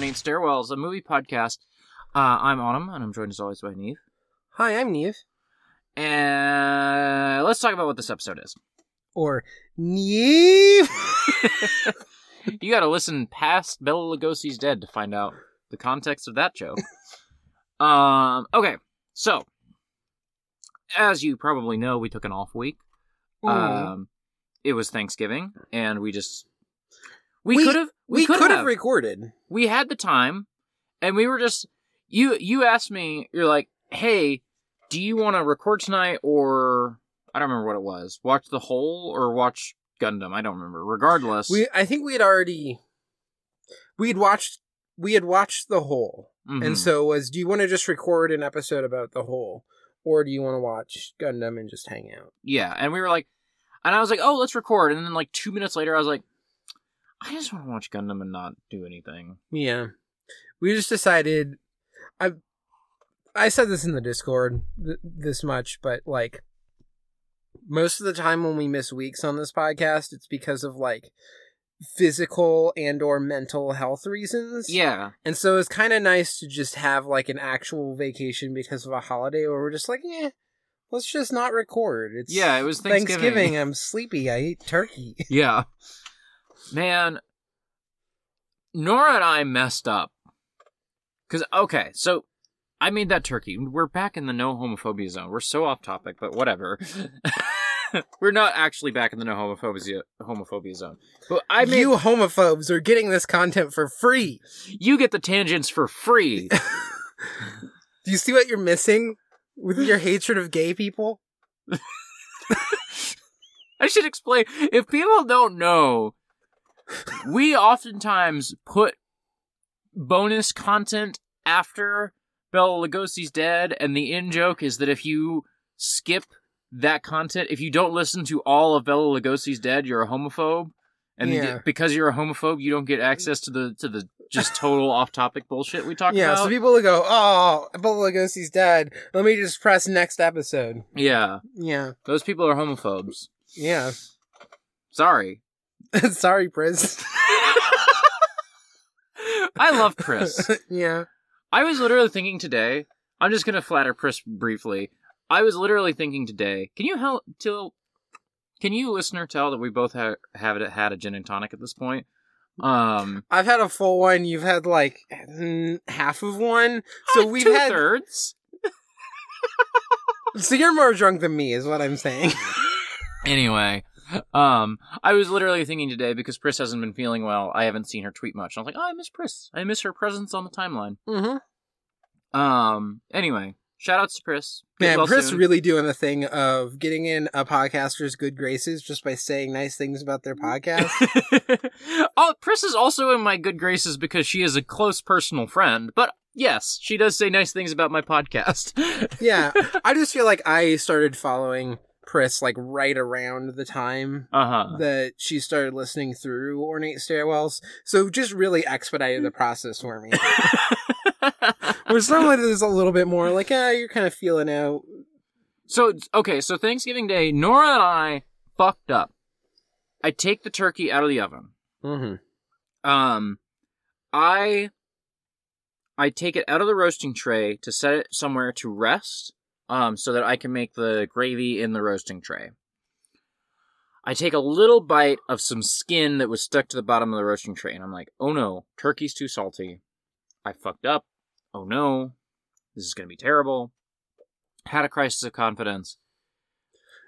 Ornate Stairwells, a movie podcast. Uh, I'm Autumn, and I'm joined as always by Niamh. Hi, I'm Niamh. And let's talk about what this episode is. Or Niamh. you got to listen past Bela Lugosi's dead to find out the context of that joke. um. Okay, so as you probably know, we took an off week. Mm. Um, it was Thanksgiving, and we just we We- could have we could could have have recorded. we had the time and we were just you you asked me you're like hey do you want to record tonight or i don't remember what it was watch the Hole or watch gundam i don't remember regardless We I think we had already we'd watched we had watched the Hole. Mhm. And so it was do you want to just record an episode about the Hole or do you want to watch Gundam and just hang out? yeah and we were like and i was like oh let's record and then like two minutes later i was like i just want to watch gundam and not do anything Yeah. We just decided I I said this in the Discord th- this much, but like most of the time when we miss weeks on this podcast, it's because of like physical and or mental health reasons. yeah And so it's kind of nice to just have like an actual vacation because of a holiday where we're just like, eh, let's just not record. It's yeah it was thanksgiving, Thanksgiving. I'm sleepy. I ate turkey. yeah man nora and i messed up because okay so i made that turkey we're back in the no homophobia zone we're so off topic but whatever we're not actually back in the no homophobia homophobia zone but i made you homophobes are getting this content for free. you get the tangents for free Do you see what you're missing with your hatred of gay people? I should explain. If people don't know, we oftentimes put bonus content after Bela Lugosi's dead, and the in joke is that if you skip that content, if you don't listen to all of Bela Lugosi's dead, you're a homophobe, and Yeah. because you're a homophobe, you don't get access to the to the just total off topic bullshit we talk yeah, about. so people will go, oh, Bela Lugosi's dead. Let me just press next episode. yeah, Yeah, those people are homophobes. yeah. Sorry. Sorry, Pris. I love Pris. yeah. I was literally thinking today. I'm just gonna flatter Pris briefly. I was literally thinking today. Can you help till? Can you listener tell that we both ha- have had a gin and tonic at this point? Um, I've had a full one. You've had like half of one. So we've two had. thirds. So you're more drunk than me, is what I'm saying. Anyway, um, I was literally thinking today because Pris hasn't been feeling well. I haven't seen her tweet much. I was like, oh, I miss Pris. I miss her presence on the timeline. mm-hmm. Um. Anyway, shout outs to Pris. Get Man, well Pris soon. really doing the thing of getting in a podcaster's good graces just by saying nice things about their podcast. oh, Pris is also in my good graces because she is a close personal friend. But yes, she does say nice things about my podcast. yeah, I just feel like I started following Pris like right around the time Uh huh. that she started listening through Ornate Stairwells. So just really expedited the process for me. Whereas normally there's a little bit more like, ah, you're kind of feeling out. so okay, so Thanksgiving Day, Nora and I fucked up. I take the turkey out of the oven. Mm-hmm. Um, I I take it out of the roasting tray to set it somewhere to rest. Um, so that I can make the gravy in the roasting tray. I take a little bite of some skin that was stuck to the bottom of the roasting tray, and I'm like, oh no, turkey's too salty. I fucked up. Oh no, this is gonna be terrible. Had a crisis of confidence.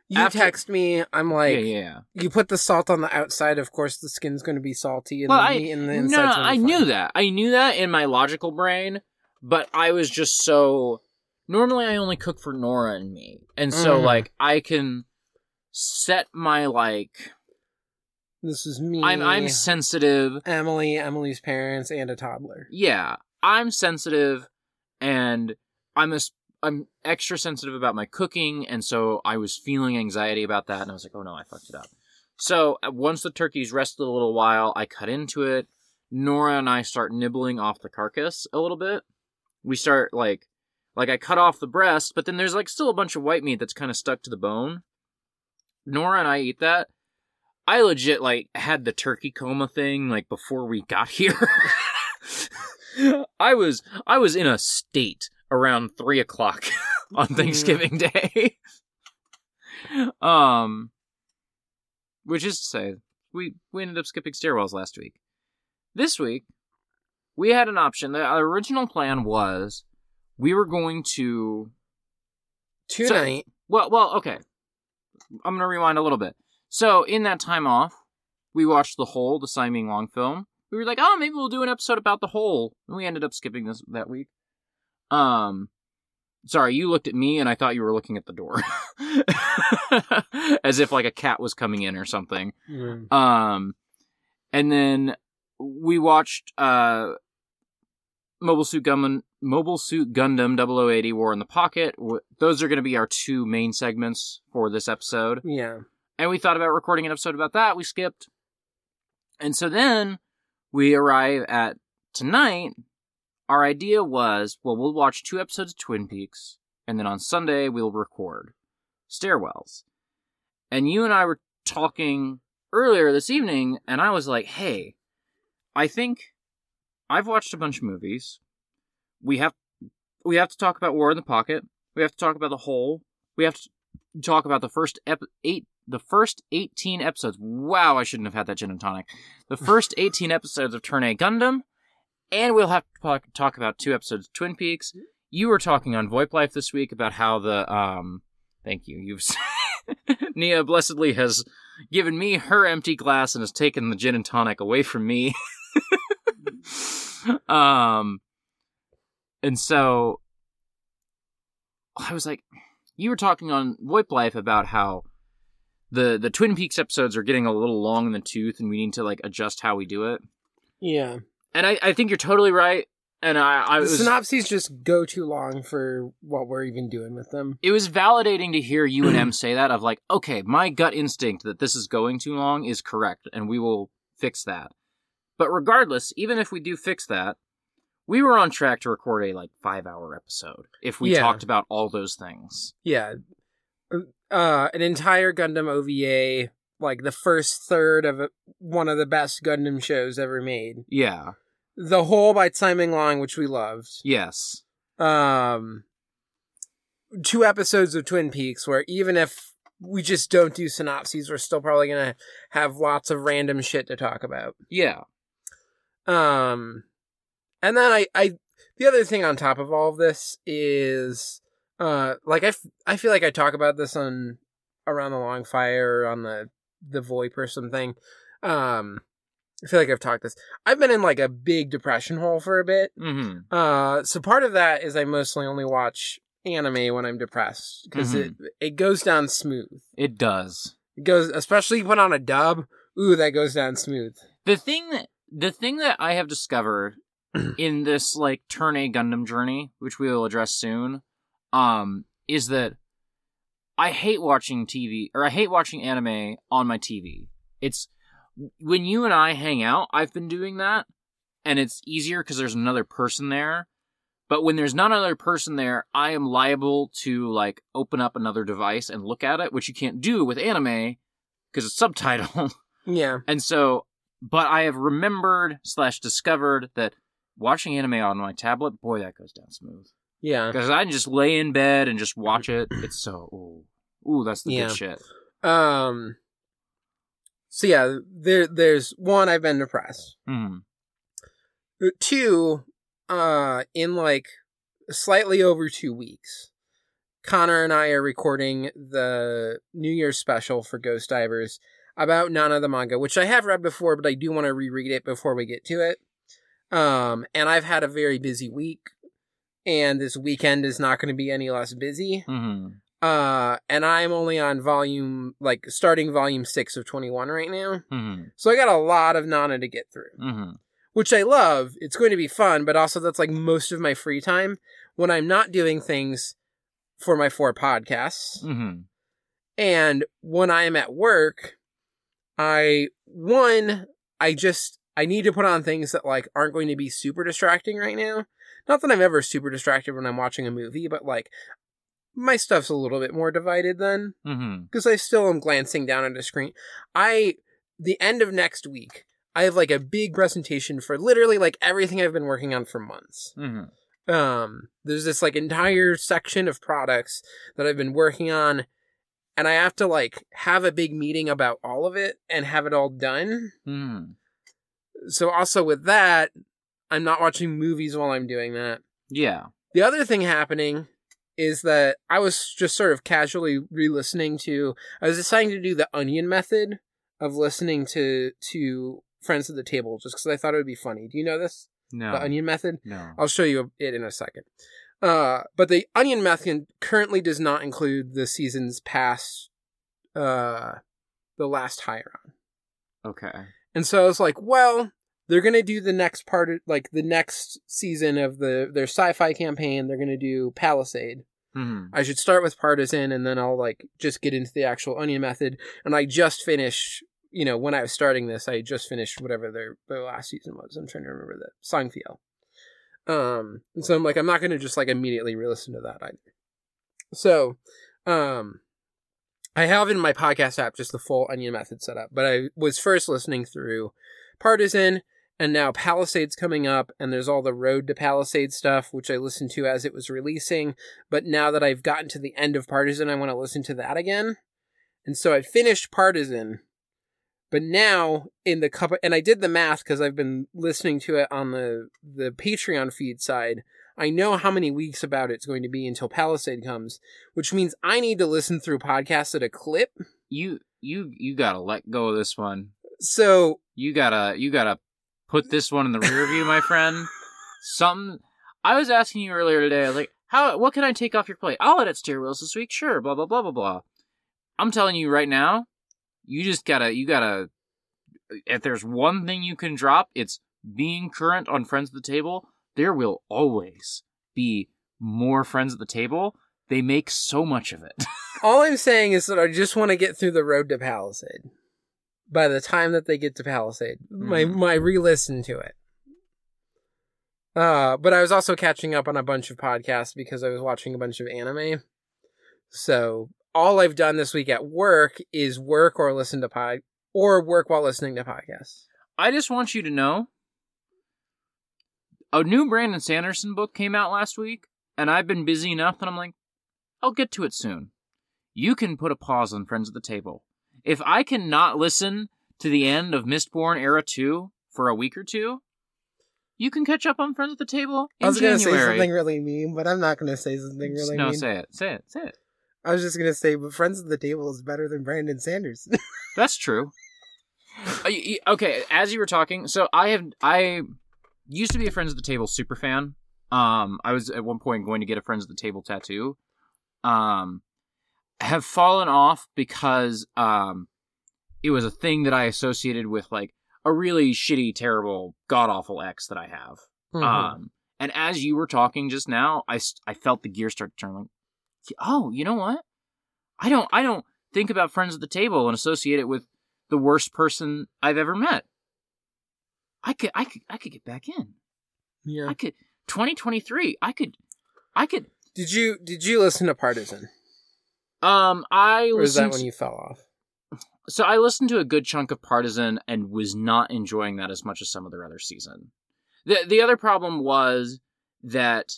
You After- text me, I'm like, yeah, yeah, yeah. you put the salt on the outside, of course the skin's going to be salty and Well, the I- meat in the No, inside. no, I knew that. I knew that in my logical brain, but I was just so. Normally, I only cook for Nora and me, and so Mhm. like I can set my like. This is me. I'm I'm sensitive. Emily, Emily's parents, and a toddler. Yeah, I'm sensitive, and I'm a I'm extra sensitive about my cooking, and so I was feeling anxiety about that, and I was like, oh no, I fucked it up. So uh, once the turkey's rested a little while, I cut into it. Nora and I start nibbling off the carcass a little bit. We start like, like I cut off the breast, but then there's like still a bunch of white meat that's kind of stuck to the bone. Nora and I eat that. I legit like had the turkey coma thing like before we got here. I was I was in a state around three o'clock on Thanksgiving Day. um, which is to say, we we ended up skipping stairwells last week. This week, we had an option. The original plan was we were going to Tonight. well, well, okay. I'm gonna rewind a little bit. So in that time off, we watched the Hole, the Tsai Ming-liang film. We were like, oh, maybe we'll do an episode about the Hole. And we ended up skipping this that week. Um, sorry, you looked at me and I thought you were looking at the door, as if like a cat was coming in or something. Mm. Um, and then we watched uh, Mobile Suit Gundam, Mobile Suit Gundam 0080 War in the Pocket. Those are going to be our two main segments for this episode. Yeah. And we thought about recording an episode about that. We skipped. And so then we arrive at tonight. Our idea was, well, we'll watch two episodes of Twin Peaks, and then on Sunday we'll record Stairwells. And you and I were talking earlier this evening, and I was like, hey, I think I've watched a bunch of movies. We have we have to talk about War in the Pocket. We have to talk about the Hole. We have to talk about the first ep- eight the first 18 episodes. Wow, I shouldn't have had that gin and tonic. The first 18 episodes of Turn A Gundam, and we'll have to talk, talk about two episodes of Twin Peaks. You were talking on VoIP Life this week about how the um thank you. You've Nia blessedly has given me her empty glass and has taken the gin and tonic away from me. um and so I was like you were talking on VoIP Life about how the the Twin Peaks episodes are getting a little long in the tooth, and we need to like adjust how we do it. Yeah. And I, I think you're totally right. And I, I The was synopses just go too long for what we're even doing with them. it was validating to hear you and M say that of like, okay, my gut instinct that this is going too long is correct, and we will fix that. But regardless, even if we do fix that, we were on track to record a like five hour episode if we Yeah. talked about all those things. Yeah. Uh, an entire Gundam OVA, like the first third of a, one of the best Gundam shows ever made. Yeah. The Hole by Tsai Ming-liang, which we loved. Yes. Um, two episodes of Twin Peaks, where even if we just don't do synopses, we're still probably gonna have lots of random shit to talk about. Yeah. Um, and then I, I, the other thing on top of all of this is, uh, like I, f- I feel like I talk about this on around the long fire on the the VoIP or something. Um, I feel like I've talked this. I've been in like a big depression hole for a bit. Mm-hmm. Uh, so part of that is I mostly only watch anime when I'm depressed because it it goes down smooth. It does. It goes, especially put on a dub. Ooh, that goes down smooth. The thing that the thing that I have discovered in this like turn A Gundam journey, which we will address soon, um, is that I hate watching TV or I hate watching anime on my TV. It's when you and I hang out, I've been doing that, and it's easier because there's another person there. But when there's not another person there, I am liable to like open up another device and look at it, which you can't do with anime because it's subtitled. Yeah. And so, but I have remembered slash discovered that watching anime on my tablet, boy, that goes down smooth. Yeah. Because I can just lay in bed and just watch it. It's so ooh, ooh, that's the Yeah. good shit. Um. So yeah, there there's one. I've been depressed. Mm. Two, uh, in like slightly over two weeks, Connor and I are recording the New Year's special for Ghost Divers about Nana the manga, which I have read before, but I do want to reread it before we get to it. Um, and I've had a very busy week, and this weekend is not going to be any less busy. hmm Uh, and I'm only on volume, like starting volume six of 21 right now. hmm So I got a lot of Nana to get through, hmm which I love. It's going to be fun, but also that's like most of my free time when I'm not doing things for my four podcasts. hmm And when I am at work, I, one, I just, I need to put on things that like aren't going to be super distracting right now. Not that I'm ever super distracted when I'm watching a movie, but like my stuff's a little bit more divided then because I still am glancing down at a screen. I the end of next week, I have like a big presentation for literally like everything I've been working on for months. Mm-hmm. Um, there's this like entire section of products that I've been working on, and I have to like have a big meeting about all of it and have it all done. Mm-hmm. So also with that, I'm not watching movies while I'm doing that. Yeah. The other thing happening is that I was just sort of casually re-listening to. I was deciding to do the onion method of listening to to Friends at the Table just because I thought it would be funny. Do you know this? No. The onion method. no. I'll show you it in a second. Uh, but the onion method currently does not include the seasons past uh, the last Hieron. Okay. And so I was like, well, they're gonna do the next part, of, like the next season of the their sci-fi campaign. They're gonna do Palisade. Mm-hmm. I should start with Partisan, and then I'll like just get into the actual Onion method. And I just finished, you know, when I was starting this, I just finished whatever their their last season was. I'm trying to remember that Sangfielle. Um, and so I'm like, I'm not gonna just like immediately re-listen to that either. So, um, I have in my podcast app just the full Onion method set up, but I was first listening through Partisan, and now Palisade's coming up, and there's all the Road to Palisade stuff, which I listened to as it was releasing. But now that I've gotten to the end of Partisan, I want to listen to that again. And so I finished Partisan, but now in the couple, and I did the math because I've been listening to it on the the Patreon feed side. I know how many weeks about it's going to be until Palisade comes, which means I need to listen through podcasts at a clip. You you you gotta let go of this one. So You gotta you gotta put this one in the rear view, my friend. Something. I was asking you earlier today. I was like, how? What can I take off your plate? I'll edit stairwells this week. Sure. Blah blah blah blah blah. I'm telling you right now, you just gotta you gotta. If there's one thing you can drop, it's being current on Friends of the Table. There will always be more Friends at the Table. They make so much of it. all I'm saying is that I just want to get through the road to Palisade. By the time that they get to Palisade, my Mhm. my re-listen to it. Uh, but I was also catching up on a bunch of podcasts because I was watching a bunch of anime. So all I've done this week at work is work or listen to pod or work while listening to podcasts. I just want you to know a new Brandon Sanderson book came out last week, and I've been busy enough that I'm like, I'll get to it soon. You can put a pause on Friends at the Table. If I can not listen to the end of Mistborn Era 2 for a week or two, you can catch up on Friends at the Table in I was going to say something really mean, but I'm not going to say something really mean. no, mean. say it. Say it. Say it. I was just going to say, but Friends at the Table is better than Brandon Sanderson. That's true. Uh, okay, as you were talking, so I have I used to be a Friends at the Table super fan. Um, I was at one point going to get a Friends at the Table tattoo. Um, have fallen off because um, it was a thing that I associated with like a really shitty, terrible, god awful ex that I have. Mhm. Um, and as you were talking just now, I I felt the gear start to turn. Like, oh, you know what? I don't I don't think about friends at the table and associate it with the worst person I've ever met. I could I could I could get back in. yeah. I could 2023. I could I could Did you did you listen to Partisan? um I Or is that when you fell off? so I listened to a good chunk of Partisan and was not enjoying that as much as some of their other season. The the other problem was that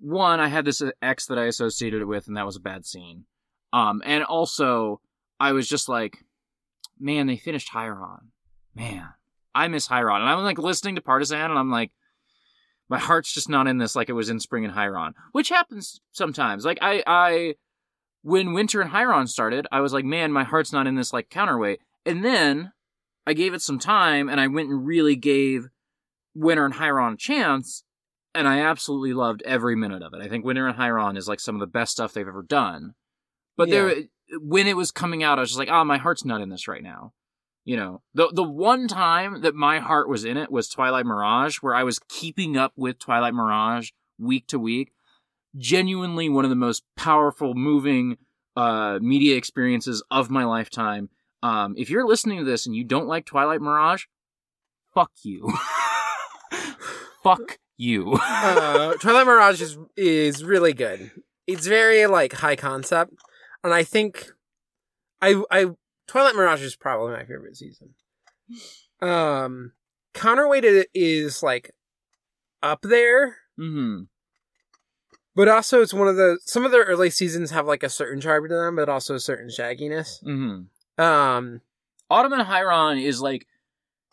one, I had this ex that I associated it with, and that was a bad scene. Um, and also I was just like, man, they finished Hieron. Man, I miss Hieron. And I'm like listening to Partisan, and I'm like, my heart's just not in this like it was in Spring and Hieron, which happens sometimes. Like I, I, when Winter and Hieron started, I was like, man, my heart's not in this like counterweight. And then I gave it some time, and I went and really gave Winter and Hieron a chance, and I absolutely loved every minute of it. I think Winter and Hieron is like some of the best stuff they've ever done. But there, when it was coming out, I was just like, oh, my heart's not in this right now. You know, the the one time that my heart was in it was Twilight Mirage, where I was keeping up with Twilight Mirage week to week. Genuinely one of the most powerful, moving uh, media experiences of my lifetime. Um, if you're listening to this and you don't like Twilight Mirage, fuck you. fuck you. uh, Twilight Mirage is is really good. It's very like high concept, and I think I I Twilight Mirage is probably my favorite season. Um, counterweight is like up there, Mm-hmm. but also it's one of the some of the early seasons have like a certain charm to them, but also a certain shagginess. Mm-hmm. Um, Autumn and Hieron is like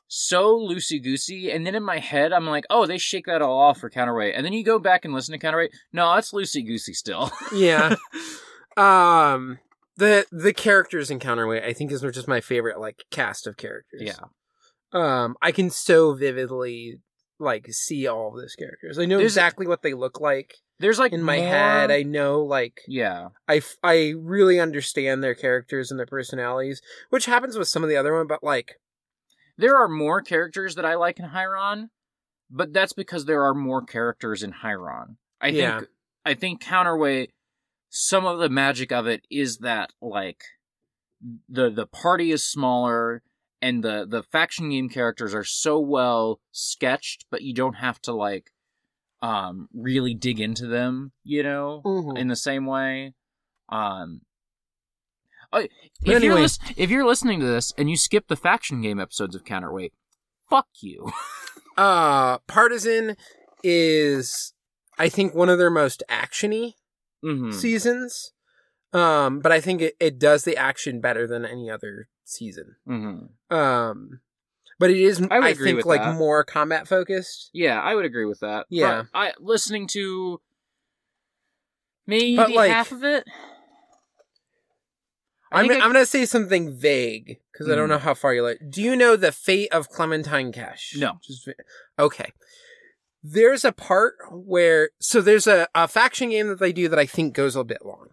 so loosey goosey, and then in my head I'm like, oh, they shake that all off for counterweight, and then you go back and listen to counterweight. No, it's loosey goosey still. yeah. um, the the characters in counterweight I think is just my favorite like cast of characters. yeah. Um, I can so vividly like see all of those characters. I know There's- exactly what they look like There's like in my more- head. I know like yeah. I, f- I really understand their characters and their personalities, which happens with some of the other one, but like There are more characters that I like in Hieron, but that's because there are more characters in Hieron. I think I think counterweight some of the magic of it is that like the the party is smaller and the the faction game characters are so well sketched but you don't have to like um really dig into them, you know, Mm-hmm. in the same way. Um oh, if you're lis- if you're listening to this and you skip the faction game episodes of Counterweight, fuck you. uh Partisan is I think one of their most actiony hmm seasons. Um, but I think it, it does the action better than any other season. hmm Um, but it is, I I, think, like that. more combat focused. Yeah, I would agree with that. Yeah. But I listening to maybe like- half of it. I I'm, think I'm gonna say something vague because I don't Mhm. know how far you like. Do you know the fate of Clementine Kesh? No. Just, okay. There's a part where so there's a, a faction game that they do that I think goes a bit long.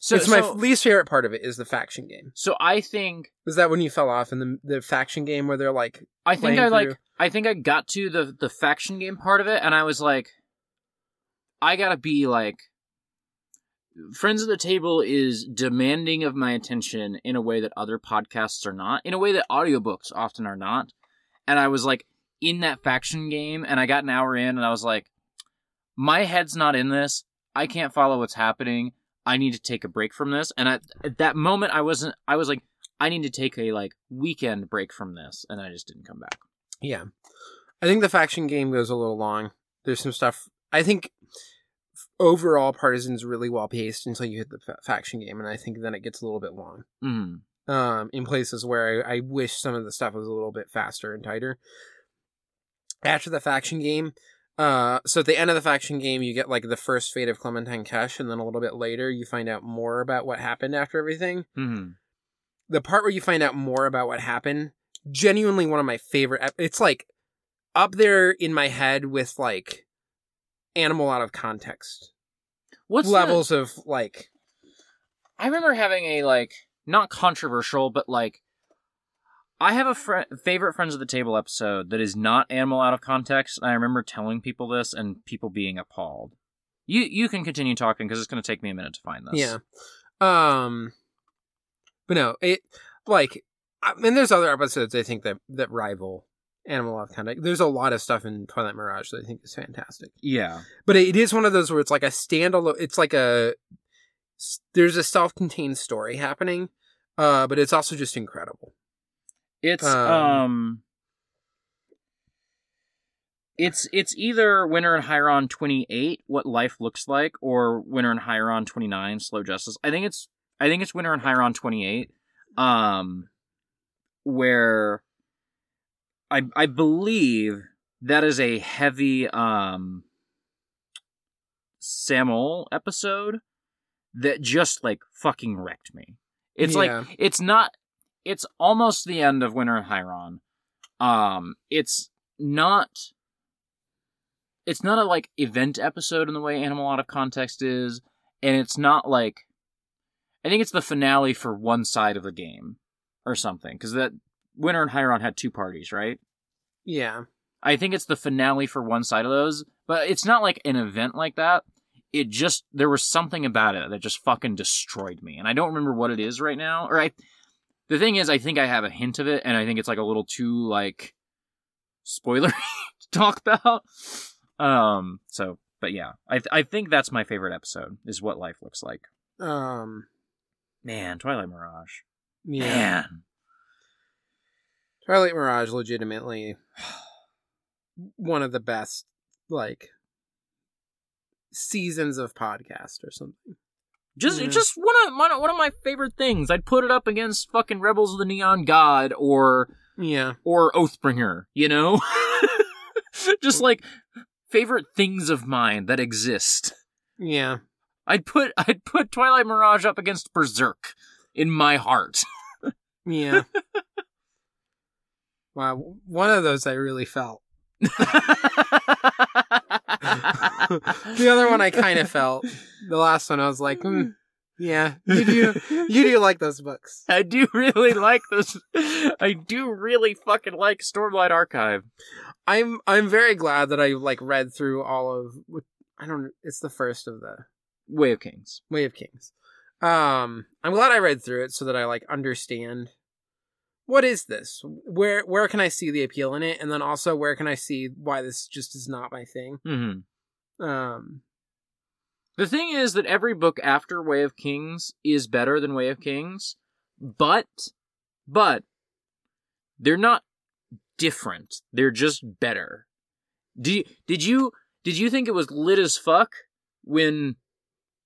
so it's my least favorite part of it is the faction game. so I think Is that when you fell off in the the faction game where they're like, I think I like I think I got to the the faction game part of it and I was like I got to be like Friends of the Table is demanding of my attention in a way that other podcasts are not, in a way that audiobooks often are not. And I was like in that faction game and I got an hour in and I was like my head's not in this. I can't follow what's happening. I need to take a break from this. And I, at that moment I wasn't I was like I need to take a like weekend break from this and I just didn't come back. yeah. I think the faction game goes a little long. There's some stuff. I think overall Partisan's really well paced until you hit the fa- faction game, and I think then it gets a little bit long. Mm. um, in places where I, I wish some of the stuff was a little bit faster and tighter. After the faction game, uh, so at the end of the faction game, you get like the first fate of Clementine Kesh, and then a little bit later, you find out more about what happened after everything. hmm The part where you find out more about what happened, genuinely one of my favorite. ep- It's like up there in my head with like animal out of context What's levels of like I remember having a like not controversial, but like I have a fr- favorite friends of the table episode that is not animal out of context, and I remember telling people this and people being appalled. You you can continue talking because it's going to take me a minute to find this. Yeah. Um but no, it like I mean there's other episodes I think that that rival Animal Out of Context. There's a lot of stuff in Twilight Mirage that I think is fantastic. yeah, But it is one of those where it's like a standalone it's like a there's a self-contained story happening. Uh but it's also just incredible. It's Um, um. It's it's either Winter and twenty eight, what life looks like, or Winter and twenty nine, slow justice. I think it's I think it's Winter and twenty eight, um, where I I believe that is a heavy um Samuel episode that just like fucking wrecked me. It's Yeah. like it's not it's almost the end of Winter and Hieron. Um it's not it's not a like event episode in the way Animal Out of Context is, and it's not like I think it's the finale for one side of the game or something because that Winter and Hieron had two parties, right? Yeah. I think it's the finale for one side of those, but it's not like an event like that. It just there was something about it that just fucking destroyed me, and I don't remember what it is right now. Or I, the thing is, I think I have a hint of it, and I think it's like a little too like spoilery to talk about. Um. So, but yeah, I I think that's my favorite episode is what life looks like. Um Man, Twilight Mirage. yeah. Man. Twilight Mirage, legitimately one of the best like seasons of podcast or something. Just Yeah. just one of my one of my favorite things. I'd put it up against fucking Rebels of the Neon God or Yeah, or Oathbringer, you know? just like favorite things of mine that exist. yeah. I'd put I'd put Twilight Mirage up against Berserk in my heart. Yeah. wow, one of those I really felt. The other one I kind of felt. The last one I was like, hmm, yeah, you do, you do like those books. I do really like this. I do really fucking like Stormlight Archive. I'm I'm very glad that I like read through all of. I don't. It's the first of the Way of Kings. Way of Kings. Um, I'm glad I read through it so that I like understand what is this? Where where can I see the appeal in it, and then also where can I see why this just is not my thing? hmm Um, The thing is that every book after Way of Kings is better than Way of Kings, but but they're not different. They're just better. Did you, did you did you think it was lit as fuck when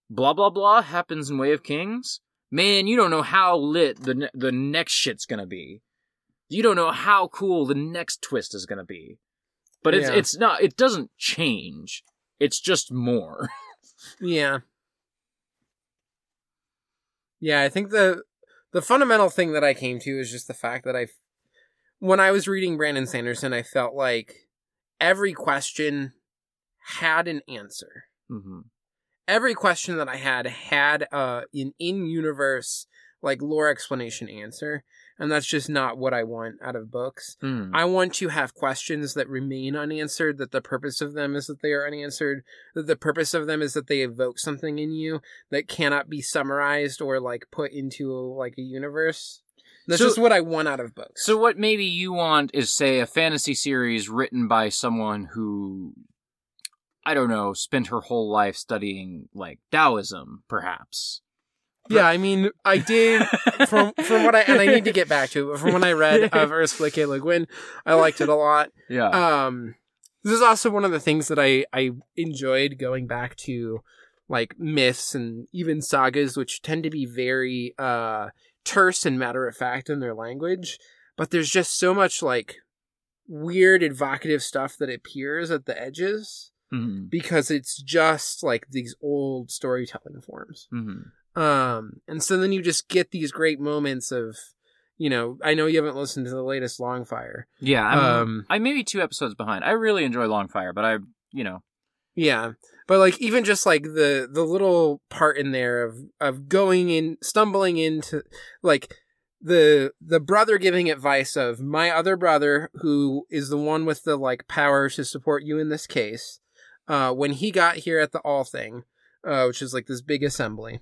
blah blah blah happens in Way of Kings? Man, you don't know how lit the ne- the next shit's gonna be. You don't know how cool the next twist is gonna be. But it's Yeah. it's not. It doesn't change. It's just more. yeah, yeah. I think the the fundamental thing that I came to is just the fact that I, when I was reading Brandon Sanderson, I felt like every question had an answer. mm-hmm. Every question that I had had uh an in universe like lore explanation answer, and that's just not what I want out of books. Hmm. I want to have questions that remain unanswered, that the purpose of them is that they are unanswered, that the purpose of them is that they evoke something in you that cannot be summarized or like put into like a universe. That's So- just what I want out of books. So what maybe you want is say a fantasy series written by someone who I don't know, spent her whole life studying like Taoism, perhaps. yeah, I mean, I did from from what I and I need to get back to it, but from when I read of Earth Split Le Guin, I liked it a lot. Yeah. um this is also one of the things that i i enjoyed going back to like myths and even sagas which tend to be very uh terse and matter of fact in their language but there's just so much like weird evocative stuff that appears at the edges hmm because it's just like these old storytelling forms hmm um and so then you just get these great moments of you know i know you haven't listened to the latest longfire Yeah. I'm, Um, I may be two episodes behind. I really enjoy Longfire, but I, you know, Yeah. But like even just like the the little part in there of of going in stumbling into like the the brother giving advice of my other brother who is the one with the like power to support you in this case uh when he got here at the all thing uh which is like this big assembly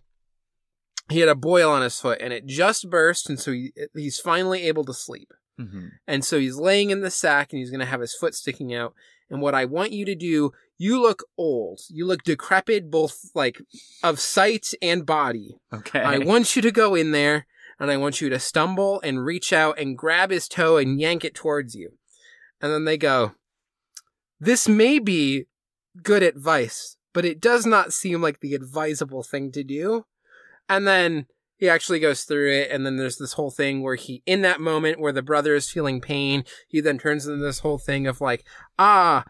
he had a boil on his foot and it just burst and so he, he's finally able to sleep hmm and so he's laying in the sack and he's going to have his foot sticking out. And what I want you to do, you look old. You look decrepit, both like of sight and body. okay. I want you to go in there and I want you to stumble and reach out and grab his toe and yank it towards you. And then they go, This may be good advice, but it does not seem like the advisable thing to do. And then he actually goes through it, and then there's this whole thing where he, in that moment where the brother is feeling pain, he then turns into this whole thing of like, ah,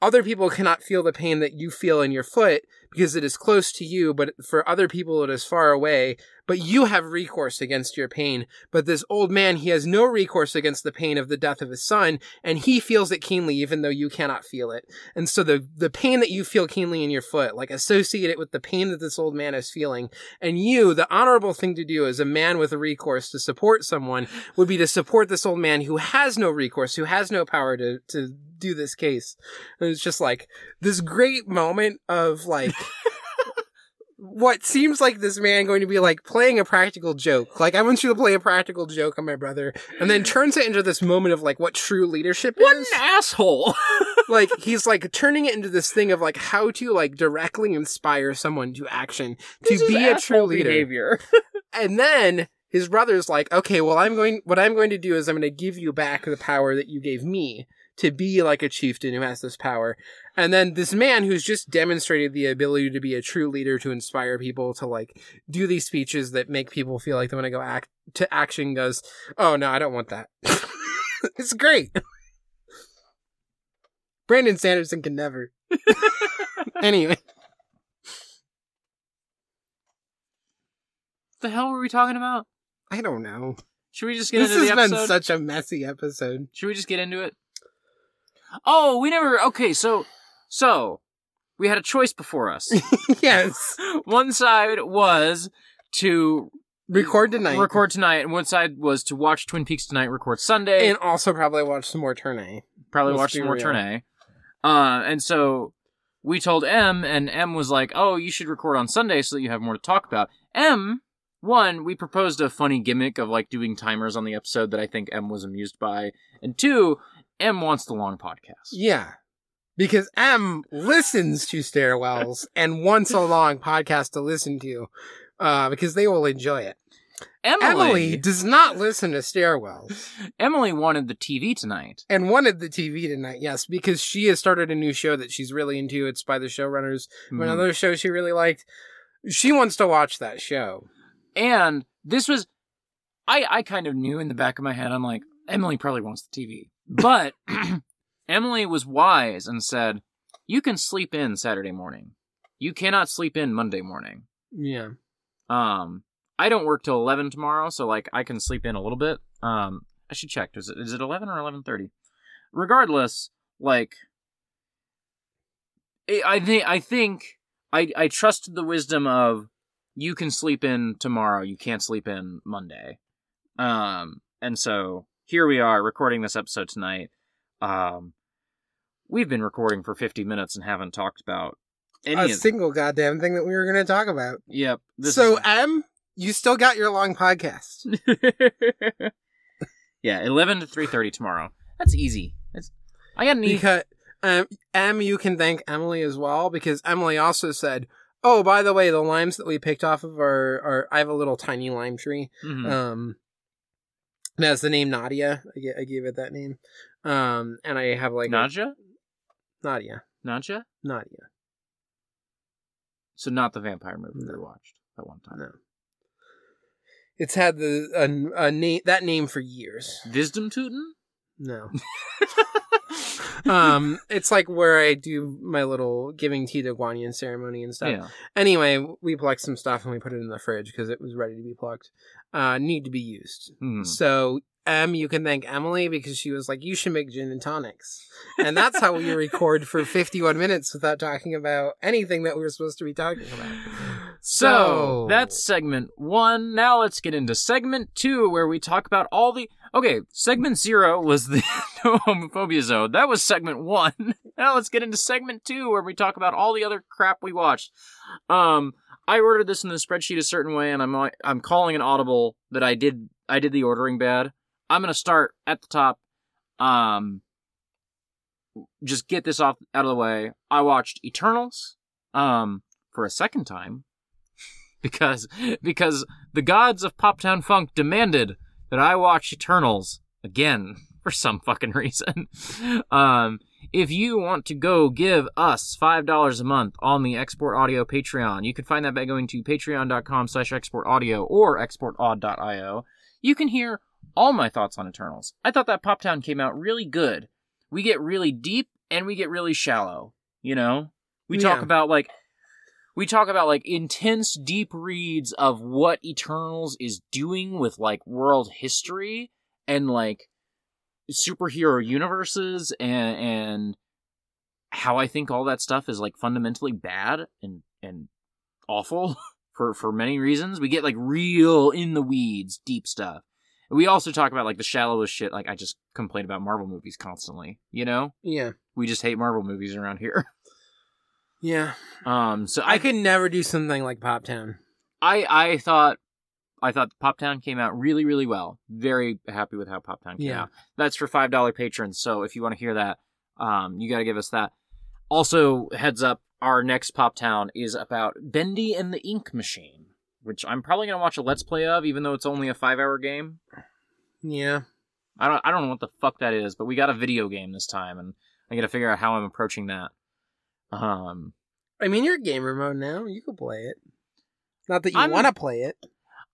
other people cannot feel the pain that you feel in your foot because it is close to you, but for other people it is far away. But you have recourse against your pain. But this old man, he has no recourse against the pain of the death of his son, and he feels it keenly even though you cannot feel it. And so the the pain that you feel keenly in your foot, like associate it with the pain that this old man is feeling. And you, the honorable thing to do as a man with a recourse to support someone would be to support this old man who has no recourse, who has no power to to do this case. And it's just like this great moment of like what seems like this man going to be like playing a practical joke. Like I want you to play a practical joke on my brother, and then turns it into this moment of like what true leadership what is. What an asshole. like he's like turning it into this thing of like how to like directly inspire someone to action to This is be a true leader. behavior. And then his brother's like, okay, well, I'm going. What I'm going to do is I'm going to give you back the power that you gave me to be like a chieftain who has this power. And then this man who's just demonstrated the ability to be a true leader to inspire people to like do these speeches that make people feel like they want to go act to action goes, oh no, I don't want that. it's great. Brandon Sanderson can never. anyway, the hell were we talking about? I don't know. Should we just get into This has been such a messy episode. Should we just get into it? Oh, we never. Okay, so so we had a choice before us. yes. one side was to Record tonight. record tonight, and one side was to watch Twin Peaks tonight, record Sunday, And also probably watch some more Turn A. probably let's watch some more real. Turn A. Uh, and so we told M, and M was like, "Oh, you should record on Sunday so that you have more to talk about." M, one, we proposed a funny gimmick of like doing timers on the episode that I think M was amused by, and two, M wants the long podcast. Yeah. Because M listens to stairwells and wants a long podcast to listen to. Uh, because they will enjoy it. Emily, Emily does not listen to stairwells Emily wanted the TV tonight. and wanted the TV tonight, yes, because she has started a new show that she's really into. It's by the showrunners Mhm. another show she really liked. She wants to watch that show. And this was, I, I kind of knew in the back of my head, I'm like, Emily probably wants the TV. But Emily was wise and said, you can sleep in Saturday morning. You cannot sleep in Monday morning. Yeah. Um, I don't work till 11 tomorrow, so like I can sleep in a little bit. Um, I should check. Is it, is it 11 or 11:30? Regardless, like I I think I think I I trusted the wisdom of you can sleep in tomorrow, you can't sleep in Monday. Um, and so here we are recording this episode tonight. Um, we've been recording for 50 minutes and haven't talked about any a single goddamn thing that we were going to talk about. Yep. So, is- M, you still got your long podcast. yeah, eleven to three thirty tomorrow. That's easy. It's, I got an e- Because um, M, you can thank Emily as well because Emily also said, "Oh, by the way, the limes that we picked off of our, our I have a little tiny lime tree. Mhm. Um, it has the name Nadia. I, ga- I gave it that name. Um, and I have like a- Nadja, Nadia, Nadja. Nadia. So not the vampire movie we No. watched that one time. No, it's had the a, a name that name for years. Wisdom Tootin. No, um, it's like where I do my little giving tea to Guanyin ceremony and stuff. yeah. Anyway, we plucked some stuff and we put it in the fridge because it was ready to be plucked. Uh, need to be used. Mhm. So, M, you can thank Emily because she was like, you should make gin and tonics. And that's how we record for 51 minutes without talking about anything that we were supposed to be talking about. So that's segment one. Now let's get into segment two, where we talk about all the. Okay, segment zero was the no homophobia zone. That was segment one. Now let's get into segment two, where we talk about all the other crap we watched. Um, I ordered this in the spreadsheet a certain way, and I'm I'm calling an audible that I did I did the ordering bad. I'm gonna start at the top. Um, just get this off out of the way. I watched Eternals. Um, for a second time because because the gods of Poptown Funk demanded that I watch Eternals again for some fucking reason. um, if you want to go give us five dollars a month on the Export Audio Patreon, you can find that by going to patreon.com slash exportaudio or exportaud.io. You can hear all my thoughts on Eternals. I thought that Pop Town came out really good. We get really deep and we get really shallow. You know, we talk Yeah. about like we talk about like intense deep reads of what eternals is doing with like world history and like superhero universes and and how i think all that stuff is like fundamentally bad and and awful for for many reasons we get like real in the weeds deep stuff we also talk about like the shallowest shit like i just complain about marvel movies constantly you know Yeah. we just hate marvel movies around here Yeah. um so I could never do something like Pop Town. I I thought I thought Pop Town came out really really well. Very happy with how Pop Town came Yeah. out. That's for five dollar patrons. So if you want to hear that, um, you got to give us that. Also, heads up, our next Pop Town is about Bendy and the Ink Machine, which I'm probably gonna watch a let's play of, even though it's only a five hour game. Yeah. I don't I don't know what the fuck that is, but we got a video game this time, and I got to figure out how I'm approaching that. Um, I mean, you're gamer mode now. You can play it. Not that you want to play it.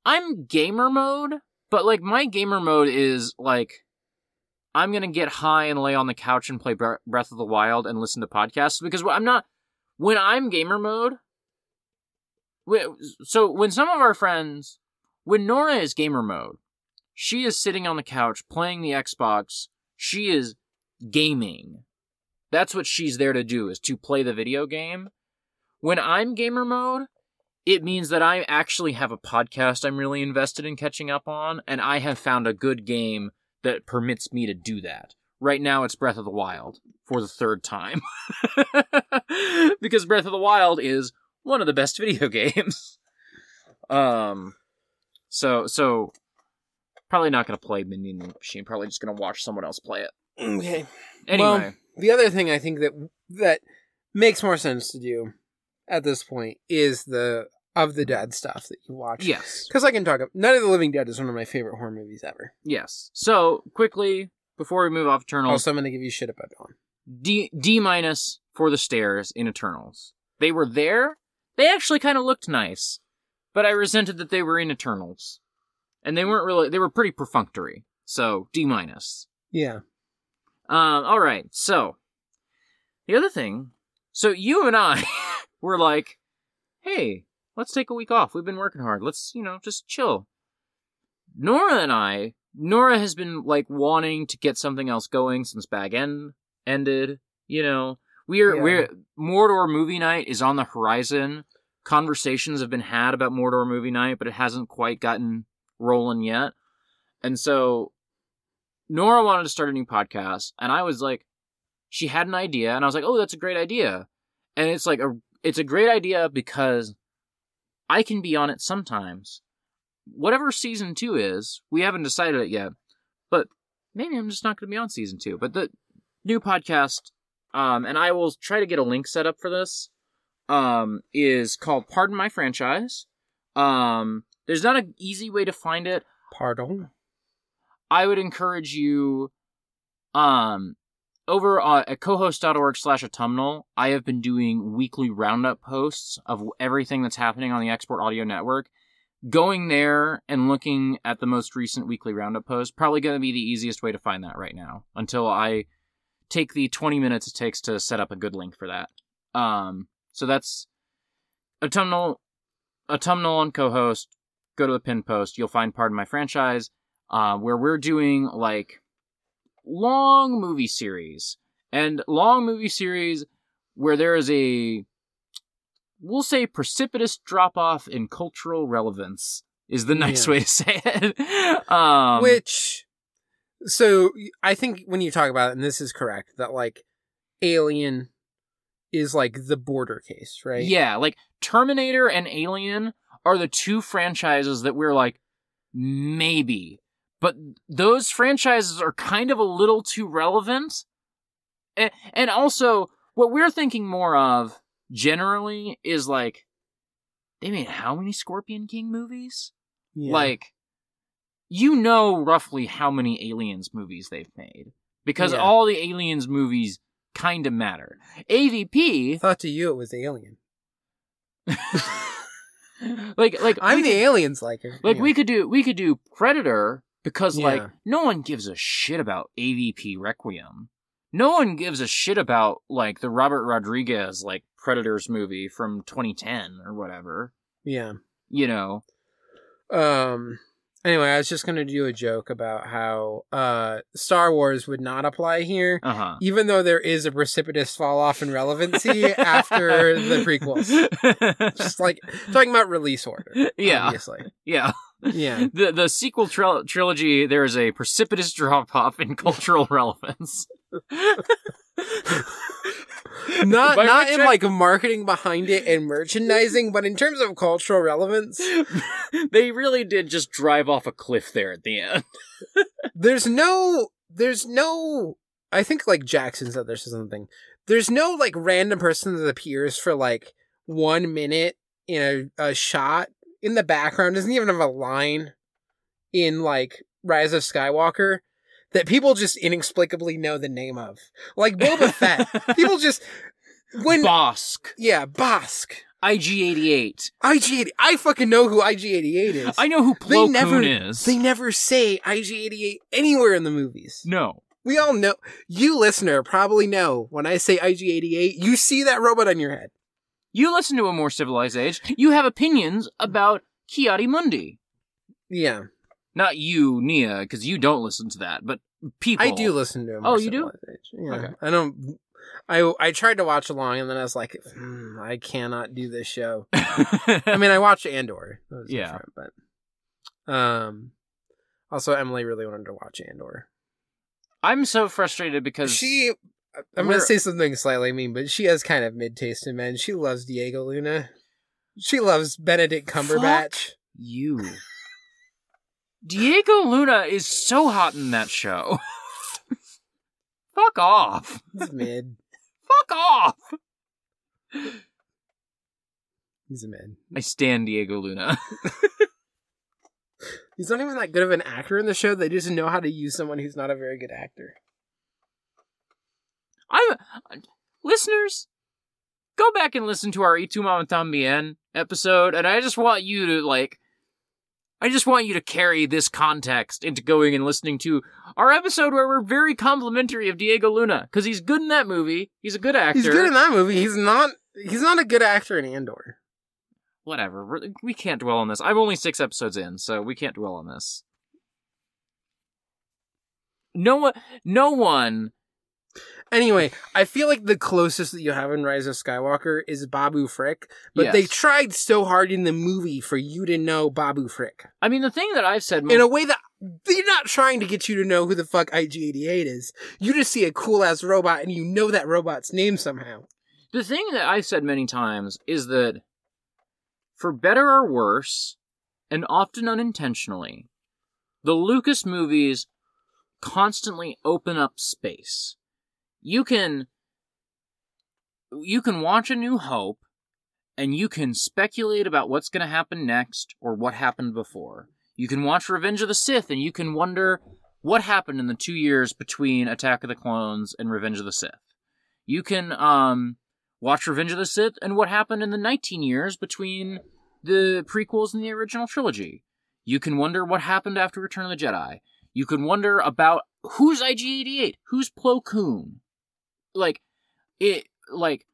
I'm gamer mode, but like my gamer mode is like I'm gonna get high and lay on the couch and play Breath of the Wild and listen to podcasts because I'm not when I'm gamer mode. So when some of our friends, when Nora is gamer mode, she is sitting on the couch playing the Xbox. She is gaming. That's what she's there to do is to play the video game. When I'm gamer mode, it means that I actually have a podcast I'm really invested in catching up on, and I have found a good game that permits me to do that. Right now, it's Breath of the Wild for the third time. because Breath of the Wild is one of the best video games. Um, so, so, probably not going to play Minion Machine, probably just going to watch someone else play it. Okay. Anyway, Well, the other thing I think that that makes more sense to do at this point is the of the Dead stuff that you watch. yes. Because I can talk. About Night of the Living Dead is one of my favorite horror movies ever. Yes. So, quickly, before we move off Eternals, Also, I'm going to give you shit about Dawn. D D minus for the stairs in Eternals. They were there. They actually kind of looked nice, but I resented that they were in Eternals, and they weren't really. They were pretty perfunctory. So D minus. Yeah. Um. All right. So the other thing. So you and I were like, "Hey, let's take a week off. We've been working hard. Let's you know just chill." Nora and I. Nora has been like wanting to get something else going since Bag End ended. You know, we're Yeah. we're Mordor movie night is on the horizon. Conversations have been had about Mordor movie night, but it hasn't quite gotten rolling yet. And so Nora wanted to start a new podcast, and I was like, she had an idea, and I was like, oh, that's a great idea. And it's like a it's a great idea because I can be on it sometimes. Whatever season two is, we haven't decided it yet, but maybe I'm just not going to be on season two. But the new podcast, um, and I will try to get a link set up for this, um, is called Pardon My Franchise. Um, there's not an easy way to find it. Pardon. I would encourage you, um, over uh, at cohost.org slash autumnal, I have been doing weekly roundup posts of everything that's happening on the Export Audio Network. Going there and looking at the most recent weekly roundup post, probably going to be the easiest way to find that right now until I take the 20 minutes it takes to set up a good link for that. Um, so that's autumnal, autumnal on co-host. Go to the pin post. You'll find Pardon My Franchise uh, where we're doing like long movie series and long movie series where there is a we'll say precipitous drop off in cultural relevance is the nice Yeah. way to say it um Which, so I think when you talk about it, and this is correct, that like Alien is like the border case, right? yeah like terminator and alien are the two franchises that we're like maybe but those franchises are kind of a little too relevant and, and also what we're thinking more of generally is like they made how many scorpion king movies Yeah. like you know roughly how many aliens movies they've made because Yeah. all the aliens movies kind of matter avp I thought to you it was Alien. like like I'm the aliens liker. like Yeah. we could do we could do predator because like no one gives a shit about avp requiem no one gives a shit about like the robert rodriguez like predators movie from 2010 or whatever Yeah. you know Um. Anyway, I was just gonna do a joke about how uh Star Wars would not apply here, uh-huh even though there is a precipitous fall off in relevancy after the prequels. Just like talking about release order. Yeah. Obviously. yeah Yeah. the the sequel tril- trilogy there is a precipitous drop off in cultural relevance Not By not in I- like marketing behind it and merchandising, but in terms of cultural relevance, they really did just drive off a cliff there at the end. there's no there's no I think like Jackson said this or something. There's no like random person that appears for like one minute in a, a shot in the background. Doesn't even have a line in like Rise of Skywalker that people just inexplicably know the name of. Like Boba Fett. people just when Bossk, yeah, Bossk. IG88. IG80. I fucking know who IG88 is. I know who they never Koon is. they never say IG88 anywhere in the movies. no. We all know. You listener probably know when I say IG88, you see that robot on your head. You listen to a more civilized age. You have opinions about Ki-Adi-Mundi. Yeah. Not you, Nia, because you don't listen to that, but people. I do listen to him. Oh, you do? Yeah. Okay. I don't. I I tried to watch along and then I was like, hmm, I cannot do this show. I mean, I watched Andor. That was Yeah. but um, also Emily really wanted to watch Andor. I'm so frustrated because She, I'm gonna say something slightly mean, but she has kind of mid taste in men. She loves Diego Luna. She loves Benedict Cumberbatch. you. Diego Luna is so hot in that show. Fuck off. He's mid. Fuck off. He's a mid. I stand Diego Luna. He's not even that good of an actor in the show. They just know how to use someone who's not a very good actor. I'm listeners. Go back and listen to our Y tu Mama Tambien episode, and I just want you to like. I just want you to carry this context into going and listening to our episode where we're very complimentary of Diego Luna because he's good in that movie. He's a good actor. He's good in that movie. He's not. He's not a good actor in Andor. Whatever. We're- We can't dwell on this. I'm only six episodes in, so we can't dwell on this. No one. No one. Anyway, I feel like the closest that you have in Rise of Skywalker is Babu Frick, but Yes. they tried so hard in the movie for you to know Babu Frick I mean, the thing that I've said. in a way that they're not trying to get you to know who the fuck IG88 is. You just see a cool ass robot and you know that robot's name somehow. The thing that I've said many times is that, for better or worse, and often unintentionally, the Lucas movies constantly open up space. You can you can watch A New Hope and you can speculate about what's going to happen next or what happened before. You can watch Revenge of the Sith and you can wonder what happened in the 2 years between Attack of the Clones and Revenge of the Sith. You can um watch Revenge of the Sith and what happened in the 19 years between the prequels and the original trilogy. You can wonder what happened after Return of the Jedi. You can wonder about who's IG88, who's Plo Koon. Like it like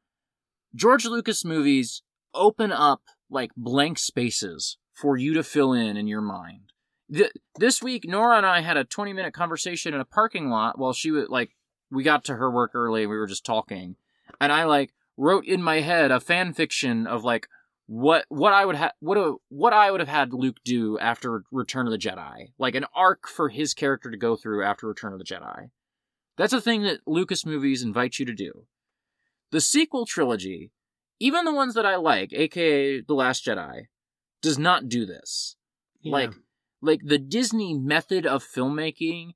George Lucas movies open up like blank spaces for you to fill in in your mind. Th- this week Nora and I had a 20 minute conversation in a parking lot while she was like we got to her work early we were just talking and I like wrote in my head a fan fiction of like what what I would have what a, what I would have had Luke do after Return of the Jedi, like an arc for his character to go through after Return of the Jedi. That's a thing that Lucas movies invite you to do. The sequel trilogy, even the ones that I like, aka The Last Jedi, does not do this. Like like the Disney method of filmmaking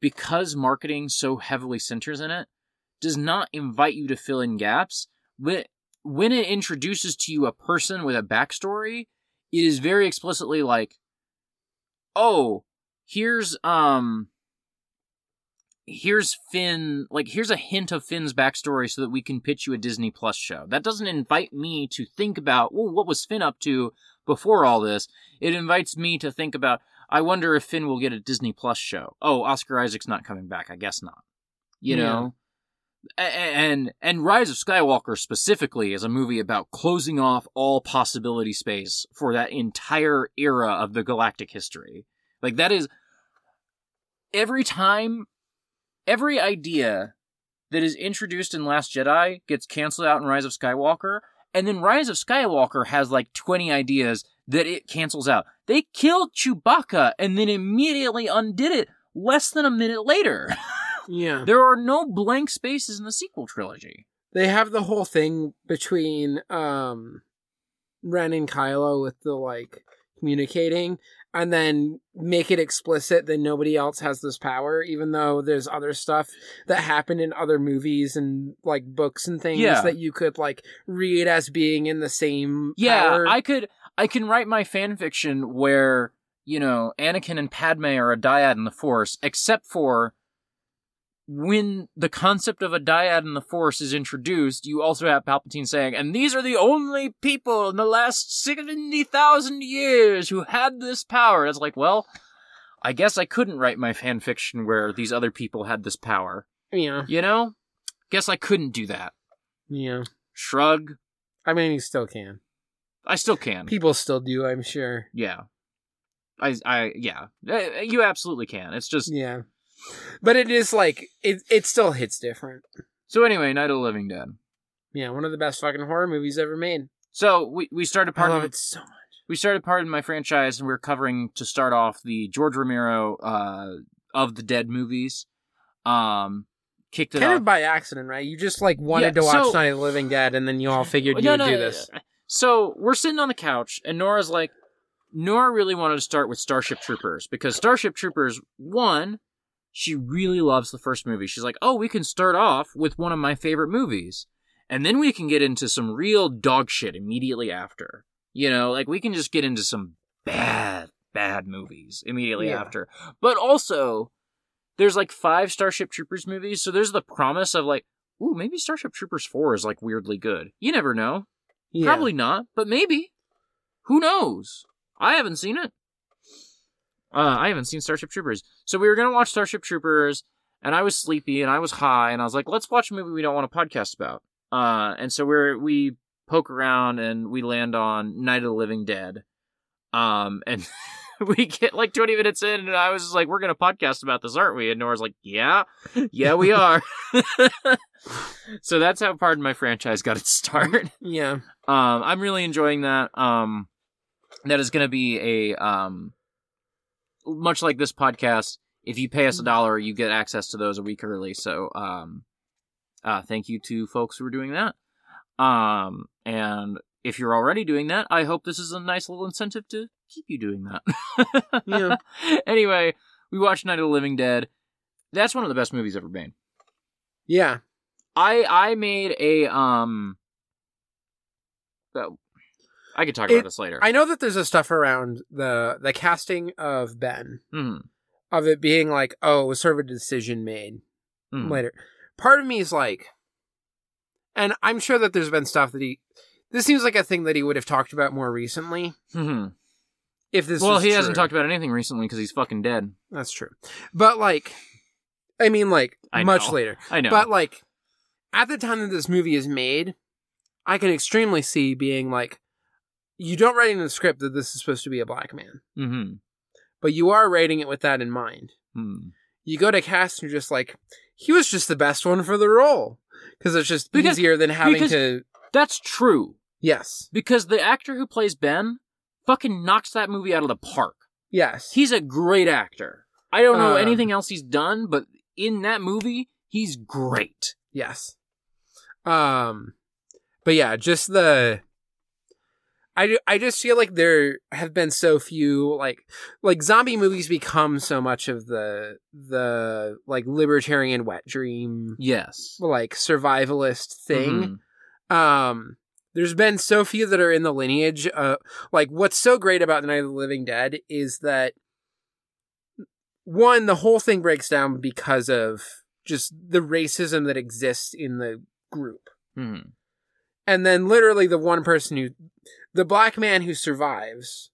because marketing so heavily centers in it does not invite you to fill in gaps. When when it introduces to you a person with a backstory, it is very explicitly like, oh, here's um here's Finn, like here's a hint of Finn's backstory so that we can pitch you a Disney Plus show. That doesn't invite me to think about, well, what was Finn up to before all this? It invites me to think about, I wonder if Finn will get a Disney Plus show. Oh, Oscar Isaac's not coming back. I guess not. You Yeah. know? And and Rise of Skywalker specifically is a movie about closing off all possibility space for that entire era of the galactic history. Like that is every time every idea that is introduced in Last Jedi gets canceled out in Rise of Skywalker, and then Rise of Skywalker has like 20 ideas that it cancels out. They killed Chewbacca and then immediately undid it less than a minute later. Yeah. there are no blank spaces in the sequel trilogy. They have the whole thing between um Ren and Kylo with the like communicating and then make it explicit that nobody else has this power, even though there's other stuff that happened in other movies and like books and things Yeah. that you could like read as being in the same Yeah, power. I could I can write my fan fiction where, you know, Anakin and Padme are a dyad in the Force, except for when the concept of a dyad in the Force is introduced, you also have Palpatine saying, and these are the only people in the last 70,000 years who had this power. It's like, well, I guess I couldn't write my fan fiction where these other people had this power. Yeah. You know? Guess I couldn't do that. Yeah. Shrug. I mean, you still can. I still can. People still do, I'm sure. Yeah. I, I, yeah. Uh, You absolutely can. It's just. Yeah. But it is like it it still hits different. So, anyway, Night of the Living Dead. Yeah, one of the best fucking horror movies ever made. So, we, we started I part love of it so much. we started Pardon My Franchise and we are covering to start off the George Romero uh of the Dead movies. Um kicked it Kind off. of by accident, right? You just like wanted Yeah, to watch so- Night of the Living Dead, and then you all figured you No, would no, do this. So we're sitting on the couch, and Nora's like, Nora really wanted to start with Starship Troopers because Starship Troopers, one, she really loves the first movie. She's like, oh, we can start off with one of my favorite movies, and then we can get into some real dog shit immediately after. You know, like we can just get into some bad, bad movies immediately Yeah. after. But also, there's like five Starship Troopers movies, so there's the promise of like, ooh, maybe Starship Troopers 4 is like weirdly good. You never know. Yeah. Probably not, but maybe. Who knows? I haven't seen it. Uh, I haven't seen Starship Troopers. So we were gonna watch Starship Troopers, and I was sleepy and I was high, and I was like, let's watch a movie we don't want to podcast about. Uh, and so we're we poke around and we land on Night of the Living Dead. Um, and we get like 20 minutes in, and I was like, we're gonna podcast about this, aren't we? And Nora's like, yeah, yeah, we are. so that's how Pardon My Franchise got its start. Yeah. Um, I'm really enjoying that. Um, that is going to be a um, much like this podcast. If you pay us a dollar, you get access to those a week early. So, um, uh, thank you to folks who are doing that. Um, and if you're already doing that, I hope this is a nice little incentive to keep you doing that. Yeah. anyway, we watched Night of the Living Dead. That's one of the best movies ever made. Yeah. I I made a um. I could talk It- about this later. I know that there's a stuff around the the casting of Ben Mhm, of it being like, oh, it was sort of a decision made mhm. later. Part of me is like, and I'm sure that there's been stuff that he. This seems like a thing that he would have talked about more recently. Mhm. If this, Well, he hasn't talked about anything recently because he's fucking dead. That's true, but like, I mean, like I much know. later. I know, But like, at the time that this movie is made, I can extremely see being like, you don't write in the script that this is supposed to be a black man, hmm but you are writing it with that in mind. hmm You go to cast and you're just like, he was just the best one for the role because it's just Because- easier than having to. that's true Yes, because the actor who plays Ben fucking knocks that movie out of the park. yes, He's a great actor. I don't know Uh. anything else he's done, but in that movie, he's great. yes. Um, but yeah, just the. I, I just feel like there have been so few like like zombie movies become so much of the the like libertarian wet dream Yes. like survivalist thing Mhm. um there's been so few that are in the lineage uh like what's so great about the night of the living dead is that one the whole thing breaks down because of just the racism that exists in the group Mhm. and then literally the one person who the black man who survives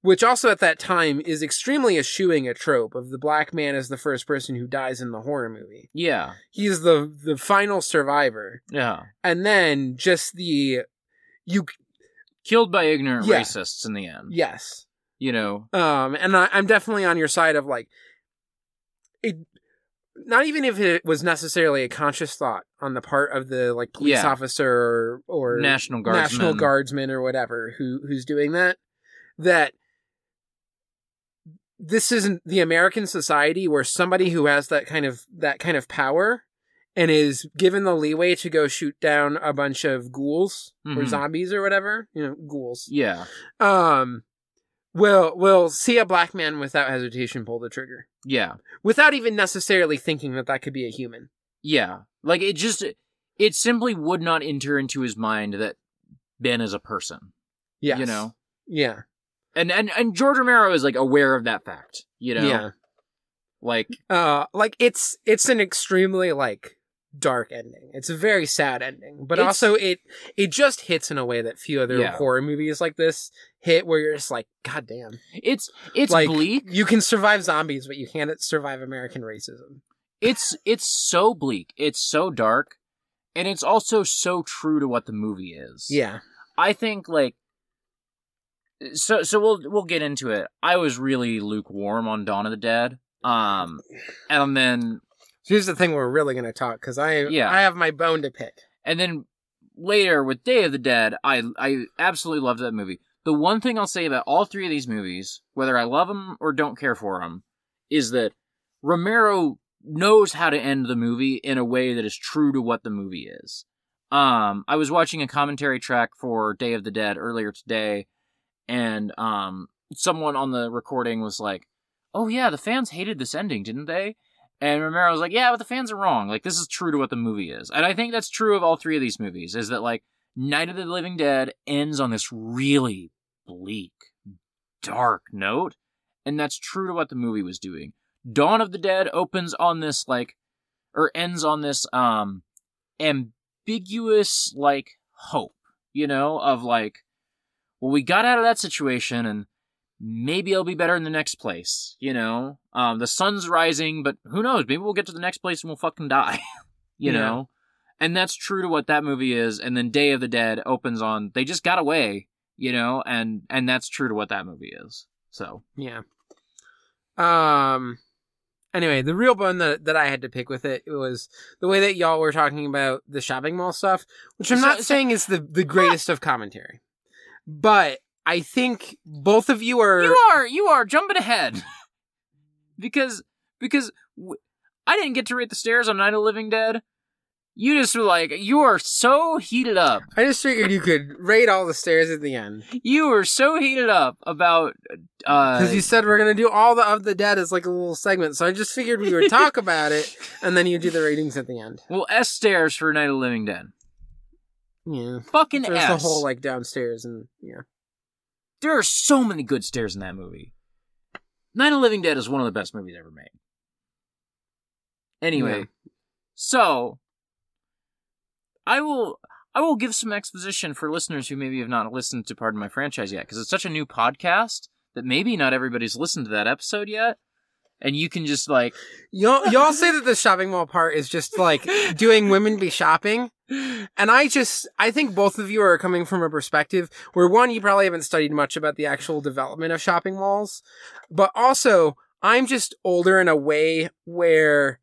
which also at that time is extremely eschewing a trope of the black man as the first person who dies in the horror movie Yeah. he's the the final survivor Yeah. and then just the you Killed by ignorant Yeah. racists in the end. yes You know. um and I, i'm definitely on your side of like it not even if it was necessarily a conscious thought on the part of the like police Yeah. officer or, or National Guardsman. national guardsman or whatever who who's doing that that this isn't the american society where somebody who has that kind of that kind of power and is given the leeway to go shoot down a bunch of ghouls or Mhm. zombies or whatever you know ghouls Yeah. um will will see a black man without hesitation pull the trigger Yeah. without even necessarily thinking that that could be a human Yeah. Like it just it simply would not enter into his mind that Ben is a person. Yeah. You know? Yeah. And and and George Romero is like aware of that fact, you know. Yeah. Like Uh like it's it's an extremely like dark ending. It's a very sad ending, but It's- also it it just hits in a way that few other Yeah. horror movies like this hit where you're just like god damn. it's it's like bleak. you can survive zombies but you can't survive American racism. It's it's so bleak. It's so dark. And it's also so true to what the movie is. Yeah. I think like so so we'll we'll get into it. I was really lukewarm on Dawn of the Dead. Um and then Here's the thing we're really going to talk cuz I Yeah. I have my bone to pick. and then later with Day of the Dead, I I absolutely loved that movie. The one thing I'll say about all three of these movies, whether I love them or don't care for them, is that Romero knows how to end the movie in a way that is true to what the movie is. Um, I was watching a commentary track for Day of the Dead earlier today, and um, someone on the recording was like, "Oh yeah, the fans hated this ending, didn't they?" And Romero was like, "Yeah, but the fans are wrong. Like this is true to what the movie is." And I think that's true of all three of these movies. Is that like Night of the Living Dead ends on this really bleak, dark note, and that's true to what the movie was doing. Dawn of the Dead opens on this like, or ends on this um, ambiguous like hope, you know, of like, well, we got out of that situation and maybe it'll be better in the next place, you know. Um, the sun's rising, but who knows? Maybe we'll get to the next place and we'll fucking die, you Yeah. know. And that's true to what that movie is. And then Day of the Dead opens on they just got away, you know, and and that's true to what that movie is. So Yeah. Um. Anyway, the real bone that that I had to pick with it was the way that y'all were talking about the shopping mall stuff, which I'm So- not so- saying is the the greatest of commentary, but I think both of you are. you are you are jumping ahead because because w- I didn't get to rate the stairs on Night of the Living Dead. You just were like you are so heated up. I just figured you could rate all the stairs at the end You were so heated up about uh because you said we're gonna do all the of the dead as like a little segment. So I just figured we would talk about it and then you do the ratings at the end. well S stairs for Night of the Living Dead. Yeah, Fucking there's S. the whole like downstairs and yeah. There are so many good stairs in that movie. Night of the Living Dead is one of the best movies ever made. Anyway, Yeah. so I will I will give some exposition for listeners who maybe have not listened to Pardon My Franchise yet, because it's such a new podcast that maybe not everybody's listened to that episode yet, and you can just like Y'all, y'all say that the shopping mall part is just like doing women be shopping. And I just, I think both of you are coming from a perspective where one, you probably haven't studied much about the actual development of shopping malls, but also I'm just older in a way where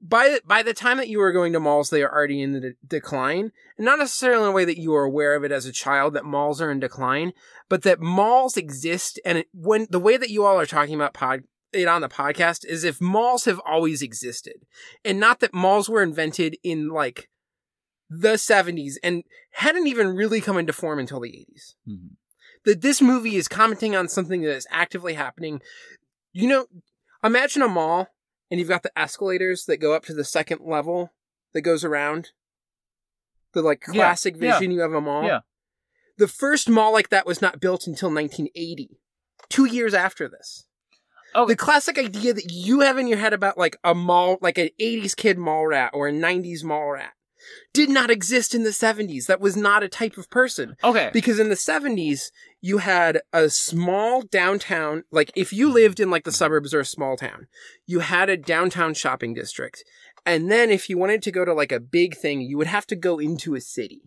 by the, by the time that you were going to malls, they are already in the de- decline. And not necessarily in a way that you are aware of it as a child that malls are in decline, but that malls exist. And it, when the way that you all are talking about pod, it on the podcast is if malls have always existed and not that malls were invented in like the 70s and hadn't even really come into form until the 80s Mhm. that this movie is commenting on something that is actively happening you know imagine a mall and you've got the escalators that go up to the second level that goes around the like classic yeah. vision you have of a mall Yeah. the first mall like that was not built until 1980 two years after this Oh. the classic idea that you have in your head about like a mall, like an 80s kid mall rat or a 90s mall rat, did not exist in the 70s. That was not a type of person. okay. Because in the 70s, you had a small downtown, like if you lived in like the suburbs or a small town, you had a downtown shopping district. And then if you wanted to go to like a big thing, you would have to go into a city.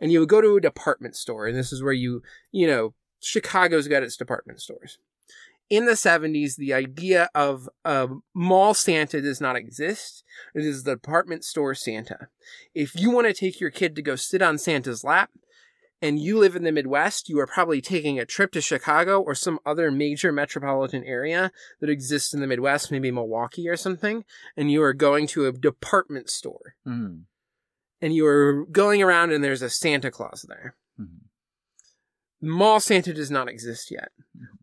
And you would go to a department store. And this is where you, you know, Chicago's got its department stores. In the 70s, the idea of a mall Santa does not exist. It is the department store Santa. If you want to take your kid to go sit on Santa's lap, and you live in the Midwest, you are probably taking a trip to Chicago or some other major metropolitan area that exists in the Midwest, maybe Milwaukee or something, and you are going to a department store. Mhm. And you are going around and there's a Santa Claus there. Mhm. Mall Santa does not exist yet,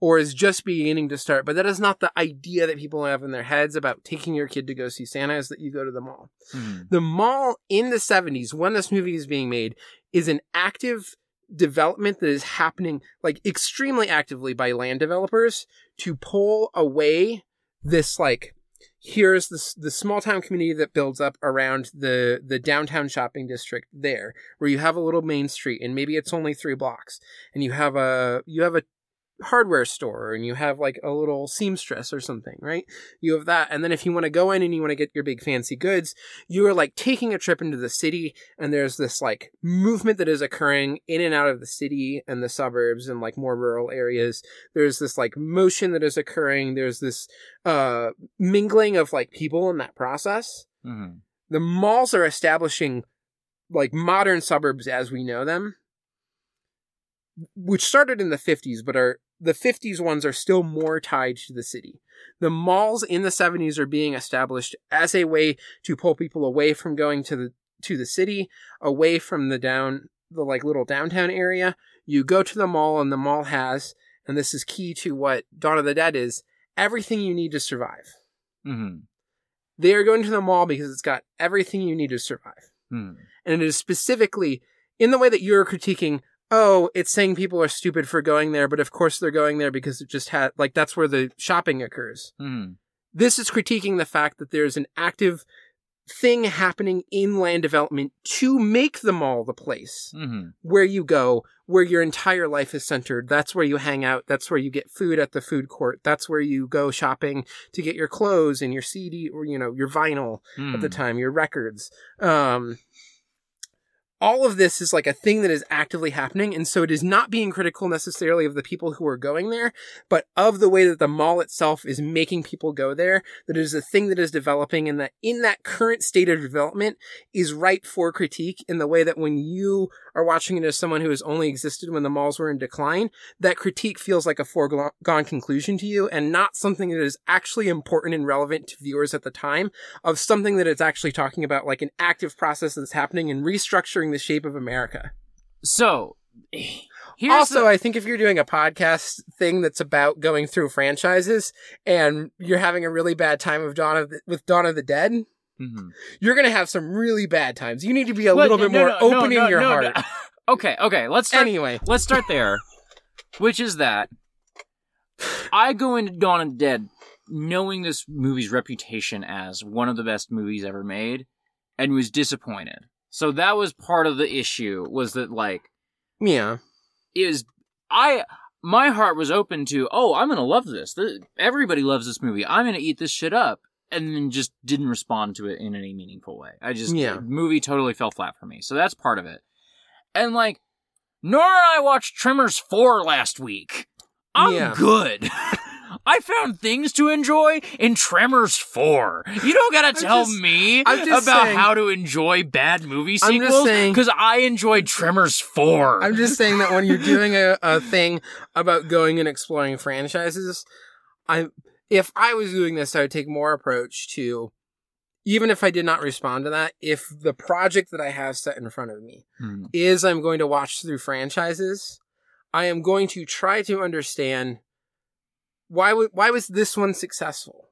or is just beginning to start, but that is not the idea that people have in their heads about taking your kid to go see Santa, is that you go to the mall. Mhm. The mall in the 70s, when this movie is being made, is an active development that is happening like extremely actively by land developers to pull away this like here's the the small town community that builds up around the the downtown shopping district there where you have a little main street and maybe it's only 3 blocks and you have a you have a hardware store and you have like a little seamstress or something, right? You have that. And then if you want to go in and you want to get your big fancy goods, you are like taking a trip into the city and there's this like movement that is occurring in and out of the city and the suburbs and like more rural areas. There's this like motion that is occurring. There's this uh mingling of like people in that process. Mm-hmm. The malls are establishing like modern suburbs as we know them which started in the 50s but are the 50s ones are still more tied to the city. The malls in the 70s are being established as a way to pull people away from going to the to the city, away from the down the like little downtown area. You go to the mall and the mall has and this is key to what Dawn of the Dead is, everything you need to survive. Mm-hmm. They are going to the mall because it's got everything you need to survive. Hmm. And it is specifically in the way that you're critiquing oh, it's saying people are stupid for going there, but of course they're going there because it just had, like, that's where the shopping occurs. Mm-hmm. This is critiquing the fact that there's an active thing happening in land development to make the mall the place Mm-hmm. where you go, where your entire life is centered. That's where you hang out. That's where you get food at the food court. That's where you go shopping to get your clothes and your CD or, you know, your vinyl Hmm. at the time, your records. Um, all of this is like a thing that is actively happening. And so it is not being critical necessarily of the people who are going there, but of the way that the mall itself is making people go there. That is a thing that is developing and that in that current state of development is ripe for critique in the way that when you are watching it as someone who has only existed when the malls were in decline, that critique feels like a foregone conclusion to you and not something that is actually important and relevant to viewers at the time of something that it's actually talking about like an active process that's happening and restructuring the shape of America. So, here's also, the- I think if you're doing a podcast thing that's about going through franchises and you're having a really bad time with Dawn of the, with Dawn of the Dead, Mhm. you're going to have some really bad times. You need to be a Well, little no, bit more no, no, open no, in your heart. okay, okay. Let's start. Anyway, Let's start there, which is that I go into Dawn of the Dead knowing this movie's reputation as one of the best movies ever made, and was disappointed. So that was part of the issue. Was that like yeah. is I my heart was open to oh I'm gonna love this. Th- Everybody loves this movie. I'm gonna eat this shit up, and then just didn't respond to it in any meaningful way. I just Yeah. the movie totally fell flat for me. So that's part of it. And like Nora and I watched Tremors four last week. I'm Yeah. good. I found things to enjoy in Tremors 4. You don't gotta tell just- me about saying- how to enjoy bad movie sequels because I enjoyed Tremors 4. I'm just saying that when you're doing a, a thing about going and exploring franchises, I if I was doing this, I would take more approach to even if I did not respond to that, if the project that I have set in front of me Hmm. is I'm going to watch through franchises, I am going to try to understand why w- why was this one successful?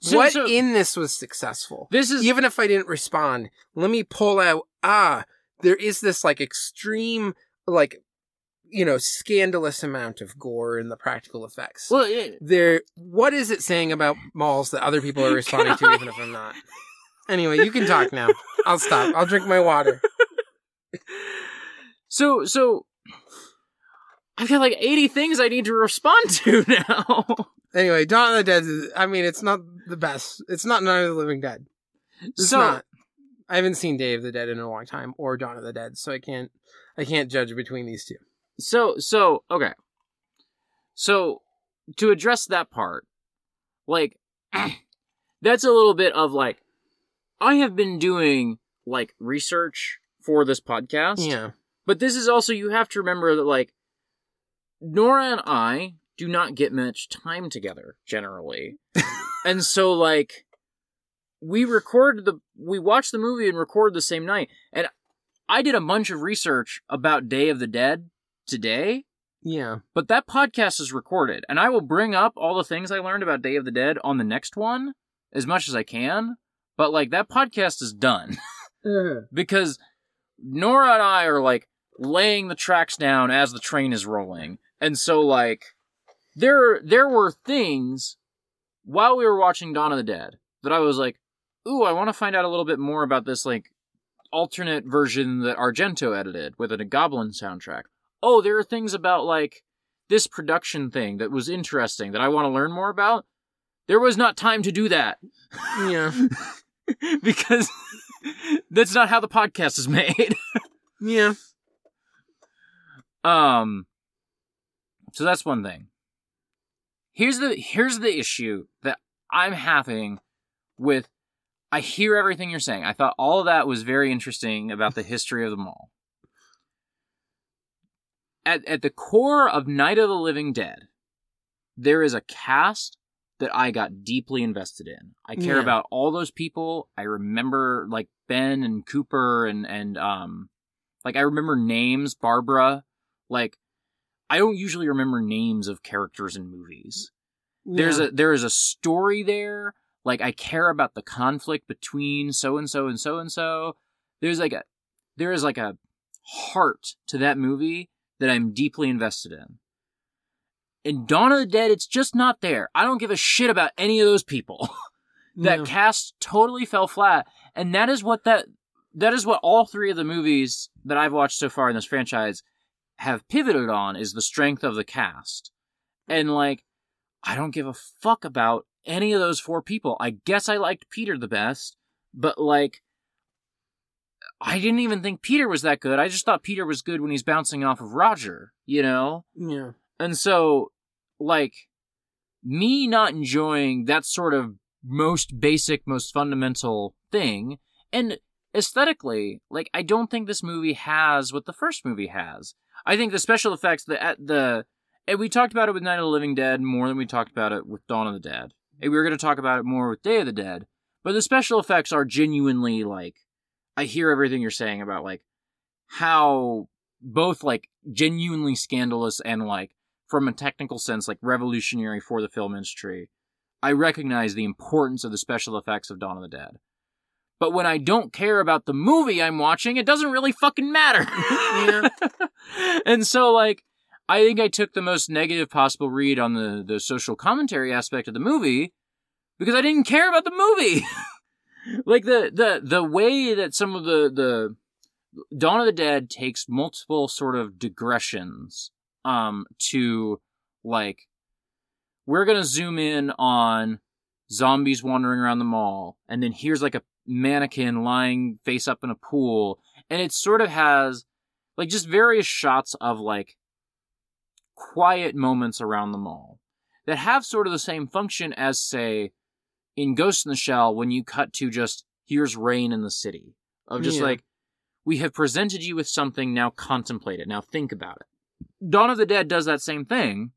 So- what so- in this was successful? This is even if I didn't respond, let me pull out, ah, there is this like extreme, like, you know, scandalous amount of gore in the practical effects. well. It, there, what is it saying about malls that other people are responding to, even if I'm not? Anyway, you can talk now. I'll stop. I'll drink my water. so so. I've got like 80 things I need to respond to now. Anyway, Dawn of the Dead. Is, I mean, it's not the best. It's not Night of the Living Dead. It's so not. I haven't seen Day of the Dead in a long time, or Dawn of the Dead, so I can't. I can't judge between these two. So so okay. So to address that part, like that's a little bit of like I have been doing like research for this podcast. Yeah. But this is also you have to remember that like Nora and I do not get much time together generally. and so like we record the we watch the movie and record the same night. And I did a bunch of research about Day of the Dead today, Yeah. but that podcast is recorded and I will bring up all the things I learned about Day of the Dead on the next one as much as I can. But like that podcast is done because Nora and I are like laying the tracks down as the train is rolling. And so like there there were things while we were watching Dawn of the Dead that I was like, "Ooh, I want to find out a little bit more about this like alternate version that Argento edited with a Goblin soundtrack." Oh, there are things about like this production thing that was interesting that I want to learn more about. There was not time to do that. Yeah. because that's not how the podcast is made. Yeah. Um so that's one thing. Here's the here's the issue that I'm having with I hear everything you're saying. I thought all of that was very interesting about the history of the mall. At at the core of Night of the Living Dead, there is a cast that I got deeply invested in. I care Yeah. about all those people. I remember like Ben and Cooper and and um like I remember names, Barbara. Like I don't usually remember names of characters in movies. There's a there is a story there. Like I care about the conflict between so and so and so and so. There's like a there is like a heart to that movie that I'm deeply invested in. In Dawn of the Dead, it's just not there. I don't give a shit about any of those people. that Yeah. cast totally fell flat, and that is what that that is what all three of the movies that I've watched so far in this franchise have pivoted on is the strength of the cast. And like I don't give a fuck about any of those four people. I guess I liked Peter the best, but like I didn't even think Peter was that good. I just thought Peter was good when he's bouncing off of Roger, you know? Yeah. And so, like, me not enjoying that sort of most basic, most fundamental thing, and aesthetically, like, I don't think this movie has what the first movie has. I think the special effects, the at the, and we talked about it with Night of the Living Dead more than we talked about it with Dawn of the Dead. And we were going to talk about it more with Day of the Dead, but the special effects are genuinely like, I hear everything you're saying about like how both like genuinely scandalous and like from a technical sense, like revolutionary for the film industry, I recognize the importance of the special effects of Dawn of the Dead. But when I don't care about the movie I'm watching, it doesn't really fucking matter. Yeah. and so, like, I think I took the most negative possible read on the, the social commentary aspect of the movie because I didn't care about the movie. like the, the the way that some of the the Dawn of the Dead takes multiple sort of digressions um to like we're gonna zoom in on zombies wandering around the mall and then here's like a mannequin lying face up in a pool and it sort of has like just various shots of like quiet moments around the mall that have sort of the same function as say in Ghost in the Shell when you cut to just here's rain in the city of just Yeah. like we have presented you with something now contemplate it now think about it Dawn of the Dead does that same thing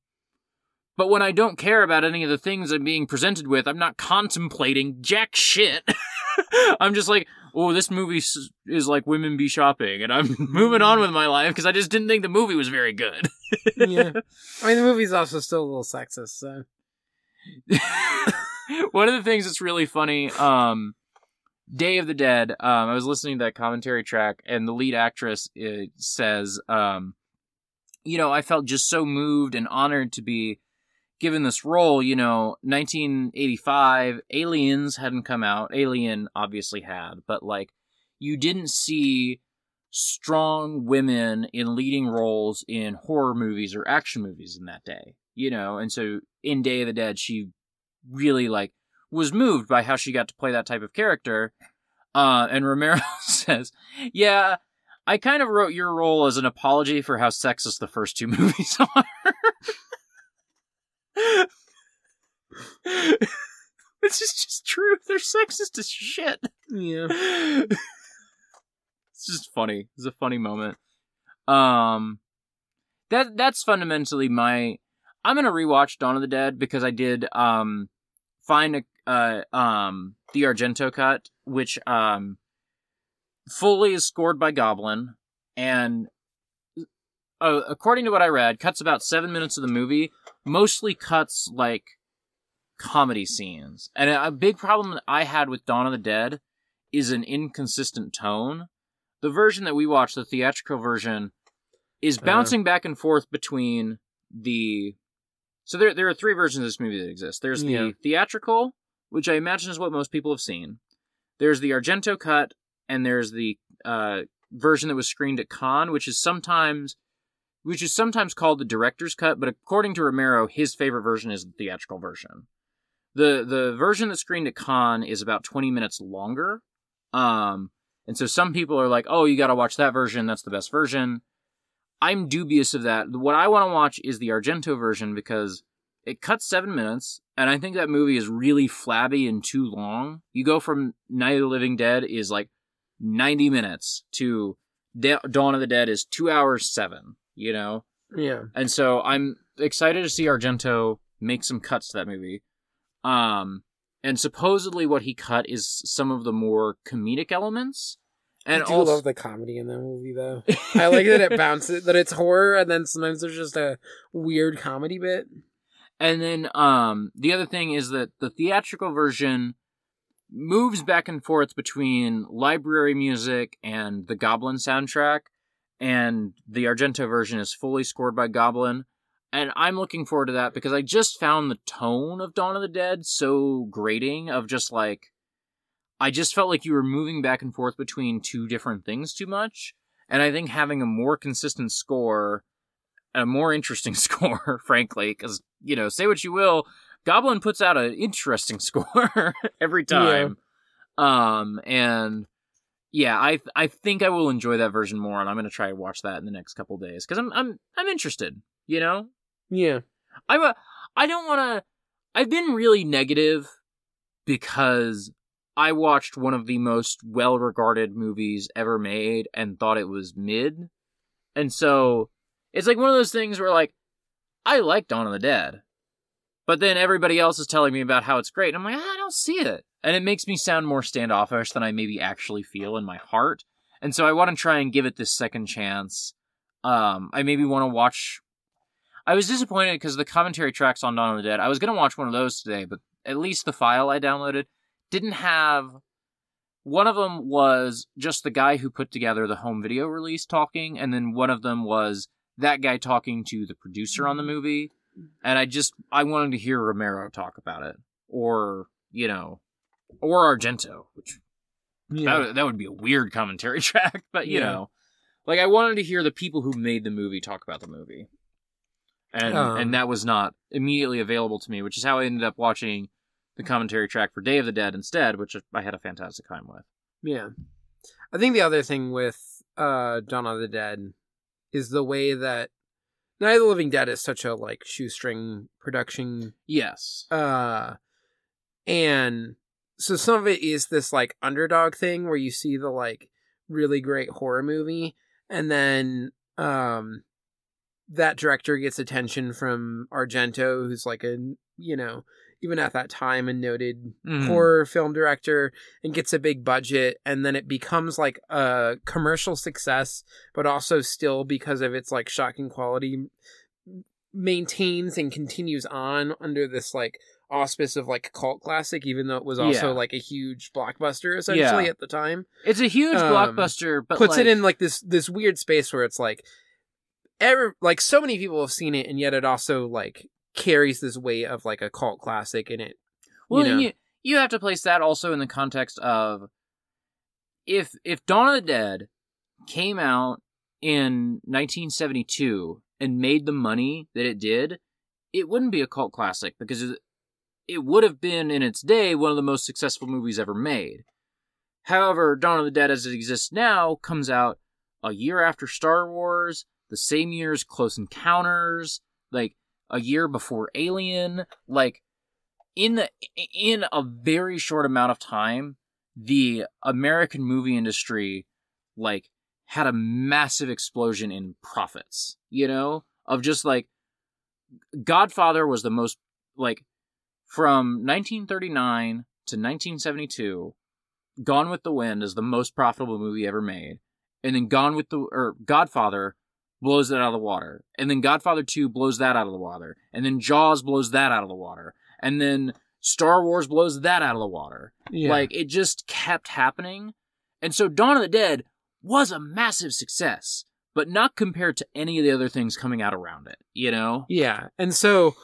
but when I don't care about any of the things I'm being presented with I'm not contemplating jack shit I'm just like oh this movie is like women be shopping and I'm moving on with my life because I just didn't think the movie was very good yeah. I mean, the movie's also still a little sexist, so. One of the things that's really funny, um, Day of the Dead. Um, I was listening to that commentary track, and the lead actress says, um, "You know, I felt just so moved and honored to be given this role. You know, 1985, Aliens hadn't come out. Alien obviously had, but like, you didn't see." strong women in leading roles in horror movies or action movies in that day you know and so in day of the dead she really like was moved by how she got to play that type of character uh and romero says yeah i kind of wrote your role as an apology for how sexist the first two movies are This is just true. They're sexist as shit. Yeah. it's just funny. It's a funny moment. Um, that that's fundamentally my. I'm gonna rewatch Dawn of the Dead because I did um find a uh um the Argento cut, which um fully is scored by Goblin, and uh, according to what I read, cuts about seven minutes of the movie, mostly cuts like comedy scenes. And a big problem that I had with Dawn of the Dead is an inconsistent tone. The version that we watched, the theatrical version, is Uh. bouncing back and forth between the. So there, there are three versions of this movie that exist. There's the Yeah. theatrical, which I imagine is what most people have seen. There's the Argento cut, and there's the uh, version that was screened at Cannes, which is sometimes, which is sometimes called the director's cut. But according to Romero, his favorite version is the theatrical version. the The version that screened at Cannes is about 20 minutes longer. Um, and so some people are like, "Oh, you got to watch that version. That's the best version." I'm dubious of that. What I want to watch is the Argento version because it cuts seven minutes, and I think that movie is really flabby and too long. You go from Night of the Living Dead is like 90 minutes to Da- Dawn of the Dead is two hours seven, you know? Yeah. And so I'm excited to see Argento make some cuts to that movie. Um, and supposedly what he cut is some of the more comedic elements. And I do also, love the comedy in that movie, though. I like that it bounces, that it's horror, and then sometimes there's just a weird comedy bit. And then um the other thing is that the theatrical version moves back and forth between library music and the Goblin soundtrack and the Argento version is fully scored by Goblin. And I'm looking forward to that because I just found the tone of Dawn of the Dead so grating of just like I just felt like you were moving back and forth between two different things too much. And I think having a more consistent score, a more interesting score, frankly, because, you know, say what you will, Goblin puts out an interesting score every time. Um, and yeah, I I think I will enjoy that version more, and I'm gonna try to watch that in the next couple days because I'm I'm I'm interested. You know, Yeah. I'm a, I don't want to. I've been really negative because I watched one of the most well-regarded movies ever made and thought it was mid, and so it's like one of those things where like I like Dawn of the Dead, but then everybody else is telling me about how it's great, and I'm like "Ah, I don't see it, and it makes me sound more standoffish than I maybe actually feel in my heart, and so I want to try and give it this second chance. Um, I maybe want to watch I was disappointed because the commentary tracks on Dawn of the Dead. I was gonna watch one of those today, but at least the file I downloaded didn't have. One of them was just the guy who put together the home video release talking, and then one of them was that guy talking to the producer on the movie. And I just I wanted to hear Romero talk about it, or you know, or Argento, which Yeah. that, would- that would be a weird commentary track, but you Yeah. know, like I wanted to hear the people who made the movie talk about the movie, and Um. and that was not immediately available to me, which is how I ended up watching the commentary track for Day of the Dead instead, which I had a fantastic time with. Yeah. I think the other thing with uh Dawn of the Dead is the way that Night of the Living Dead is such a like shoestring production Yes, uh and so some of it is this like underdog thing where you see the like really great horror movie and then um that director gets attention from Argento who's like a you know even at that time a noted Mhm. horror film director and gets a big budget and then it becomes like a commercial success but also still because of its like shocking quality maintains and continues on under this like auspice of like cult classic even though it was also Yeah. like a huge blockbuster essentially Yeah. at the time it's a huge Um, blockbuster, but puts like, it in like this this weird space where it's like ever like so many people have seen it and yet it also like carries this weight of like a cult classic in it Well, you you, know. you you have to place that also in the context of if if Dawn of the Dead came out in 1972 and made the money that it did, it wouldn't be a cult classic because it, it would have been in its day one of the most successful movies ever made. However, Dawn of the Dead as it exists now comes out a year after Star Wars, the same year as Close Encounters, like a year before Alien, like in the in a very short amount of time, the American movie industry like had a massive explosion in profits, you know, of just like Godfather was the most like from 1939 to 1972 Gone with the Wind is the most profitable movie ever made. And then Gone with the or Godfather blows that out of the water. And then Godfather 2 blows that out of the water. And then Jaws blows that out of the water. And then Star Wars blows that out of the water. yeah Like it just kept happening. And so Dawn of the Dead was a massive success. but not compared to any of the other things coming out around it. You know? Yeah, and so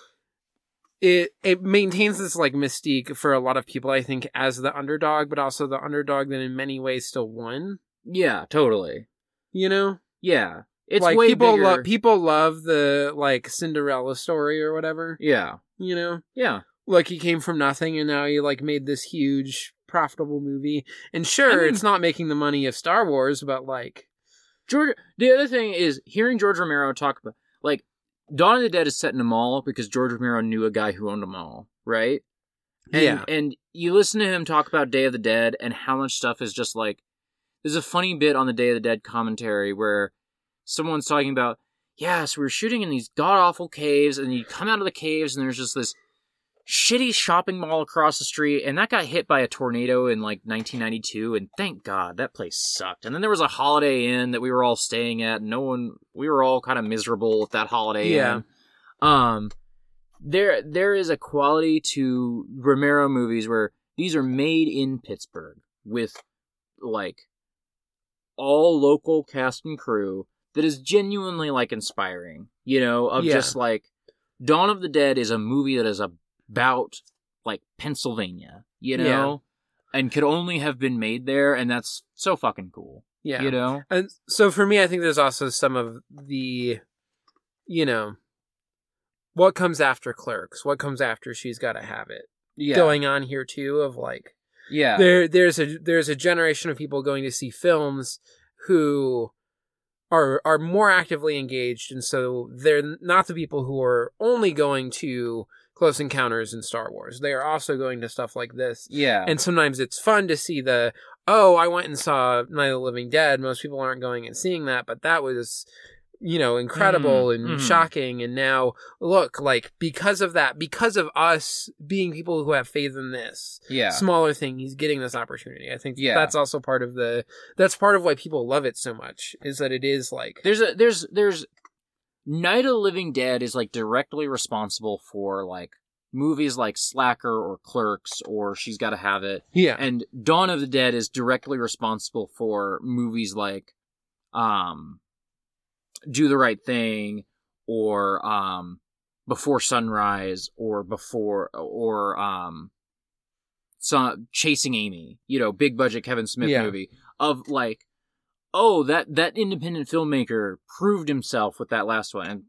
it it maintains this like mystique for a lot of people. I think as the underdog, but also the underdog that in many ways still won. Yeah, totally. You know, Yeah, it's like way people bigger. love people love the like Cinderella story or whatever. yeah, You know, yeah. like he came from nothing and now he like made this huge profitable movie. And sure, I mean- it's not making the money of Star Wars, but like George. The other thing is hearing George Romero talk about like Dawn of the Dead is set in a mall because George Romero knew a guy who owned a mall, right? And, Yeah. And you listen to him talk about Day of the Dead and how much stuff is just like. There's a funny bit on the Day of the Dead commentary where someone's talking about, yeah, so we were shooting in these god awful caves, and you come out of the caves, and there's just this shitty shopping mall across the street, and that got hit by a tornado in like 1992, and thank God that place sucked. And then there was a Holiday Inn that we were all staying at. And no one, we were all kind of miserable with that Holiday Yeah. Inn. Um, there there is a quality to Romero movies where these are made in Pittsburgh with like all local cast and crew that is genuinely like inspiring. You know, of Yeah. just like Dawn of the Dead is a movie that is about like Pennsylvania, you know, and could only have been made there, and that's so fucking cool. yeah. You know, And so for me, I think there's also some of the, you know, what comes after Clerks, what comes after She's Got to Have It, yeah, going on here too. Of like, yeah, there, there's a there's a generation of people going to see films who are are more actively engaged, and so they're not the people who are only going to Close Encounters and Star Wars. They are also going to stuff like this, yeah, and sometimes it's fun to see the oh i went and saw night of the living dead. Most people aren't going and seeing that but that was you know incredible Mhm, and mhm. shocking. And now look like because of that because of us being people who have faith in this yeah, smaller thing he's getting this opportunity. I think Yeah. that's also part of the that's part of why people love it so much is that it is like there's a there's there's Night of the Living Dead is like directly responsible for like movies like Slacker or Clerks or She's Got to Have It, yeah. And Dawn of the Dead is directly responsible for movies like um Do the Right Thing or um Before Sunrise or before or um some Chasing Amy, you know, big budget Kevin Smith Yeah. movie of like oh that that independent filmmaker proved himself with that last one and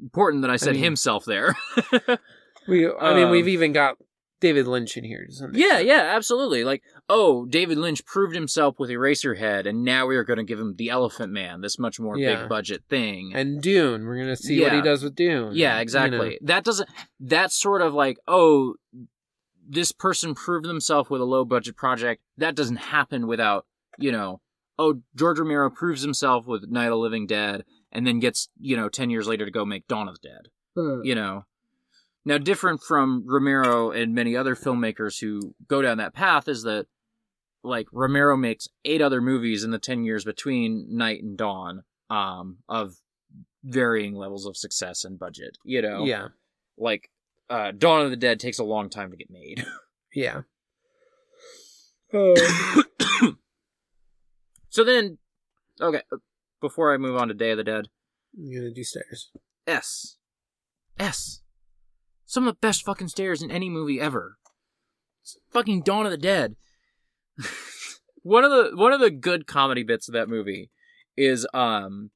important that I said mean- himself there. we i mean um, we've even got david lynch in here Yeah, yeah, absolutely. Like, oh, David Lynch proved himself with Eraserhead, and now we are going to give him the Elephant Man, this much more Yeah. big budget thing. and dune we're gonna see what he does with dune yeah, you know. exactly. That doesn't. That's sort of like, oh, this person proved themselves with a low budget project. That doesn't happen without, you know, oh, George Romero proves himself with Night of the Living Dead, and then gets, you know, ten years later to go make Dawn of the Dead. Hmm. you know. Now, different from Romero and many other filmmakers who go down that path is that, like, Romero makes eight other movies in the 10 years between Night and Dawn um, of varying levels of success and budget, you know? yeah Like, uh, Dawn of the Dead takes a long time to get made. yeah so then, okay, before I move on to Day of the Dead, You're gonna do stairs. S. S. Some of the best fucking stairs in any movie ever. It's fucking Dawn of the Dead. One of the one of the good comedy bits of that movie is um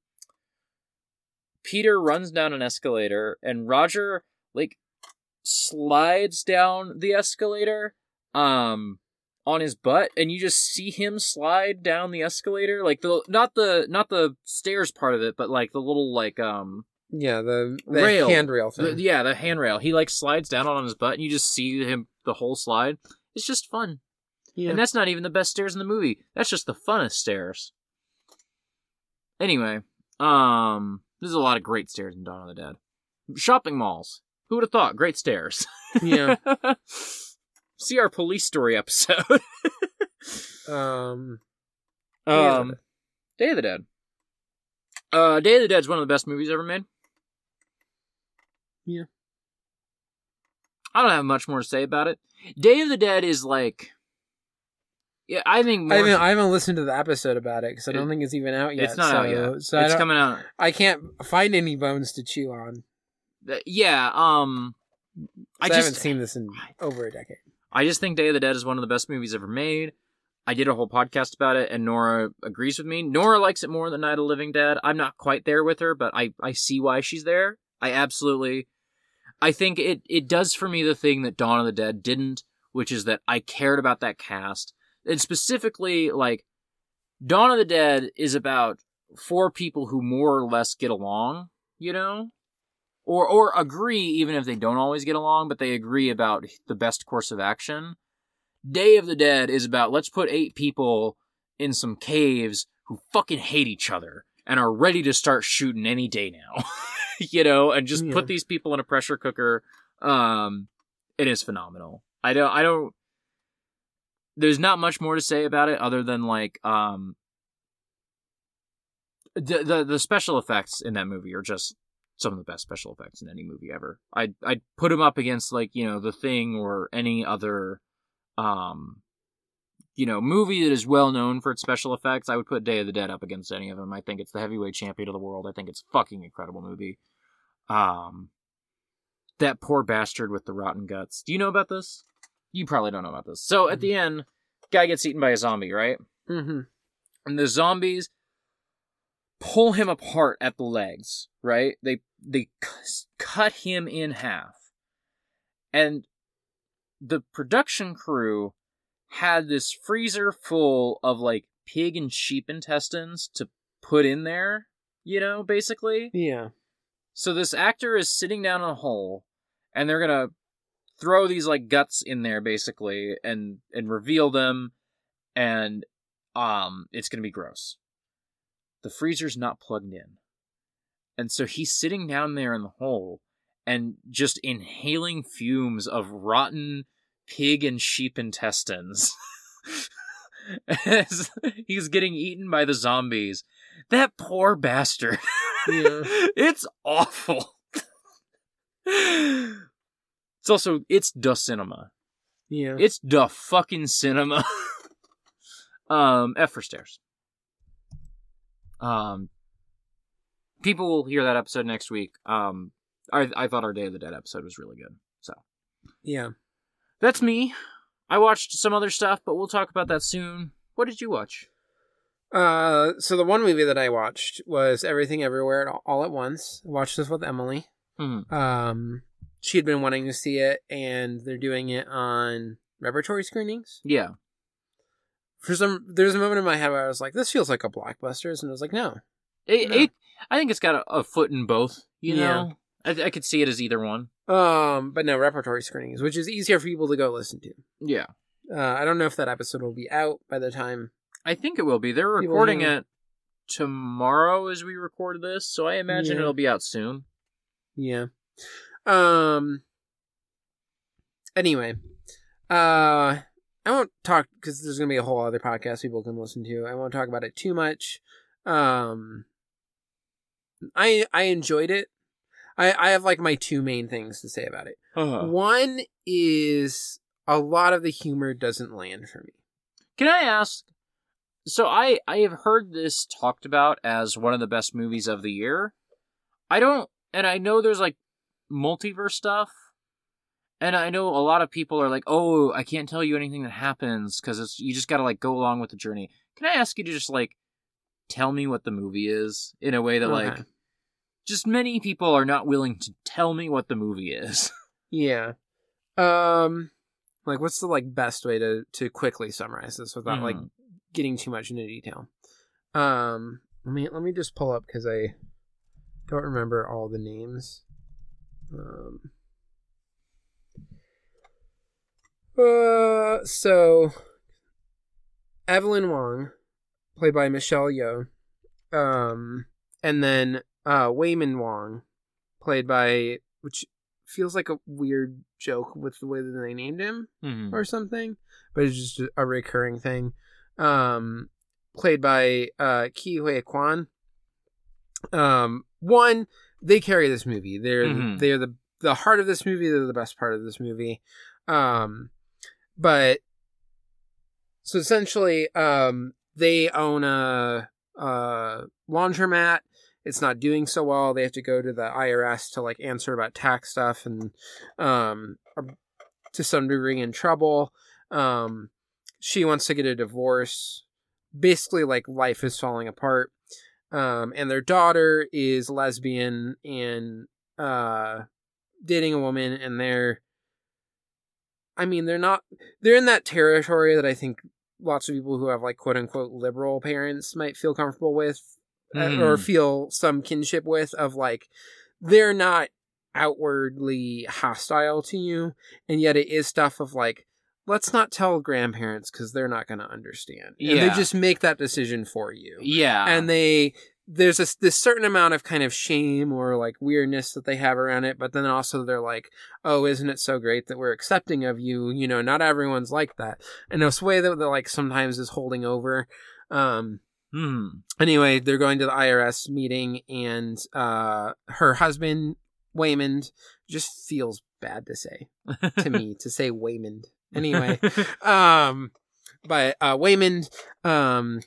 Peter runs down an escalator and Roger like slides down the escalator um on his butt and you just see him slide down the escalator like the not the not the stairs part of it but like the little like um Yeah, the, the Rail. handrail the, thing. yeah, the handrail. He like slides down on his butt, and you just see him the whole slide. It's just fun, yeah. and that's not even the best stairs in the movie. That's just the funnest stairs. Anyway, um, there's a lot of great stairs in Dawn of the Dead. Shopping malls. Who would have thought? Great stairs. Yeah. See our police story episode. um, Day of the um, Day of the Dead. Uh, Day of the Dead is one of the best movies ever made. Yeah. I don't have much more to say about it. Day of the Dead is like Yeah, I think more I haven't, I haven't listened to the episode about it because I don't It- think it's even out yet. it's not so, out yet. So it's coming out. I can't find any bones to chew on. Th- Yeah, um, I I, just haven't seen this in over a decade. I just think Day of the Dead is one of the best movies ever made. I did a whole podcast about it, and Nora agrees with me. Nora likes it more than Night of the Living Dead. I'm not quite there with her, but I, I see why she's there. I absolutely, I think it, it does for me the thing that Dawn of the Dead didn't, which is that I cared about that cast. And specifically, like, Dawn of the Dead is about four people who more or less get along, you know? Or, or agree, even if they don't always get along, but they agree about the best course of action. Day of the Dead is about let's put eight people in some caves who fucking hate each other and are ready to start shooting any day now. you know, and just Yeah. put these people in a pressure cooker. Um it is phenomenal. I don't I don't there's not much more to say about it other than like um the the, the special effects in that movie are just some of the best special effects in any movie ever. I'd I'd put them up against like you know the Thing or any other, um, you know movie that is well known for its special effects. I would put Day of the Dead up against any of them. I think it's the heavyweight champion of the world. I think it's a fucking incredible movie. Um, that poor bastard with the rotten guts. Do you know about this? You probably don't know about this. So at the end, guy gets eaten by a zombie, right? Mm-hmm. and the zombies pull him apart at the legs right they they c- cut him in half and the production crew had this freezer full of like pig and sheep intestines to put in there you know basically Yeah. so this actor is sitting down in a hole, and they're gonna throw these like guts in there basically, and and reveal them, and um, it's gonna be gross. The freezer's not plugged in, and so he's sitting down there in the hole, and just inhaling fumes of rotten pig and sheep intestines. As he's getting eaten by the zombies. That poor bastard. Yeah. it's awful. it's also it's the cinema. Yeah. It's the fucking cinema. um, F for stairs. Um, people will hear that episode next week. Um, I I thought our Day of the Dead episode was really good. So yeah. that's me. I watched some other stuff, but we'll talk about that soon. What did you watch? Uh, so the one movie that I watched was Everything Everywhere All- All at Once. I watched this with Emily. Hmm. Um, she had been wanting to see it, and they're doing it on repertory screenings. Yeah. For some, there's a moment in my head where I was like, "This feels like a blockbuster," and I was like, "No." It, No. it I think it's got a, a foot in both. You Yeah. know, I, I could see it as either one. Um, but no repertory screenings, which is easier for people to go listen to. Yeah, Uh, I don't know if that episode will be out by the time. I think it will be. They're recording it tomorrow as we record this, so I imagine Yeah. it'll be out soon. Yeah. Um. Anyway, uh, I won't talk because there's gonna be a whole other podcast people can listen to. I won't talk about it too much. Um, I I enjoyed it. I I have like my two main things to say about it. Uh-huh. One is a lot of the humor doesn't land for me. Can I ask? So I I have heard this talked about as one of the best movies of the year. I don't, and I know there's like multiverse stuff, and I know a lot of people are like, "Oh, I can't tell you anything that happens because it's you just got to like go along with the journey." Can I ask you to just like tell me what the movie is in a way that like just many people are not willing to tell me what the movie is. Yeah. Um like what's the like best way to to quickly summarize this without like Mhm. getting too much into detail? Um let me let me just pull up cuz I don't remember all the names. Um uh so Evelyn Wong played by Michelle Yeoh um and then uh Waymond Wong played by which feels like a weird joke with the way that they named him Mhm. or something, but it's just a recurring thing. Um, played by uh, Ke Huy Quan. Um, one, they carry this movie. They're Mhm. they're the the heart of this movie. They're the best part of this movie. Um, but So essentially, um, they own a, a laundromat. It's not doing so well. They have to go to the IRS to like answer about tax stuff and um, are to some degree in trouble. Um, she wants to get a divorce. Basically, like life is falling apart. Um, and their daughter is lesbian and uh, dating a woman, and they're I mean, they're not they're in that territory that I think lots of people who have like quote unquote liberal parents might feel comfortable with mm. or feel some kinship with of like they're not outwardly hostile to you and yet it is stuff of like let's not tell grandparents because they're not going to understand yeah. and they just make that decision for you yeah and they there's a, this certain amount of kind of shame or like weirdness that they have around it, but then also they're like, "Oh, isn't it so great that we're accepting of you?" You know, not everyone's like that, and this way that, that like sometimes is holding over. Um, hmm. Anyway, they're going to the IRS meeting, and uh, her husband Waymond just feels bad to say to me to say Waymond. Anyway, um, but uh, Waymond um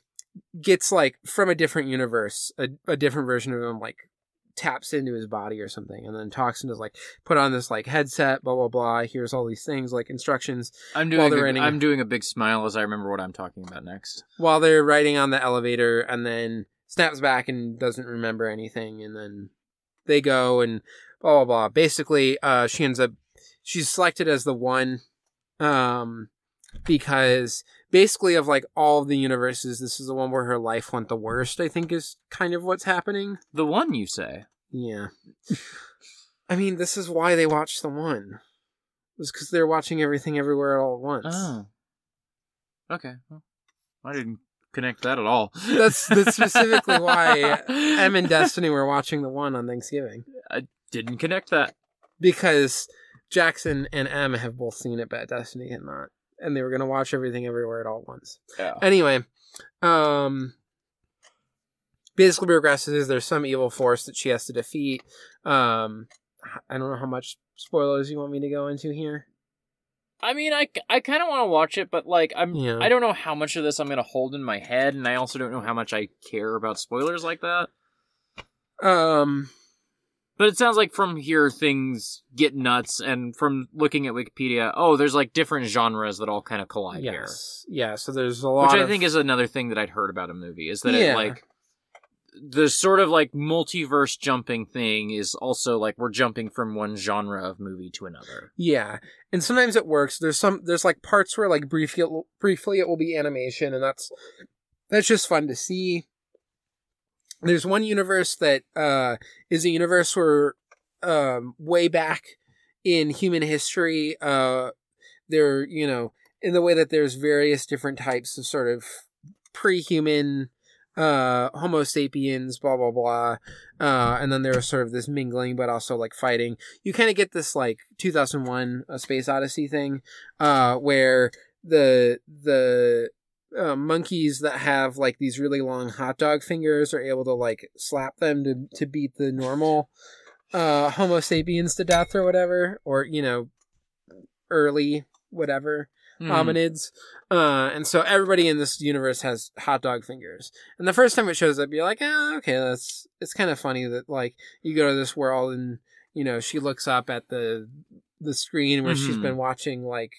gets like from a different universe, a, a different version of him like taps into his body or something and then talks and is like put on this like headset blah blah blah here's all these things like instructions i'm doing a, i'm doing a big smile as i remember what i'm talking about next. While they're riding on the elevator and then snaps back and doesn't remember anything and then they go and blah blah blah. Basically uh she ends up she's selected as the one um because basically of like all the universes, this is the one where her life went the worst. I think is kind of what's happening. The one you say? Yeah. I mean, this is why they watched the one. It was because they're watching everything everywhere all at once. Oh. Okay. Well, I didn't connect that at all. That's that's specifically why M and Destiny were watching the one on Thanksgiving. I didn't connect that because Jackson and M have both seen it, but Destiny had not and they were gonna watch everything everywhere at all once. Yeah. Anyway, um, basically progresses. Is there's some evil force that she has to defeat. Um, I don't know how much spoilers you want me to go into here. I mean, I, I kind of want to watch it, but like I'm yeah. I don't know how much of this I'm gonna hold in my head, and I also don't know how much I care about spoilers like that. Um, but it sounds like from here things get nuts, and from looking at Wikipedia, oh, there's like different genres that all kind of collide yes. here. Yeah, so there's a lot. Which I think is another thing that I'd heard about a movie is that yeah. it like the sort of like multiverse jumping thing is also like we're jumping from one genre of movie to another. Yeah, and sometimes it works. There's some there's like parts where like briefly briefly it will be animation, and that's that's just fun to see there's one universe that uh, is a universe where um, way back in human history, uh, there, you know, in the way that there's various different types of sort of pre-human uh homo sapiens blah blah blah uh and then there's sort of this mingling but also like fighting. You kind of get this like 2001 a space odyssey thing uh where the the uh, monkeys that have like these really long hot dog fingers are able to like slap them to to beat the normal uh homo sapiens to death or whatever or you know early whatever mm. hominids uh and so everybody in this universe has hot dog fingers and the first time it shows up you're like oh, okay that's it's kind of funny that like you go to this world and you know she looks up at the the screen where mm-hmm. she's been watching like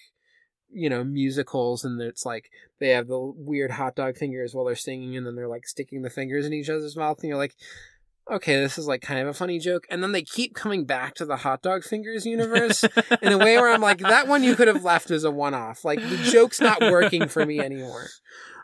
you know musicals and it's like they have the weird hot dog fingers while they're singing and then they're like sticking the fingers in each other's mouth and you're like okay this is like kind of a funny joke. And then they keep coming back to the hot dog fingers universe in a way where i'm like that one you could have left as a one-off. Like the joke's not working for me anymore.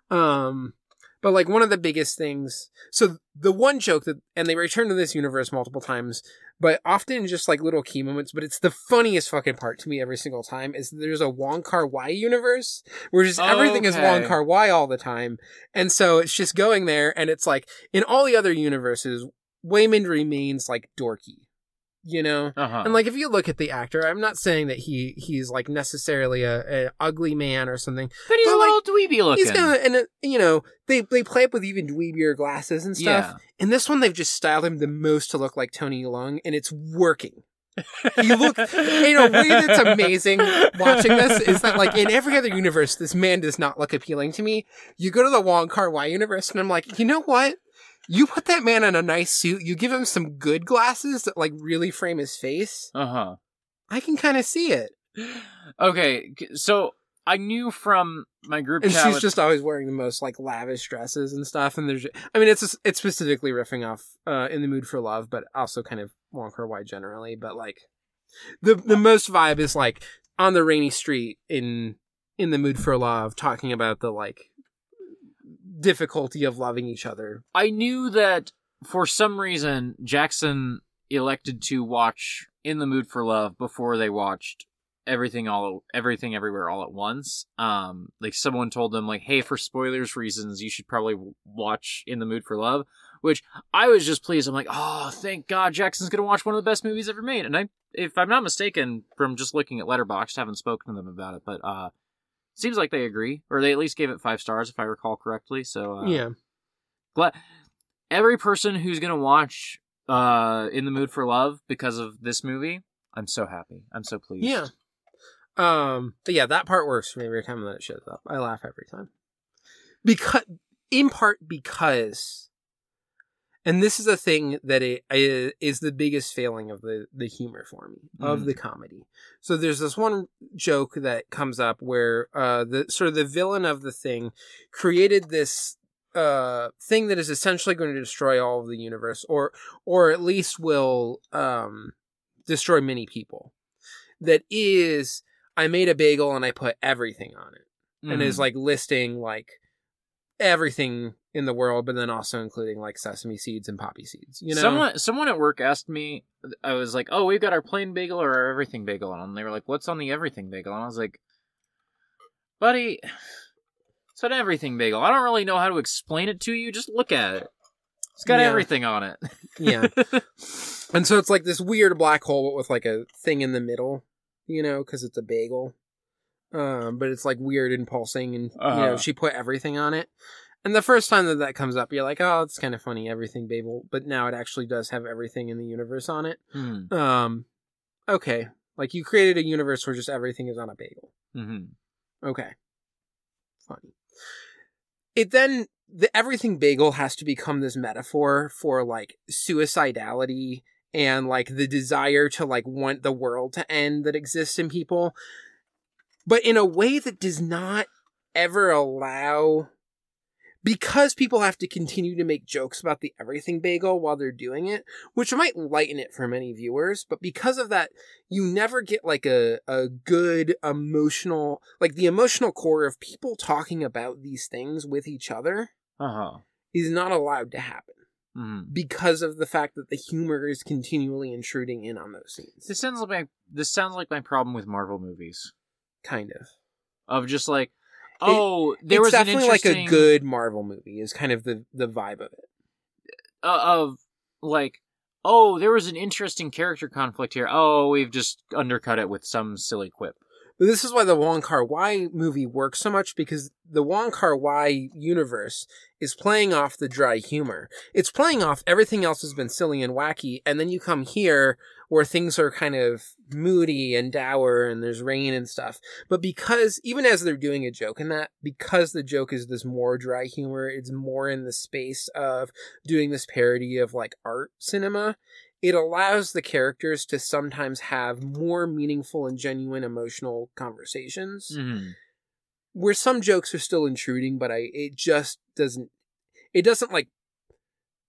Um but like one of the biggest things so the one joke that and they return to this universe multiple times but often just like little key moments. But it's the funniest fucking part to me every single time is there's a Wong Kar Wai universe where just everything okay. is Wong Kar Wai all the time, and so it's just going there, and it's like in all the other universes, Waymond remains like dorky you know uh-huh. and like if you look at the actor i'm not saying that he he's like necessarily a, a ugly man or something but he's but, a like, little dweeby looking he's gonna and uh, you know they they play up with even dweebier glasses and stuff yeah. in this one they've just styled him the most to look like tony leung and it's working He look in a way that's amazing watching this is that like in every other universe, this man does not look appealing to me. You go to the Wong Kar Wai universe, and I'm like, you know what? You put that man in a nice suit. You give him some good glasses that like really frame his face. Uh huh. I can kind of see it. Okay, so I knew from my group And chat. she's with- just always wearing the most like lavish dresses and stuff. And there's, I mean, it's it's specifically riffing off uh, "In the Mood for Love," but also kind of Wong Kar Wai generally. But like, the the most vibe is like on the rainy street in in the mood for love, talking about the like difficulty of loving each other. I knew that for some reason Jackson elected to watch In the Mood for Love before they watched everything all everything everywhere all at once. Um like someone told them like hey for spoilers reasons you should probably watch In the Mood for Love, which I was just pleased. I'm like, "Oh, thank God Jackson's to watch one of the best movies ever made." And I if I'm not mistaken from just looking at Letterboxd, haven't spoken to them about it, but uh seems like they agree or they at least gave it 5 stars if I recall correctly. So uh, yeah, glad every person who's gonna watch uh in the mood for love because of this movie i'm so happy i'm so pleased yeah. Um, but yeah, that part works for me every time that it shows up. I laugh every time because, in part, because. And this is a thing that it, i- is the biggest failing of the, the humor for me of Mm. the comedy. So there's this one joke that comes up where uh, the sort of the villain of the thing created this uh, thing that is essentially going to destroy all of the universe, or or at least will um, destroy many people. That is, I made a bagel and I put everything on it and Mhm. is like listing like everything in the world, but then also including like sesame seeds and poppy seeds. You know, someone someone at work asked me i was like oh we've got our plain bagel or our everything bagel and they were like what's on the everything bagel and i was like buddy it's an everything bagel i don't really know how to explain it to you just look at it it's got Yeah. everything on it yeah. and so it's like this weird black hole, but with like a thing in the middle, you know, because it's a bagel. Um, but it's like weird and pulsing, and you know, Uh-huh. she put everything on it. And the first time that that comes up, you're like, oh, it's kind of funny, everything bagel. But now it actually does have everything in the universe on it. hmm Um, okay, like you created a universe where just everything is on a bagel. hmm Okay. Funny. It then the everything bagel has to become this metaphor for like suicidality and like the desire to like want the world to end that exists in people. But in a way that does not ever allow because people have to continue to make jokes about the everything bagel while they're doing it, which might lighten it for many viewers, but because of that, you never get like a, a good emotional, like the emotional core of people talking about these things with each other uh-huh. is not allowed to happen hmm because of the fact that the humor is continually intruding in on those scenes. this sounds like my this sounds like my problem with marvel movies Kind of. of just like oh there it's was an definitely like a good Marvel movie is kind of the, the vibe of it. uh, of like oh there was an interesting character conflict here oh we've just undercut it with some silly quip this is why the Wong Kar Wai movie works so much because the Wong Kar Wai universe is playing off the dry humor. It's playing off everything else has been silly and wacky, and then you come here where things are kind of moody and dour and there's rain and stuff. But because even as they're doing a joke and that, because the joke is this more dry humor, it's more in the space of doing this parody of like art cinema it allows the characters to sometimes have more meaningful and genuine emotional conversations mm-hmm. where some jokes are still intruding but i it just doesn't it doesn't like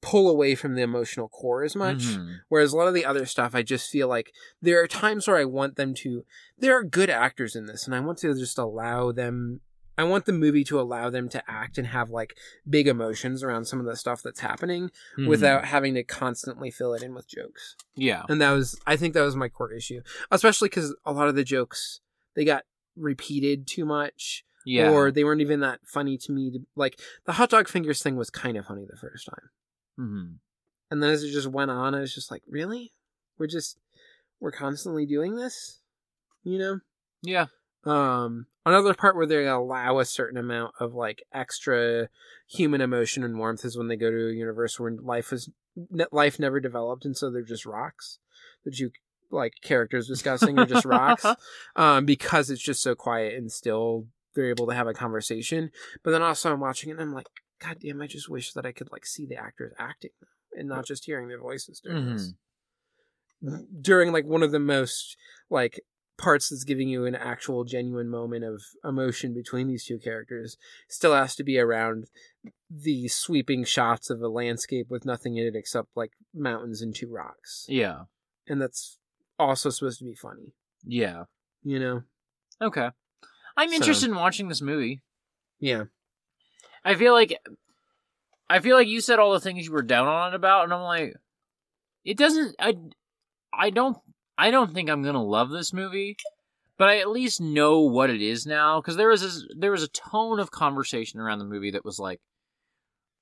pull away from the emotional core as much Mm-hmm. whereas a lot of the other stuff i just feel like there are times where i want them to there are good actors in this and i want to just allow them i want the movie to allow them to act and have like big emotions around some of the stuff that's happening Mm-hmm. without having to constantly fill it in with jokes. Yeah. And that was i think that was my core issue especially because a lot of the jokes they got repeated too much yeah. or they weren't even that funny to me to, like the hot dog fingers thing was kind of funny the first time. Mm-hmm. and then as it just went on i was just like really? We're just we're constantly doing this? You know? Yeah um another part where they allow a certain amount of like extra human emotion and warmth is when they go to a universe where life is life never developed and so they're just rocks that you like characters discussing or just rocks um, because it's just so quiet and still they're able to have a conversation. But then also I'm watching it and I'm like, God damn, I just wish that I could like see the actors acting and not just hearing their voices during Mm-hmm. this. During like one of the most like parts that's giving you an actual genuine moment of emotion between these two characters still has to be around the sweeping shots of a landscape with nothing in it except like mountains and two rocks. Yeah. And that's also supposed to be funny, Yeah. you know? Okay. I'm So- interested in watching this movie. Yeah. I feel like I feel like you said all the things you were down on it about, and I'm like, it doesn't. I I don't I don't think I'm gonna love this movie, but I at least know what it is now because there was this, there was a tone of conversation around the movie that was like,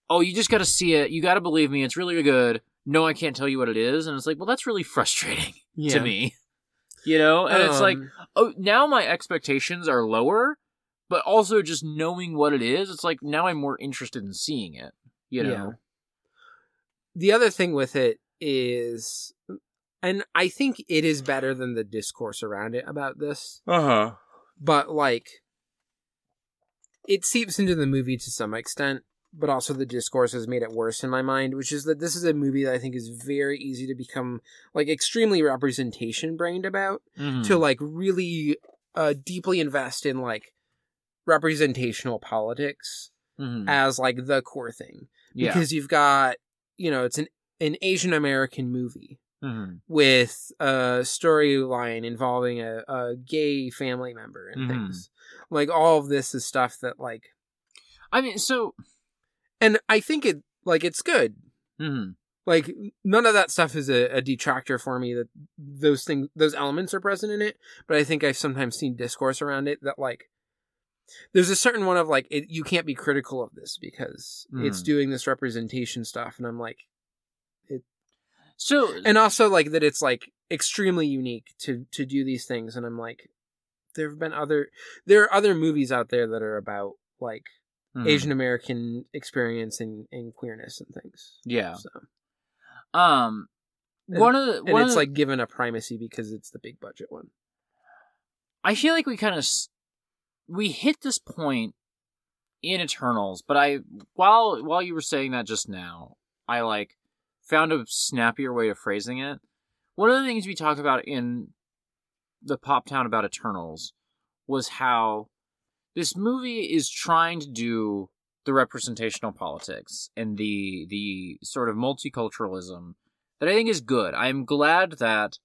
oh, you just got to see it, you got to believe me, it's really good. No, I can't tell you what it is, and it's like, well, that's really frustrating Yeah. to me, you know. And it's like, Um, oh, now my expectations are lower, but also just knowing what it is, it's like now I'm more interested in seeing it. You know, Yeah. the other thing with it is and I think it is better than the discourse around it about this. uh huh, But like it seeps into the movie to some extent, but also the discourse has made it worse in my mind, which is that this is a movie that I think is very easy to become like extremely representation brained about. Mm-hmm. to like really uh deeply invest in like representational politics Mhm. as like the core thing yeah, because you've got you know it's an an Asian American movie hmm with a storyline involving a, a gay family member and Mhm. things like all of this is stuff that like I mean, so and I think it like it's good mhm. like none of that stuff is a, a detractor for me that those things those elements are present in it but i think i've sometimes seen discourse around it that like there's a certain one of like it, you can't be critical of this because it's Mm. doing this representation stuff and i'm like so and also like that it's like extremely unique to to do these things and i'm like there have been other there are other movies out there that are about like mhm. asian american experience and, and queerness and things. Yeah, so. Um, And- one of the and it's of like given a primacy because it's the big budget one. I feel like we kind of we hit this point in Eternals, but I while while you were saying that just now, I like found a snappier way of phrasing it. One of the things we talked about in the Pootan about Eternals was how this movie is trying to do the representational politics and the the sort of multiculturalism that I think is good. I'm glad that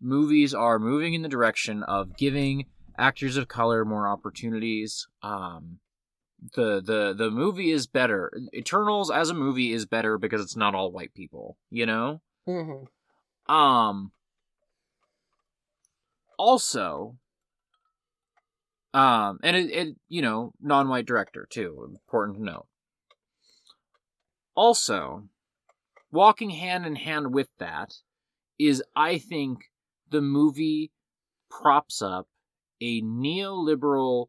movies are moving in the direction of giving actors of color more opportunities. Um, the the the movie is better. Eternals as a movie is better because it's not all white people. You know. Mm-hmm. Um. Also. Um, and it, it you know non-white director too. Important to note. Also, walking hand in hand with that is, I think, the movie props up a neoliberal,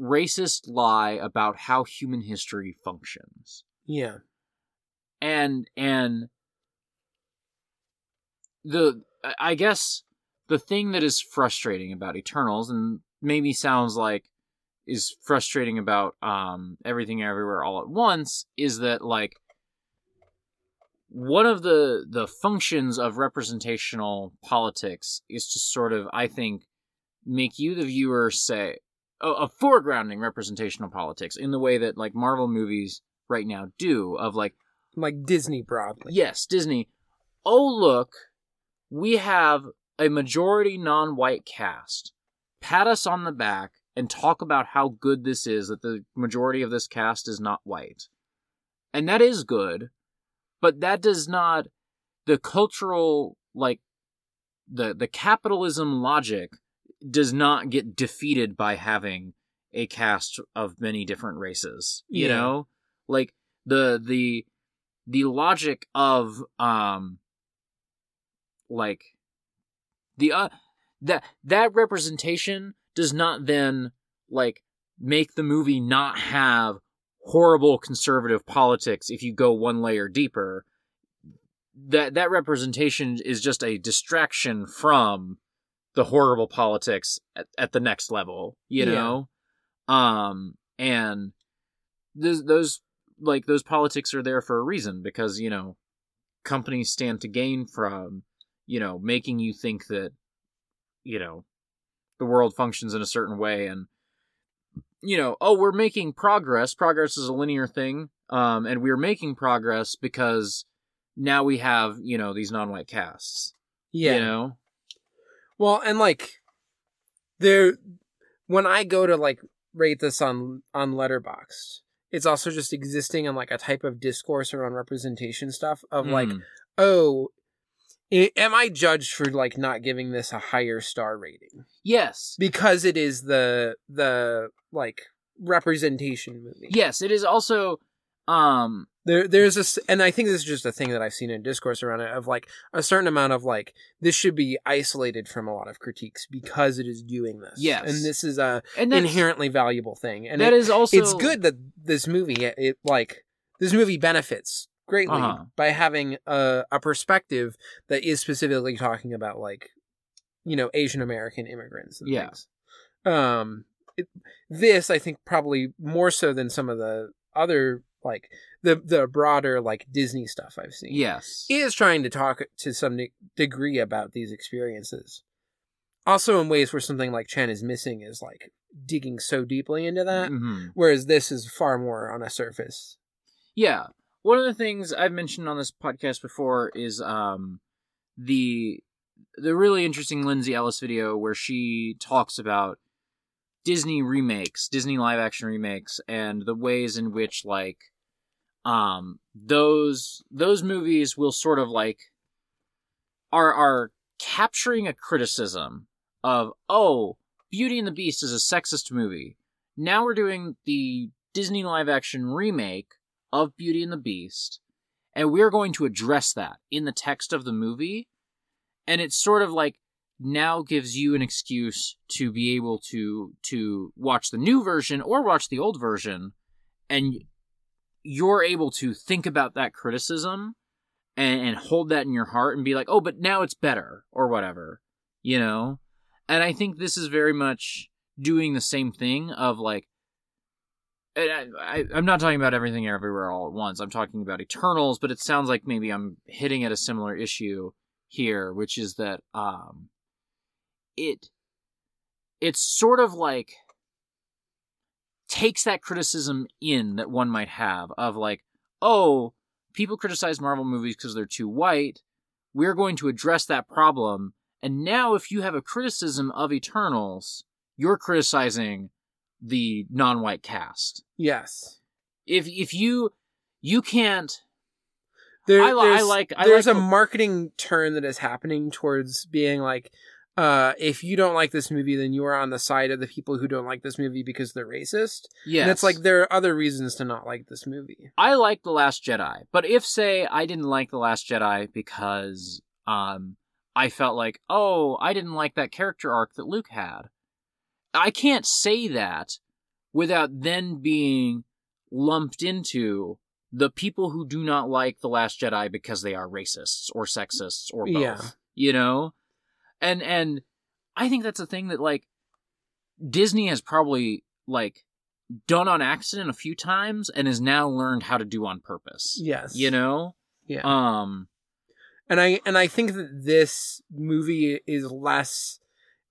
racist lie about how human history functions Yeah. and and the I- guess the thing that is frustrating about Eternals and maybe sounds like is frustrating about um everything everywhere all at once is that like one of the the functions of representational politics is to sort of I think make you the viewer say a, a foregrounding representational politics in the way that like Marvel movies right now do of like Like Disney broadly. yes, Disney. Oh, look, we have a majority non white cast. Pat us on the back and talk about how good this is that the majority of this cast is not white. And that is good, but that does not, the cultural, like, the, the capitalism logic does not get defeated by having a cast of many different races. You Yeah. know? Like, the, the, the logic of um like the uh that that representation does not then like make the movie not have horrible conservative politics if you go one layer deeper that that representation is just a distraction from the horrible politics at, at the next level you Yeah. know um and those those like those politics are there for a reason because you know companies stand to gain from you know making you think that you know the world functions in a certain way and you know oh we're making progress progress is a linear thing um and we're making progress because now we have you know these non-white casts Yeah. you know Well, and like there when I go to like rate this on on Letterboxd, it's also just existing on like a type of discourse around representation stuff of like, Mm. oh, i- am I judged for like not giving this a higher star rating yes because it is the the like representation movie? yes it is also um There, there's this, and I think this is just a thing that I've seen in discourse around it of like a certain amount of like this should be isolated from a lot of critiques because it is doing this. Yes. and this is a and inherently valuable thing, and that it, is also it's good that this movie it, it like this movie benefits greatly Uh-huh. by having a a perspective that is specifically talking about like you know Asian American immigrants. And Yeah. things. Um, it, this I think probably more so than some of the other like the the broader like Disney stuff I've seen. yes is trying to talk to some de- degree about these experiences. Also, in ways where something like Chen is missing is like digging so deeply into that, Mhm. whereas this is far more on a surface. Yeah. One of the things I've mentioned on this podcast before is um the the really interesting Lindsay Ellis video where she talks about Disney remakes, Disney live action remakes and the ways in which like um those those movies will sort of like are are capturing a criticism of oh, Beauty and the Beast is a sexist movie. Now we're doing the Disney live action remake of Beauty and the Beast, and we're going to address that in the text of the movie. And it's sort of like now gives you an excuse to be able to to watch the new version or watch the old version, and you're able to think about that criticism and, and hold that in your heart and be like, oh, but now it's better or whatever, you know. And I think this is very much doing the same thing of like I, I'm not talking about everything everywhere all at once. I'm talking about Eternals, but it sounds like maybe I'm hitting at a similar issue here, which is that um, it it's sort of like takes that criticism in that one might have of like, oh, people criticize Marvel movies because they're too white. We're going to address that problem, and now if you have a criticism of Eternals, you're criticizing the non-white cast. Yes, If if you you can't there, I li- I there's, like- I there's like a marketing turn that is happening towards being like, uh, if you don't like this movie, then you are on the side of the people who don't like this movie because they're racist. yes, And it's like there are other reasons to not like this movie. I like the Last Jedi, but if say I didn't like the Last Jedi because um I felt like oh I didn't like that character arc that Luke had, I can't say that without then being lumped into the people who do not like the Last Jedi because they are racists or sexists or both. Yeah. You know, and and I think that's a thing that like Disney has probably like done on accident a few times and has now learned how to do on purpose. Yes, You know? yeah. Um and I and I think that this movie is less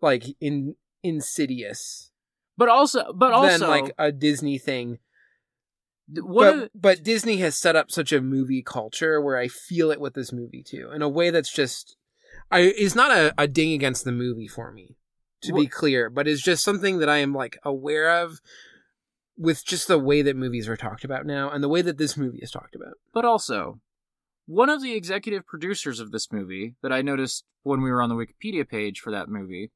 like in insidious but also but also than like a Disney thing. what but, but Disney has set up such a movie culture where I feel it with this movie too, in a way that's just I is not a, a ding against the movie for me, to be clear, but it's just something that I am like aware of with just the way that movies are talked about now and the way that this movie is talked about. but also one of the executive producers of this movie that I noticed when we were on the Wikipedia page for that movie,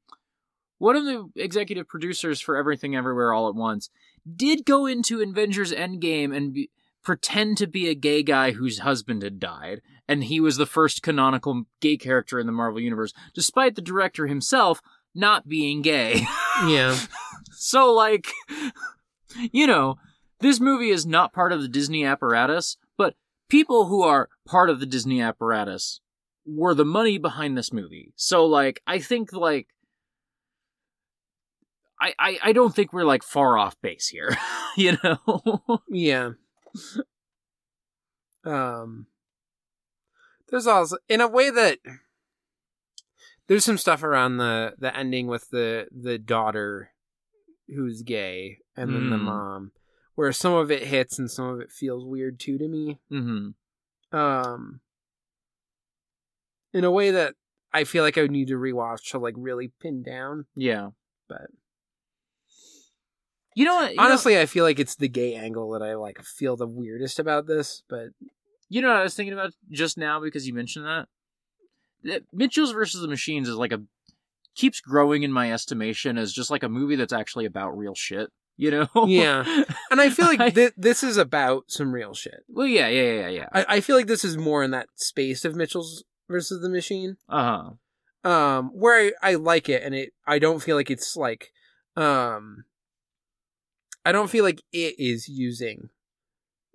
one of the executive producers for Everything Everywhere All at Once did go into Avengers Endgame and be, pretend to be a gay guy whose husband had died, and he was the first canonical gay character in the Marvel Universe, despite the director himself not being gay. Yeah. So, like, you know, this movie is not part of the Disney apparatus, but people who are part of the Disney apparatus were the money behind this movie. So like I think like I I, I don't think we're like far off base here, you know. Yeah. Um there's also in a way that there's some stuff around the the ending with the the daughter who's gay and then the Mm. mom where some of it hits and some of it feels weird too to me. mm-hmm. Um in a way that I feel like I would need to rewatch to like really pin down, Yeah. but You know what? you know- honestly I feel like it's the gay angle that I like feel the weirdest about this, but You know what I was thinking about just now because you mentioned that? That Mitchell's versus the Machines is like a keeps growing in my estimation as just like a movie that's actually about real shit. You know? Yeah. And I feel like thi- this is about some real shit. well, yeah, yeah, yeah, yeah. I, I feel like this is more in that space of Mitchell's versus the Machine, Uh huh. um, where I, I like it, and it I don't feel like it's like, um, I don't feel like it is using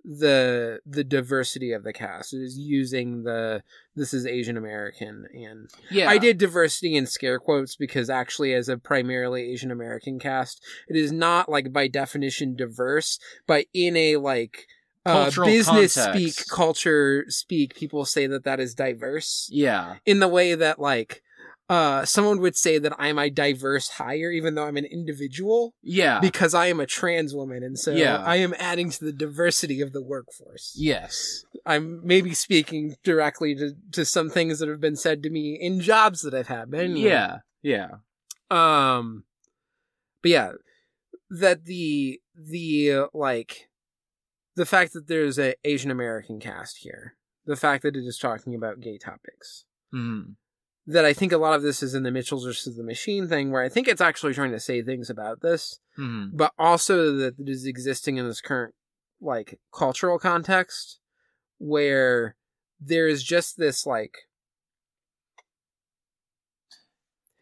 the the diversity of the cast. It is using the this is Asian American and Yeah. I did diversity in scare quotes because actually, as a primarily Asian American cast, it is not like by definition diverse, but in a like uh, business context. speak, culture speak, people say that that is diverse Yeah. in the way that like uh, someone would say that I'm a diverse hire, even though I'm an individual, Yeah. because I am a trans woman, and so Yeah. I am adding to the diversity of the workforce. yes. I'm maybe speaking directly to, to some things that have been said to me in jobs that I've had. But anyway. Yeah. Yeah. Um but yeah, that the the uh, like the fact that there's a Asian American cast here, the fact that it is talking about gay topics. hmm That I think a lot of this is in the Mitchells versus the Machine thing where I think it's actually trying to say things about this, hmm but also that it is existing in this current like cultural context where there is just this like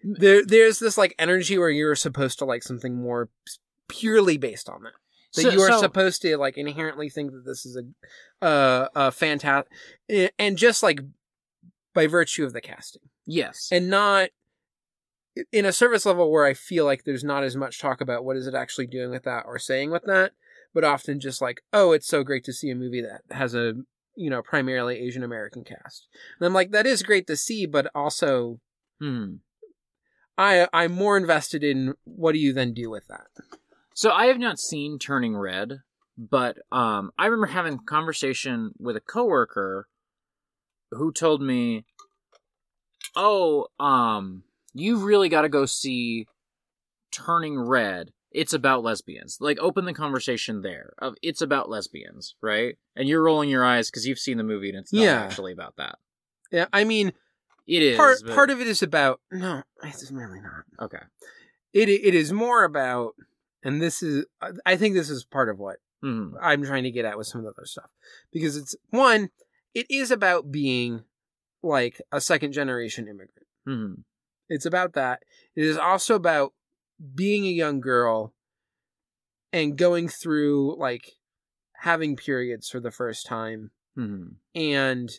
there there's this like energy where you're supposed to like something more purely based on that. That So- you are so- supposed to like inherently think that this is a uh a fantastic and just like by virtue of the casting Yes. and not in a service level where I feel like there's not as much talk about what is it actually doing with that or saying with that, but often just like, oh, it's so great to see a movie that has a you know primarily Asian American cast. And I'm like, that is great to see, but also hmm I I'm more invested in what do you then do with that? So I have not seen Turning Red, but um, I remember having a conversation with a coworker who told me, "Oh, um, you really got to go see Turning Red. It's about lesbians. Like, open the conversation there of it's about lesbians, right? And you're rolling your eyes because you've seen the movie and it's not Yeah. actually about that. Yeah, I mean, It is part but- part of it is about no, it's really not. okay. It it is more about, and this is I think this is part of what hmm I'm trying to get at with some of the other stuff. Because it's one, it is about being like a second generation immigrant. hmm It's about that. It is also about being a young girl and going through like having periods for the first time hmm and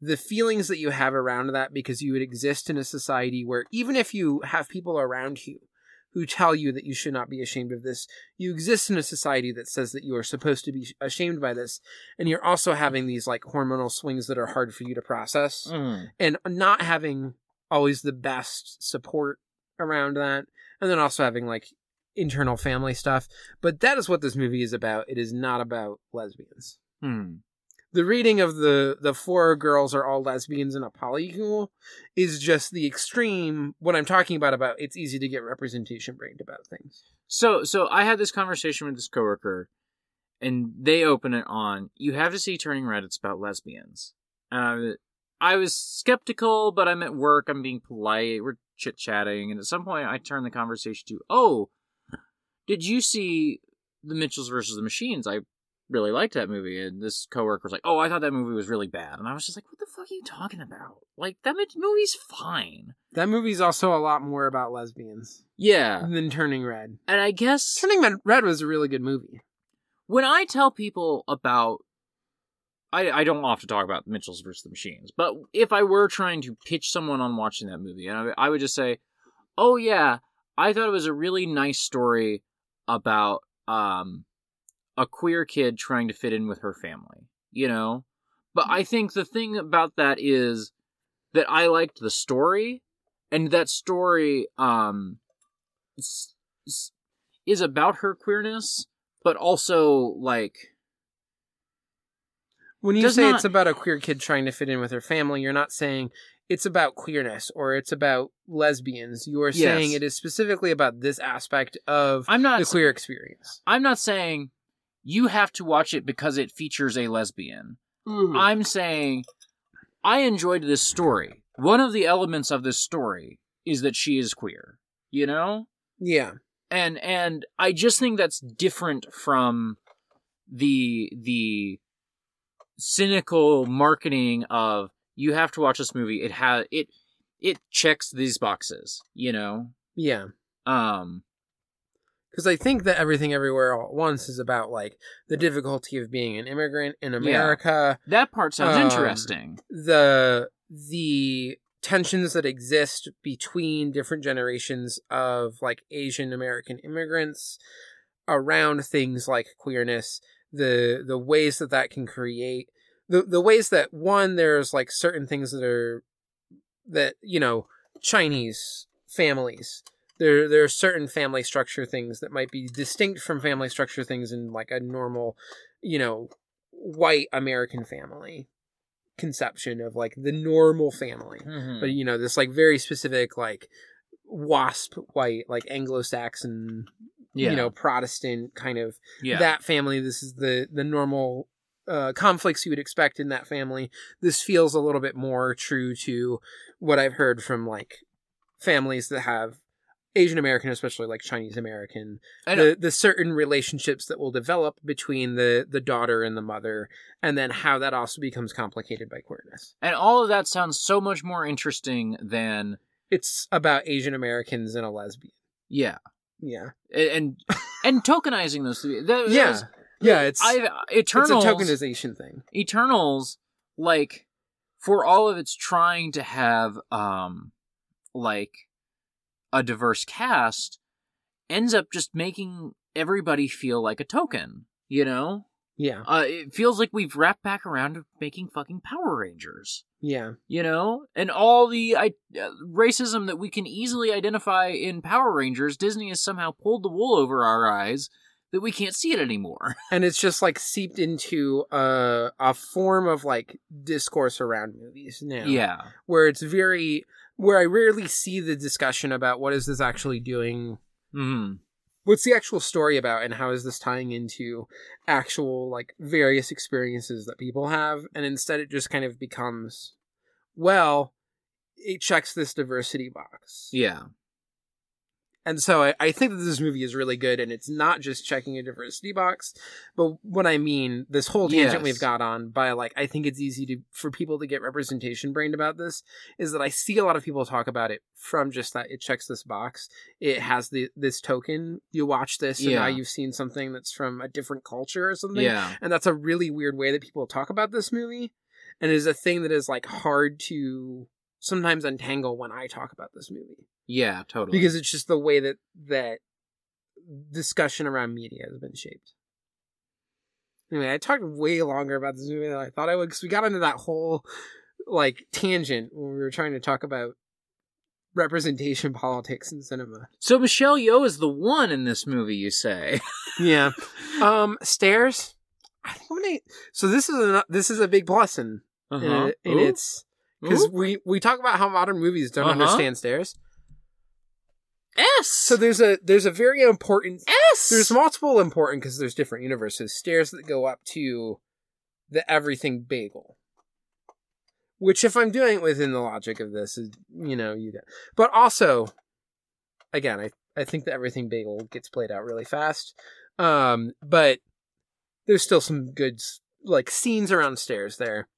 the feelings that you have around that because you would exist in a society where even if you have people around you who tell you that you should not be ashamed of this, you exist in a society that says that you are supposed to be ashamed by this, and you're also having these like hormonal swings that are hard for you to process, hmm and not having always the best support around that, and then also having like internal family stuff. But that is what this movie is about. It is not about lesbians. Hmm the reading of the the four girls are all lesbians in a polycule is just the extreme what i'm talking about about it's easy to get representation brained about things So so I had this conversation with this coworker, and they open it on you have to see Turning Red. It's about lesbians. And I was, I was skeptical, but I'm at work. I'm being polite. We're chit chatting, and at some point, I turn the conversation to, "Oh, did you see the Mitchells versus the Machines? I really liked that movie." And this coworker was like, "Oh, I thought that movie was really bad." And I was just like, "What the fuck are you talking about? Like that movie's fine." that movie's also a lot more about lesbians Yeah, than turning red and I guess turning Red- was a really good movie when I tell people about I, I don't often talk about Mitchell's versus the Machines, but if I were trying to pitch someone on watching that movie, and I, I would just say, "Oh yeah, I thought it was a really nice story about um a queer kid trying to fit in with her family," you know. But I think the thing about that is that I liked the story, and that story um is about her queerness, but also like When you say not- it's about a queer kid trying to fit in with her family, you're not saying it's about queerness or it's about lesbians. You are saying Yes. it is specifically about this aspect of I'm not the queer experience. I'm not saying you have to watch it because it features a lesbian. I'm saying I enjoyed this story. One of the elements of this story is that she is queer, you know? Yeah. And and I just think that's different from the the cynical marketing of you have to watch this movie. It has it it checks these boxes, you know? Yeah. Um Because I think that everything everywhere all at once is about like the difficulty of being an immigrant in America, that part sounds Um, interesting. the the tensions that exist between different generations of like Asian American immigrants around things like queerness, the the ways that that can create the the ways that one there's like certain things that are that you know Chinese families there there are certain family structure things that might be distinct from family structure things in like a normal you know white American family conception of like the normal family Mhm. but you know this like very specific like wasp white like anglo-saxon yeah. you know protestant kind of yeah. that family this is the the normal uh, conflicts you would expect in that family this feels a little bit more true to what i've heard from like families that have asian american especially like chinese american the, the certain relationships that will develop between the the daughter and the mother and then how that also becomes complicated by queerness And all of that sounds so much more interesting than it's about asian americans and a lesbian yeah, yeah and and, and tokenizing those. That, that Yeah. was- yeah it's I Eternals. it's a tokenization thing Eternals, like for all of its trying to have um, like a diverse cast, ends up just making everybody feel like a token. You know, yeah uh, it feels like we've wrapped back around to making fucking Power Rangers. yeah you know and all the I, uh, racism that we can easily identify in power rangers disney has somehow pulled the wool over our eyes that we can't see it anymore and it's just like seeped into a a form of like discourse around movies now. yeah where it's very where I rarely see the discussion about what is this actually doing, hmm what's the actual story about, and how is this tying into actual like various experiences that people have, and instead it just kind of becomes, well, it checks this diversity box. yeah And so I, I think that this movie is really good, and it's not just checking a diversity box, but what I mean, this whole tangent Yes. we've got on by like I think it's easy to for people to get representation brained about this is that I see a lot of people talk about it from just that it checks this box, it has the this token. You watch this, and now you've seen something that's from a different culture or something, yeah and that's a really weird way that people talk about this movie, and it is a thing that is like hard to sometimes untangle when I talk about this movie yeah totally because it's just the way that that discussion around media has been shaped. Anyway, I talked way longer about this movie than I thought I would because we got into that whole like tangent when we were trying to talk about representation politics in cinema. so michelle yeoh is the one in this movie you say Yeah. um, stairs. I think I'm gonna. So this is a this is a big plus in in, uh-huh. in Ooh. its because we we talk about how modern movies don't Uh-huh. understand stairs. s So there's a there's a very important s There's multiple important because there's different universes. Stairs that go up to the everything bagel. Which, if I'm doing it within the logic of this, is you know you get. But also, again, I I think the everything bagel gets played out really fast. Um, but there's still some good like scenes around stairs there.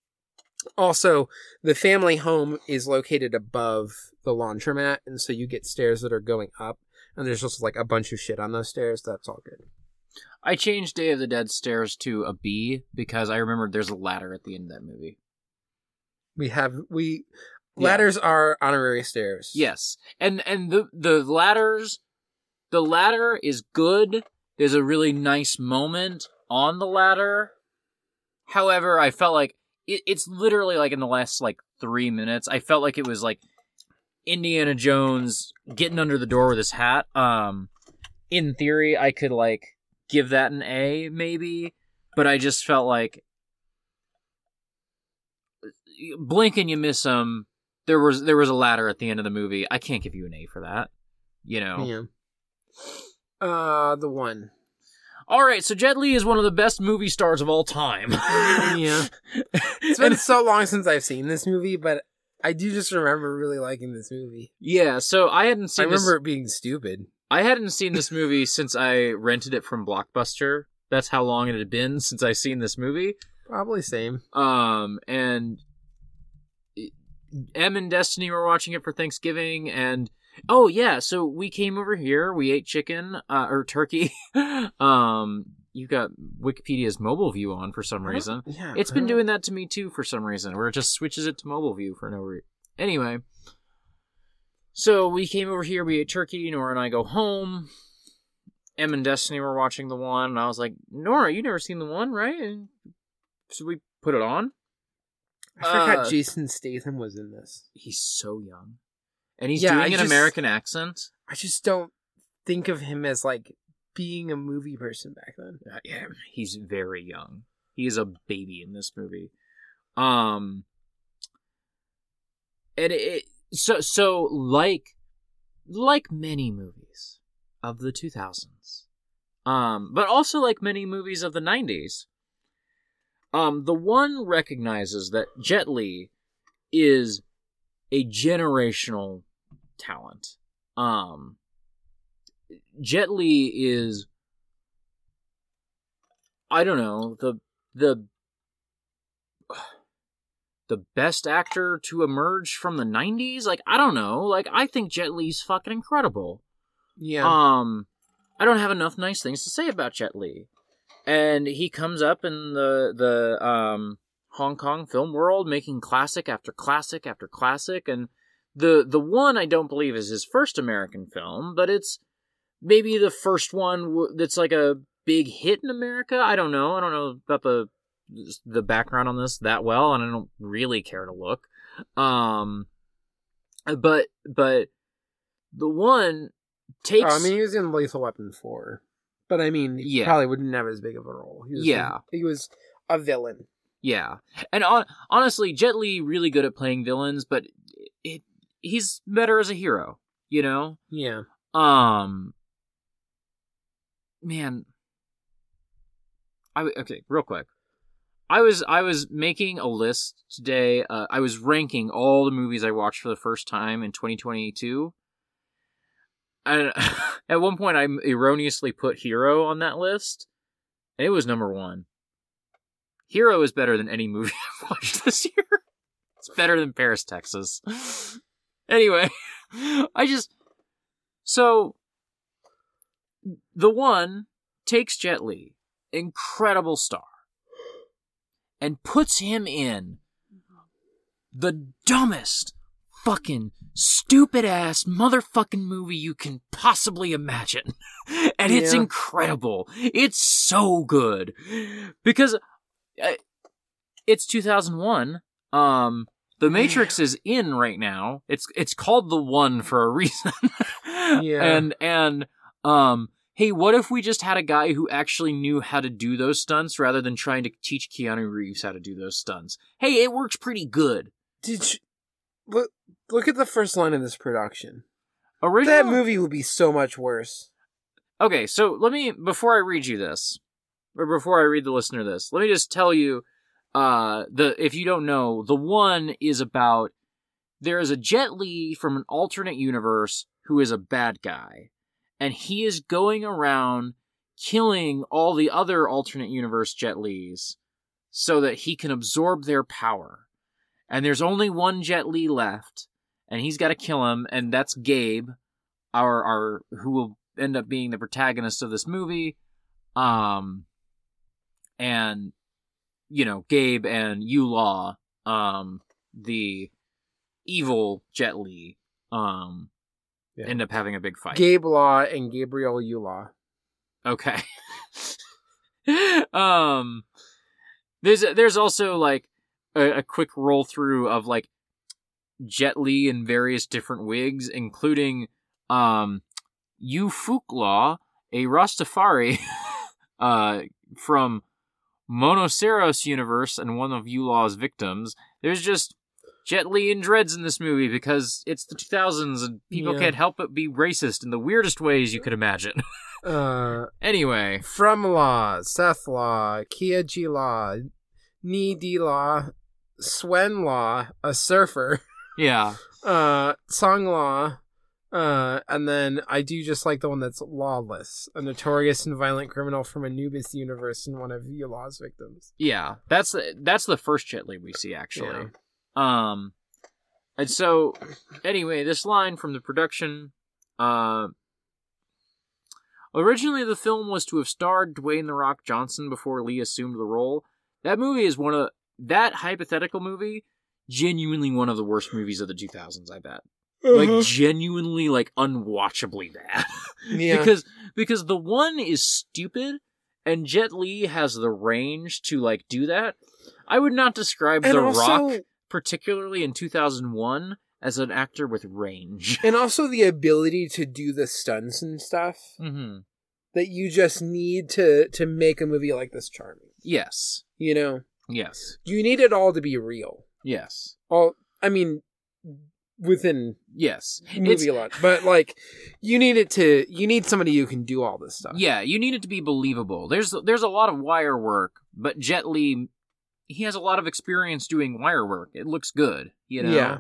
Also, the family home is located above the laundromat, and so you get stairs that are going up and there's just like a bunch of shit on those stairs. That's all good. I changed Day of the Dead stairs to a B because I remembered there's a ladder at the end of that movie. We have we Yeah. ladders are honorary stairs. Yes, and and the the ladders, the ladder is good. There's a really nice moment on the ladder. However, I felt like it, it's literally like in the last like three minutes. I felt like it was like Indiana Jones getting under the door with his hat. Um, in theory, I could like give that an A maybe, but I just felt like blink and you miss them. There was there was a ladder at the end of the movie. I can't give you an A for that. You know. Yeah. Uh, the one. All right, so Jet Li is one of the best movie stars of all time. Yeah. It's been so long since I've seen this movie, but I do just remember really liking this movie. yeah, so I hadn't seen I remember this, it being stupid. I hadn't seen this movie since I rented it from Blockbuster. That's how long it had been since I seen this movie. Probably same. Um, and Em and Destiny were watching it for Thanksgiving, and oh yeah, so we came over here. We ate chicken uh, or turkey. um, you got Wikipedia's mobile view on for some reason. Yeah. It's been doing that to me too for some reason, where it just switches it to mobile view for no reason. Anyway, so we came over here. We ate turkey. Nora and I go home. Em and Destiny were watching the one, and I was like, Nora, you never seen the one, right? And so we put it on. I forgot uh, Jason Statham was in this. He's so young, and he's Yeah, doing I an just- American accent. I just don't think of him as like being a movie person back then. Uh, yeah, he's very young. He is a baby in this movie. Um, and it so so like like many movies of the 2000s, um, but also like many movies of the 90s. Um, the one recognizes that Jet Li is a generational talent. Um, Jet Li is I don't know the the the best actor to emerge from the 90s like i don't know like i think jet li's fucking incredible Yeah. um i don't have enough nice things to say about jet li and he comes up in the the um hong kong film world making classic after classic after classic and the the one i don't believe is his first american film but it's maybe the first one that's like a big hit in america i don't know i don't know about the the background on this that well and i don't really care to look um but but the one takes Oh, I mean, he was in Lethal Weapon 4. But I mean, he Yeah. probably wouldn't have as big of a role. He was Yeah. he was a villain. Yeah, and on, honestly, Jet Li really good at playing villains, but he's better as a hero. You know, Yeah. um, man, I okay, real quick. I was I was making a list today. Uh, I was ranking all the movies I watched for the first time in 2022. And at one point, I erroneously put Hero on that list, and it was number one. Hero is better than any movie I've watched this year. It's better than Paris, Texas. Anyway, I just so the one takes Jet Li, incredible star, and puts him in the dumbest fucking stupid ass motherfucking movie you can possibly imagine. and it's incredible. It's so good. Because uh, it's 2001. Um The Matrix is in right now. It's it's called The One for a reason. Yeah. And and um hey, what if we just had a guy who actually knew how to do those stunts rather than trying to teach Keanu Reeves how to do those stunts? Hey, it works pretty good. Did you look look at the first line of this production? Original That movie would be so much worse. Okay, so let me before I read you this, or before I read the listener this, let me just tell you, uh, the if you don't know, the one is about there is a Jet Li from an alternate universe who is a bad guy, and he is going around killing all the other alternate universe Jet Lis so that he can absorb their power. And there's only one Jet Li left, and he's got to kill him, and that's Gabe, our our who will end up being the protagonist of this movie. Um, and you know, Gabe and Yulaw, um, the evil Jet Li, um, Yeah. end up having a big fight. Gabe Law and Gabriel Ulaw. Okay. um, there's there's also like a, a quick roll through of like Jet Li in various different wigs, including um Yu Fuklaw, a Rastafari uh from Monoceros universe and one of Yulaw's victims. There's just Jet Li and dreads in this movie because it's the 2000s and people Yeah. can't help but be racist in the weirdest ways you could imagine. Uh, anyway, From Law, Seth Law, Kia G Law, Ni D Law, Swen Law, a surfer, yeah. uh, Song Law, uh, and then I do just like the one that's lawless, a notorious and violent criminal from Anubis universe and one of Yulaw's victims. Yeah, that's the that's the first Jet Li we see actually. Um, and so anyway, this line from the production. Uh, originally, the film was to have starred Dwayne the Rock Johnson before Lee assumed the role. That movie is one of that hypothetical movie, genuinely one of the worst movies of the 2000s. I bet, like genuinely, like unwatchably bad. yeah, because because the one is stupid and Jet Li has the range to like do that. I would not describe and The also, Rock particularly in 2001 as an actor with range. and also the ability to do the stunts and stuff hmm that you just need to to make a movie like this charming. Yes. You know, Yes. you need it all to be real. Yes. All I mean, within Yes. movie It's a lot, but like you need it to. You need somebody who can do all this stuff. yeah, you need it to be believable. There's there's a lot of wire work, but Jet Li he has a lot of experience doing wire work. It looks good, you know. Yeah.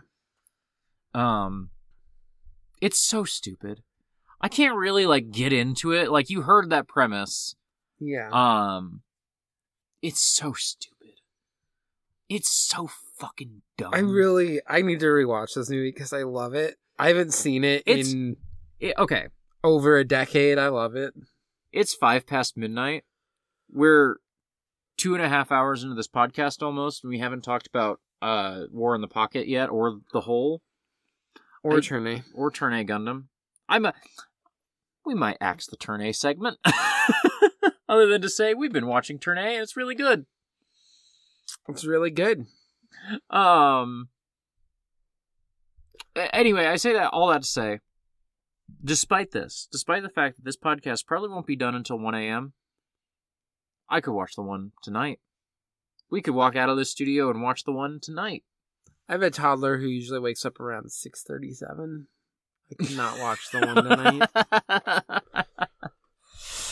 Um it's so stupid. I can't really like get into it. Like you heard that premise. yeah. Um it's so stupid. It's so fucking dumb. I really, I need to rewatch this movie because I love it. I haven't seen it It's- in It- okay. over a decade. I love it. It's five past midnight. We're two and a half hours into this podcast almost, and we haven't talked about uh War in the Pocket yet, or the Hole, Or I- Turn A. or Turn A Gundam. I'm a we might axe the Turn A segment. Other than to say we've been watching Turn A and it's really good. It's really good. Um. Anyway, I say that all that to say, despite this, despite the fact that this podcast probably won't be done until one a.m., I could watch the one tonight. We could walk out of the studio and watch the one tonight. I have a toddler who usually wakes up around six thirty-seven. I cannot watch the one tonight.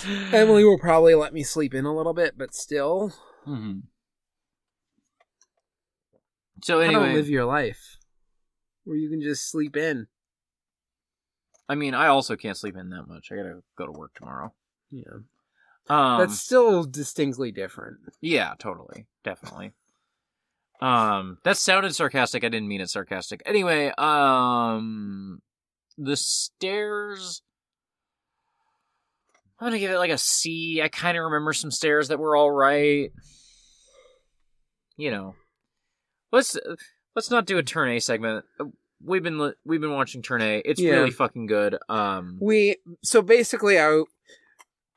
Emily will probably let me sleep in a little bit, but still, Mhm. So how to anyway, live your life where you can just sleep in. I mean, I also can't sleep in that much. I gotta go to work tomorrow. Yeah, Um, that's still distinctly different. Yeah, totally. Definitely. Um that sounded sarcastic. I didn't mean it sarcastic. Anyway, um the stairs I'm gonna give it like a C. I kind of remember some stairs that were all right. You know, let's let's not do a turn A segment. We've been we've been watching turn A. It's Yeah. really fucking good. Um, We so basically, I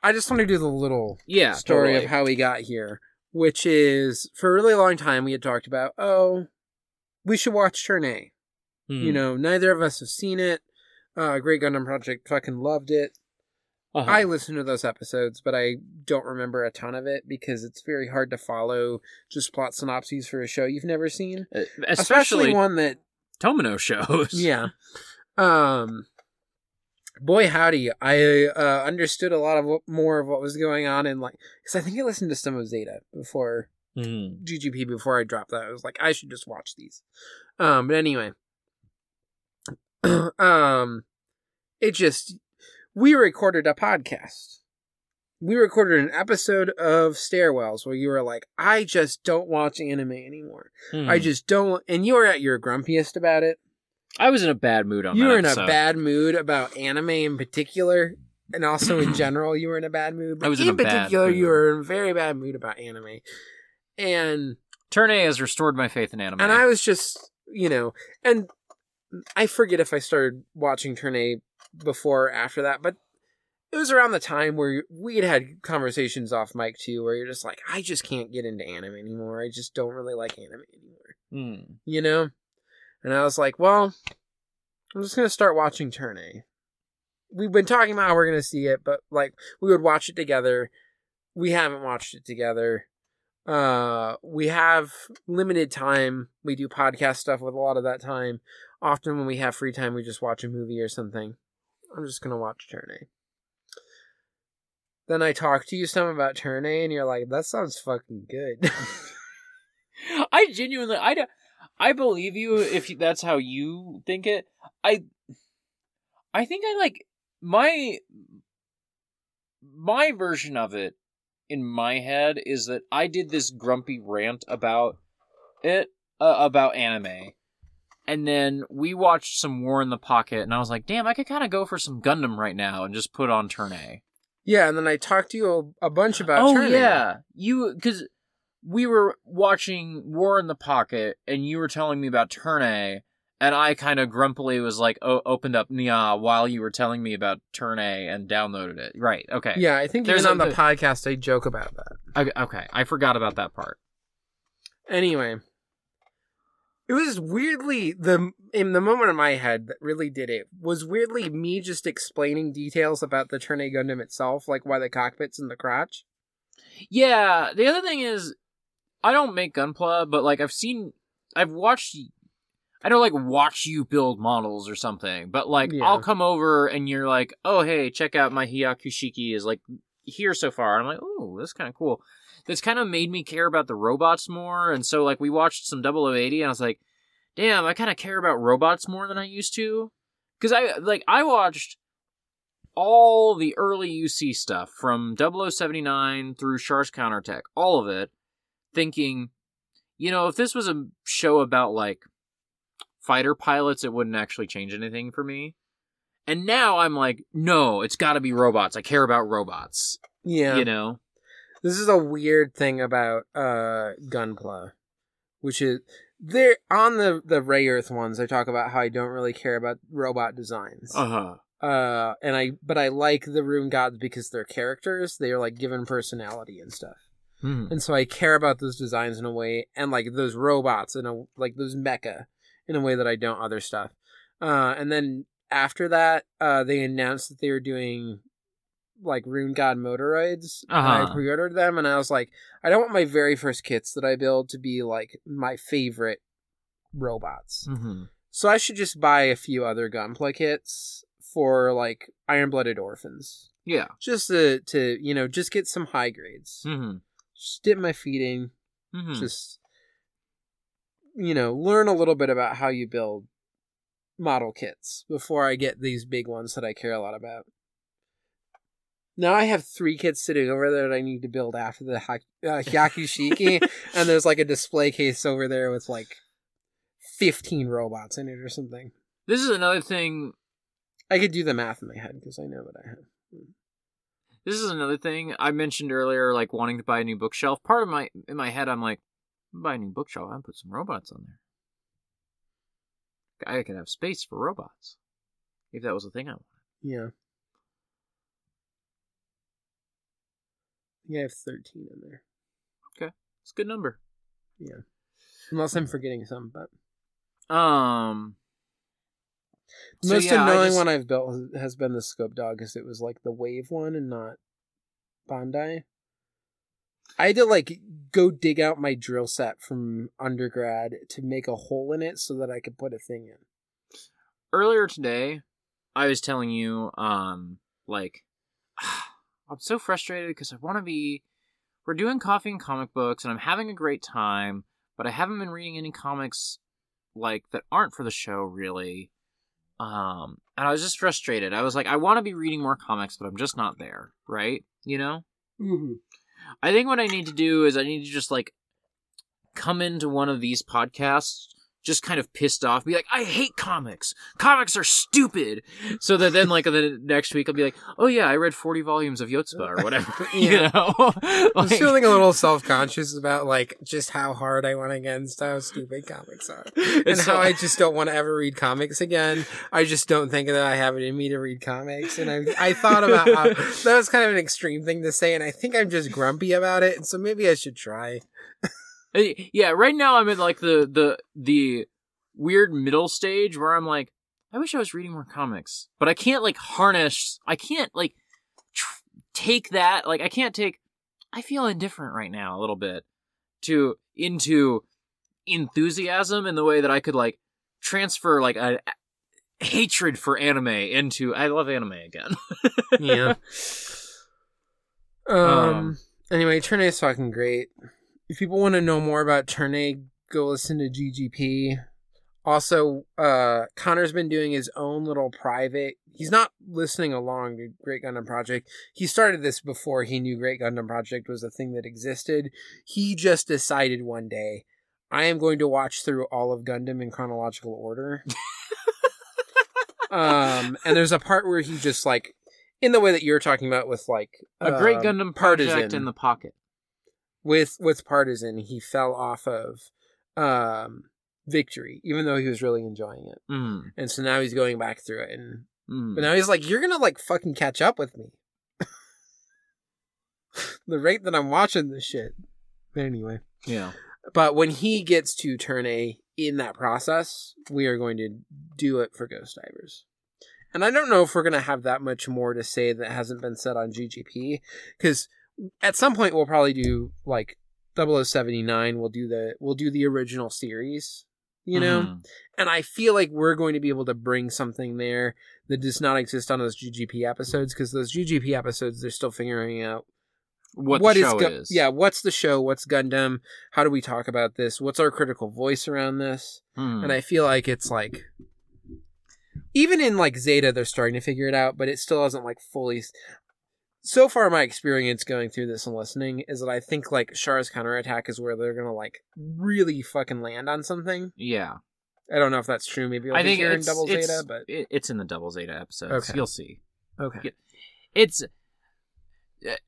I just want to do the little yeah, story totally. of how we got here, which is for a really long time we had talked about, oh, we should watch Turn A. Hmm. You know, neither of us have seen it. Uh, Great Gundam Project fucking loved it. Uh-huh. I listen to those episodes, but I don't remember a ton of it because it's very hard to follow just plot synopses for a show you've never seen, Uh, especially, especially one that Tomino shows. yeah. Um boy howdy, I uh, understood a lot of what, more of what was going on in like cuz I think I listened to some of Zeta before Hmm. GGP before I dropped that. I was like I should just watch these. Um but anyway. um it just we recorded a podcast. We recorded an episode of Stairwells where you were like, I just don't watch anime anymore. Hmm. I just don't and you were at your grumpiest about it I was in a bad mood on you were in episode. a bad mood about anime in particular and also in general you were in a bad mood. But I was in in a bad particular, you were in a very bad mood about anime, and Turn A has restored my faith in anime. and I was just you know, and I forget if I started watching Turn A before or after that, but it was around the time where we had had conversations off mic too, where you're just like, I just can't get into anime anymore. I just don't really like anime anymore, Hmm. you know. And I was like, well, I'm just gonna start watching Turn A. We've been talking about how we're gonna see it, but like we would watch it together. We haven't watched it together. Uh, we have limited time. We do podcast stuff with a lot of that time. Often when we have free time, we just watch a movie or something. I'm just gonna watch Turn A. Then I talk to you some about Turn A, and you're like, "That sounds fucking good." I genuinely, I, I believe you if that's how you think it. I, I think I like my, my version of it in my head is that I did this grumpy rant about it, uh, about anime. And then we watched some War in the Pocket, and I was like, damn, I could kind of go for some Gundam right now and just put on Turn A. yeah, and then I talked to you a, a bunch about. oh Turn A. yeah, you because we were watching War in the Pocket, and you were telling me about Turn A, and I kind of grumpily was like, oh, opened up Nyaa while you were telling me about Turn A and downloaded it. Right? Okay. Yeah, I think There's even on the podcast I joke about that. Okay, okay. I forgot about that part. Anyway, it was weirdly the in the moment in my head that really did it was weirdly me just explaining details about the Turn A Gundam itself, like why the cockpit's in the crotch. Yeah. The other thing is, I don't make Gunpla, but like I've seen, I've watched. I don't like watch you build models or something, but like Yeah. I'll come over and you're like, oh hey, check out my Hyakushiki is like here so far. And I'm like, oh, that's kind of cool. That's kind of made me care about the robots more. And so like we watched some 0080 and I was like, damn, I kind of care about robots more than I used to. Cause I like I watched all the early UC stuff from 0079 through Char's Counterattack, all of it, thinking, you know, if this was a show about like fighter pilots, it wouldn't actually change anything for me. And now I'm like, no, it's got to be robots. I care about robots. Yeah, You know? This is a weird thing about uh Gunpla, which is they're on the the Rayearth ones. I talk about how I don't really care about robot designs. Uh huh. uh and i but i like the rune gods because they're characters they are like given personality and stuff Hmm. and so i care about those designs in a way and like those robots in a like those mecha in a way that i don't other stuff uh and then after that uh they announced that they were doing like rune god Moderoids Uh-huh. i pre-ordered them and i was like i don't want my very first kits that i build to be like my favorite robots hmm so I should just buy a few other gunpla kits for like iron blooded orphans. Yeah. Just to to, you know, just get some high grades. hmm Just dip my feet in. hmm Just you know, learn a little bit about how you build model kits before I get these big ones that I care a lot about. Now I have three kits sitting over there that I need to build after the ha- uh, Hyaku Shiki, and there's like a display case over there with like 15 robots in it or something. This is another thing. I could do the math in my head because I know what I have. This is another thing I mentioned earlier, like wanting to buy a new bookshelf. Part of my in my head, I'm like, buy a new bookshelf. I put some robots on there. I could have space for robots if that was a thing I wanted. Yeah. Think I have 13 in there. Okay. It's a good number. Yeah. Unless I'm forgetting some, but Um. the so most yeah, annoying just- one I've built has been the scope dog because it was like the wave one and not Bandai. I had to like go dig out my drill set from undergrad to make a hole in it so that I could put a thing in. earlier today, I was telling you, um, like, I'm so frustrated because I want to be. We're doing coffee and comic books, and I'm having a great time, but I haven't been reading any comics like that aren't for the show, really. Um, and I was just frustrated. I was like, I want to be reading more comics, but I'm just not there, right? You know. Mm-hmm. I think what I need to do is I need to just like come into one of these podcasts just kind of pissed off, be like, I hate comics. Comics are stupid. So that then, like, the next week, I'll be like, oh yeah, I read 40 volumes of Yotsuba or whatever. you know? Like- feeling a little self conscious about like just how hard I went against how stupid comics are. And It's how so- I just don't want to ever read comics again. I just don't think that I have it in me to read comics. And I I thought about how that was kind of an extreme thing to say, and I think I'm just grumpy about it, and so maybe I should try. Uh, yeah, right now I'm in like the the the weird middle stage where I'm like, I wish I was reading more comics, but I can't like harness. I can't like tr- take that. Like I can't take. I feel indifferent right now a little bit to into enthusiasm in the way that I could like transfer like a hatred for anime into I love anime again. Yeah. um, Um, Anyway, Turn A is fucking great. If people want to know more about Turn A, go listen to GGP. Also, uh, Connor's been doing his own little private. He's not listening along to Great Gundam Project. He started this before he knew Great Gundam Project was a thing that existed. He just decided one day, I am going to watch through all of Gundam in chronological order. um, and there's a part where he just like, in the way that you're talking about with like a great um, Gundam project Partisan in the pocket. With with partisan he fell off of um victory even though he was really enjoying it. Mm, and so now he's going back through it and mm. but now he's like you're gonna like fucking catch up with me. The rate that i'm watching this shit. But anyway. Yeah. but when he gets to turn a in that process we are going to do it for ghost divers. And i don't know if we're going to have that much more to say that hasn't been said on ggp because at some point we'll probably do like 0079 we'll do the we'll do the original series you know Mhm. and i feel like we're going to be able to bring something there that does not exist on those ggp episodes because those ggp episodes they're still figuring out what, what is show Gu- is. yeah what's the show what's gundam how do we talk about this what's our critical voice around this Hmm. and i feel like it's like even in like zeta they're starting to figure it out but it still hasn't like fully so far my experience going through this and listening is that i think like Char's counterattack is where they're gonna like really fucking land on something yeah. i don't know if that's true maybe I be think here in it's, double it's, zeta but it- it's in the double zeta episodes. Okay. You'll see. okay It's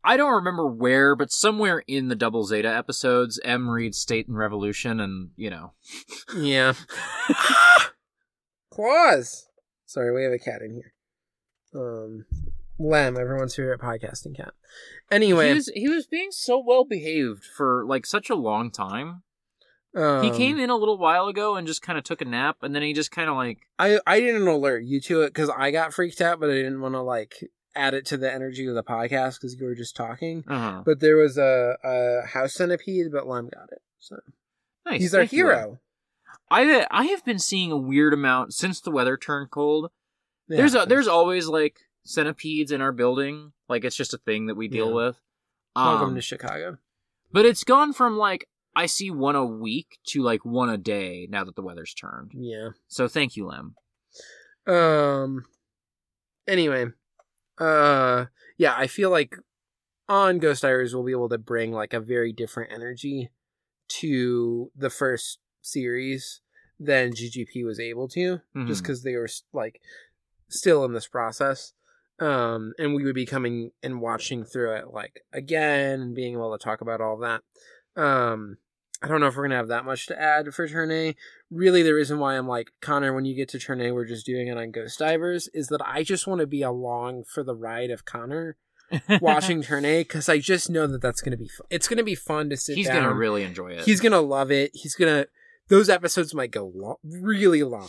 I don't remember where, but somewhere in the double zeta episodes, M reads State and Revolution, and you know, yeah claws sorry we have a cat in here um lem everyone's favorite podcasting cat anyway he was he was being so well behaved for like such a long time. um, he came in a little while ago and just kind of took a nap, and then he just kind of like I I didn't alert you to it because I got freaked out, but I didn't want to like add it to the energy of the podcast because you were just talking. uh But there was a, a house centipede, but Lem got it, so nice. he's our hero. I I have been seeing a weird amount since the weather turned cold. It there's a there's always like centipedes in our building. Like it's just a thing that we deal Yeah. with. welcome Um, to Chicago. but it's gone from like I see one a week to like one a day now that the weather's turned. Yeah. So thank you, Lem. Um. Anyway, uh, yeah, I feel like on Ghost Divers we'll be able to bring like a very different energy to the first series than GGP was able to. just Mhm. because they were like still in this process um and we would be coming and watching through it like again and being able to talk about all of that um i don't know if we're gonna have that much to add for turn a really the reason why i'm like connor when you get to turn a we're just doing it on ghost divers is that i just want to be along for the ride of connor watching turn a because i just know that that's gonna be fun. it's gonna be fun to sit He's down gonna really enjoy it. he's gonna love it he's gonna those episodes might go lo- really long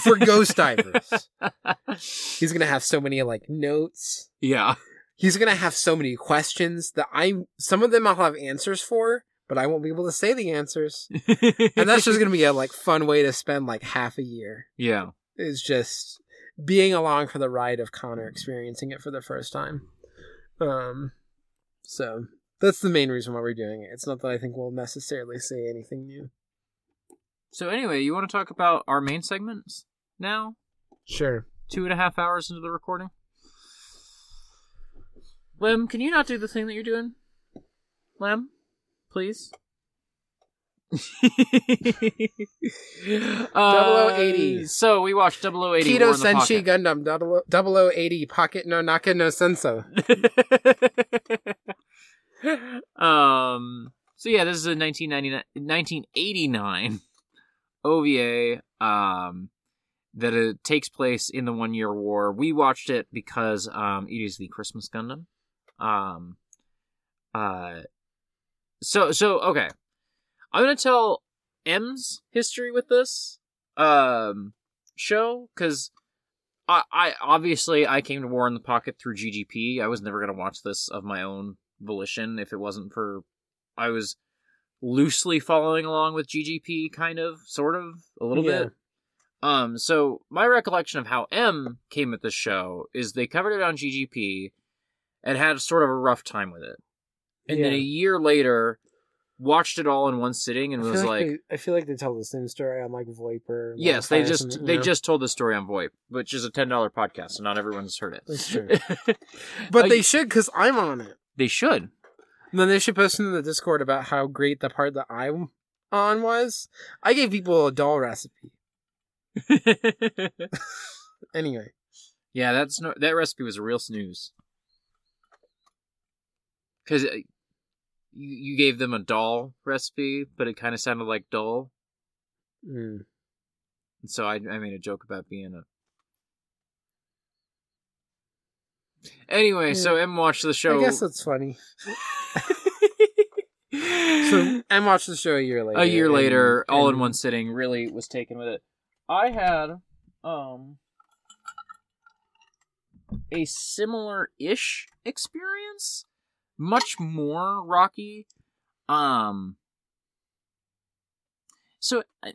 for Ghost Divers. He's gonna have so many like notes. yeah. He's gonna have so many questions that I some of them I'll have answers for, but I won't be able to say the answers. And that's just gonna be a like fun way to spend like half a year. yeah. Is just being along for the ride of Connor experiencing it for the first time. Um so that's the main reason why we're doing it. It's not that I think we'll necessarily say anything new. So anyway, you want to talk about our main segments now? Sure. Two and a half hours into the recording. Lem, can you not do the thing that you're doing? Lem, please. uh, 0080. So we watched 0080 War Kido Senshi Gundam 00- 0080 Pocket no Naka no Senso. um. So yeah, this is a 1999, 1989 OVA. Um, that it takes place in the One Year War. We watched it because um, it is the Christmas Gundam. Um. Uh. So so okay, I'm gonna tell M's history with this um show because I, I obviously I came to War in the Pocket through GGP. I was never gonna watch this of my own volition if it wasn't for I was loosely following along with GGP, kind of, sort of, a little Yeah. bit. Um, so my recollection of how M came at the show is they covered it on GGP and had sort of a rough time with it, and then a year later watched it all in one sitting and I was feel like, they, I feel like they tell the same story on like Viper. and Yes, they just they you know? just told the story on VoIP, which is a ten dollar podcast, so not everyone's heard it. That's true. But they should because I'm on it. they should. And then they should post in the Discord about how great the part that I'm on was. I gave people a doll recipe. Anyway, yeah, that's no, that recipe was a real snooze. Because you you gave them a doll recipe, but it kind of sounded like dull, mm. and so I I made a joke about being a. Anyway, so Em watched the show. I guess that's funny. So I watched the show a year later. a year and- later, all in one sitting, really was taken with it. I had um a similar ish experience, much more rocky. Um so I-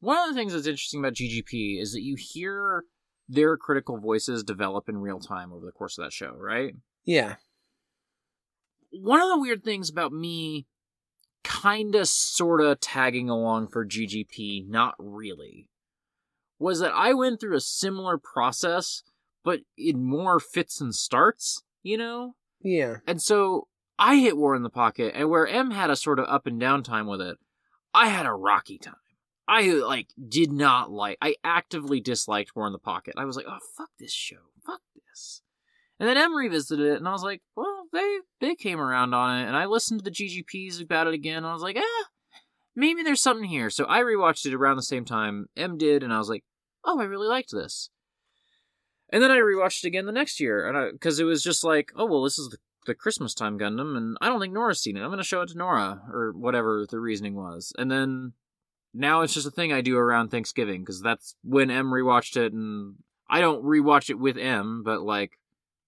one of the things that's interesting about GGP is that you hear their critical voices develop in real time over the course of that show, right? Yeah. one of the weird things about me kind of sort of tagging along for GGP, not really, was that I went through a similar process, but in more fits and starts, you know? Yeah. And so I hit War in the Pocket, and where M had a sort of up and down time with it, I had a rocky time. I like did not like. I actively disliked War in the Pocket. I was like, oh fuck this show, fuck this. And then M revisited it, and I was like, well, they they came around on it, and I listened to the GGPs about it again, and I was like, eh, maybe there's something here. So I rewatched it around the same time M did, and I was like, oh, I really liked this. And then I rewatched it again the next year, and because it was just like, oh well, this is the, the Christmas time Gundam, and I don't think Nora's seen it. I'm gonna show it to Nora, or whatever the reasoning was. And then now it's just a thing I do around Thanksgiving because that's when M rewatched it, and I don't rewatch it with M, but like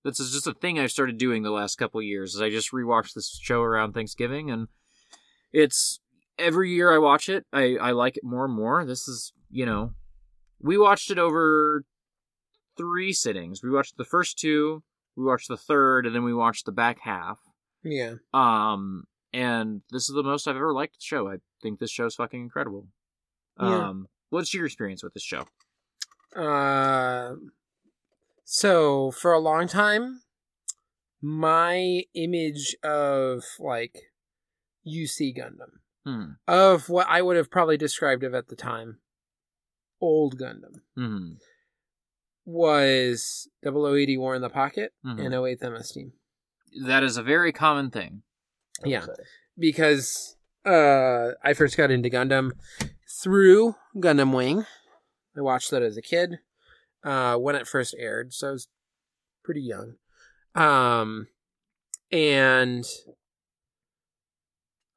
this is just a thing I've started doing the last couple years. Is I just rewatch this show around Thanksgiving, and it's every year I watch it, I I like it more and more. This is you know, we watched it over three sittings. We watched the first two, we watched the third, and then we watched the back half. Yeah. Um, and this is the most I've ever liked the show. I think this show's fucking incredible. Yeah. Um, what's your experience with this show? Uh, so for a long time, my image of like UC Gundam, Hmm. of what I would have probably described it at the time, old Gundam, Hmm. was 0080 War in the Pocket Mhm. and 08 MS Team. That is a very common thing. Yeah. say. because uh, I first got into Gundam through Gundam Wing. I watched that as a kid uh, when it first aired, so I was pretty young. Um, and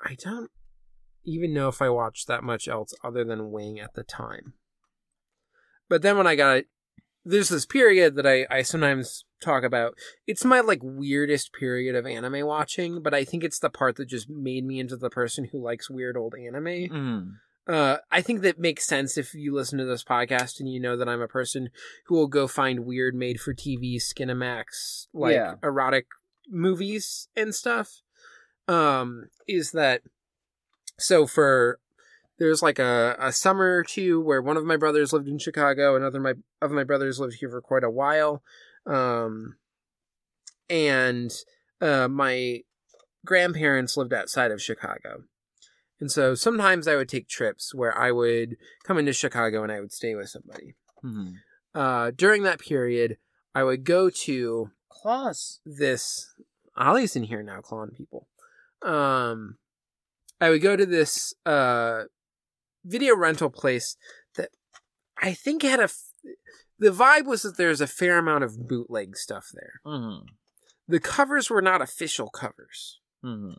I don't even know if I watched that much else other than Wing at the time. But then when I got there's this period that I, I sometimes talk about. It's my like weirdest period of anime watching, but I think it's the part that just made me into the person who likes weird old anime. Hmm. Uh, I think that makes sense if you listen to this podcast and you know that I'm a person who will go find weird made for TV Skinamax like Yeah. erotic movies and stuff. Um, is that so for there's like a, a summer or two where one of my brothers lived in Chicago, another my of my brothers lived here for quite a while. Um, and uh, my grandparents lived outside of Chicago. And so sometimes I would take trips where I would come into Chicago and I would stay with somebody. Mm-hmm. Uh, during that period, I would go to Claws. this. Ollie's in here now, clawing people. Um, I would go to this uh video rental place that I think had a. f- The vibe was that there's a fair amount of bootleg stuff there. Mm-hmm. The covers were not official covers. Mm-hmm.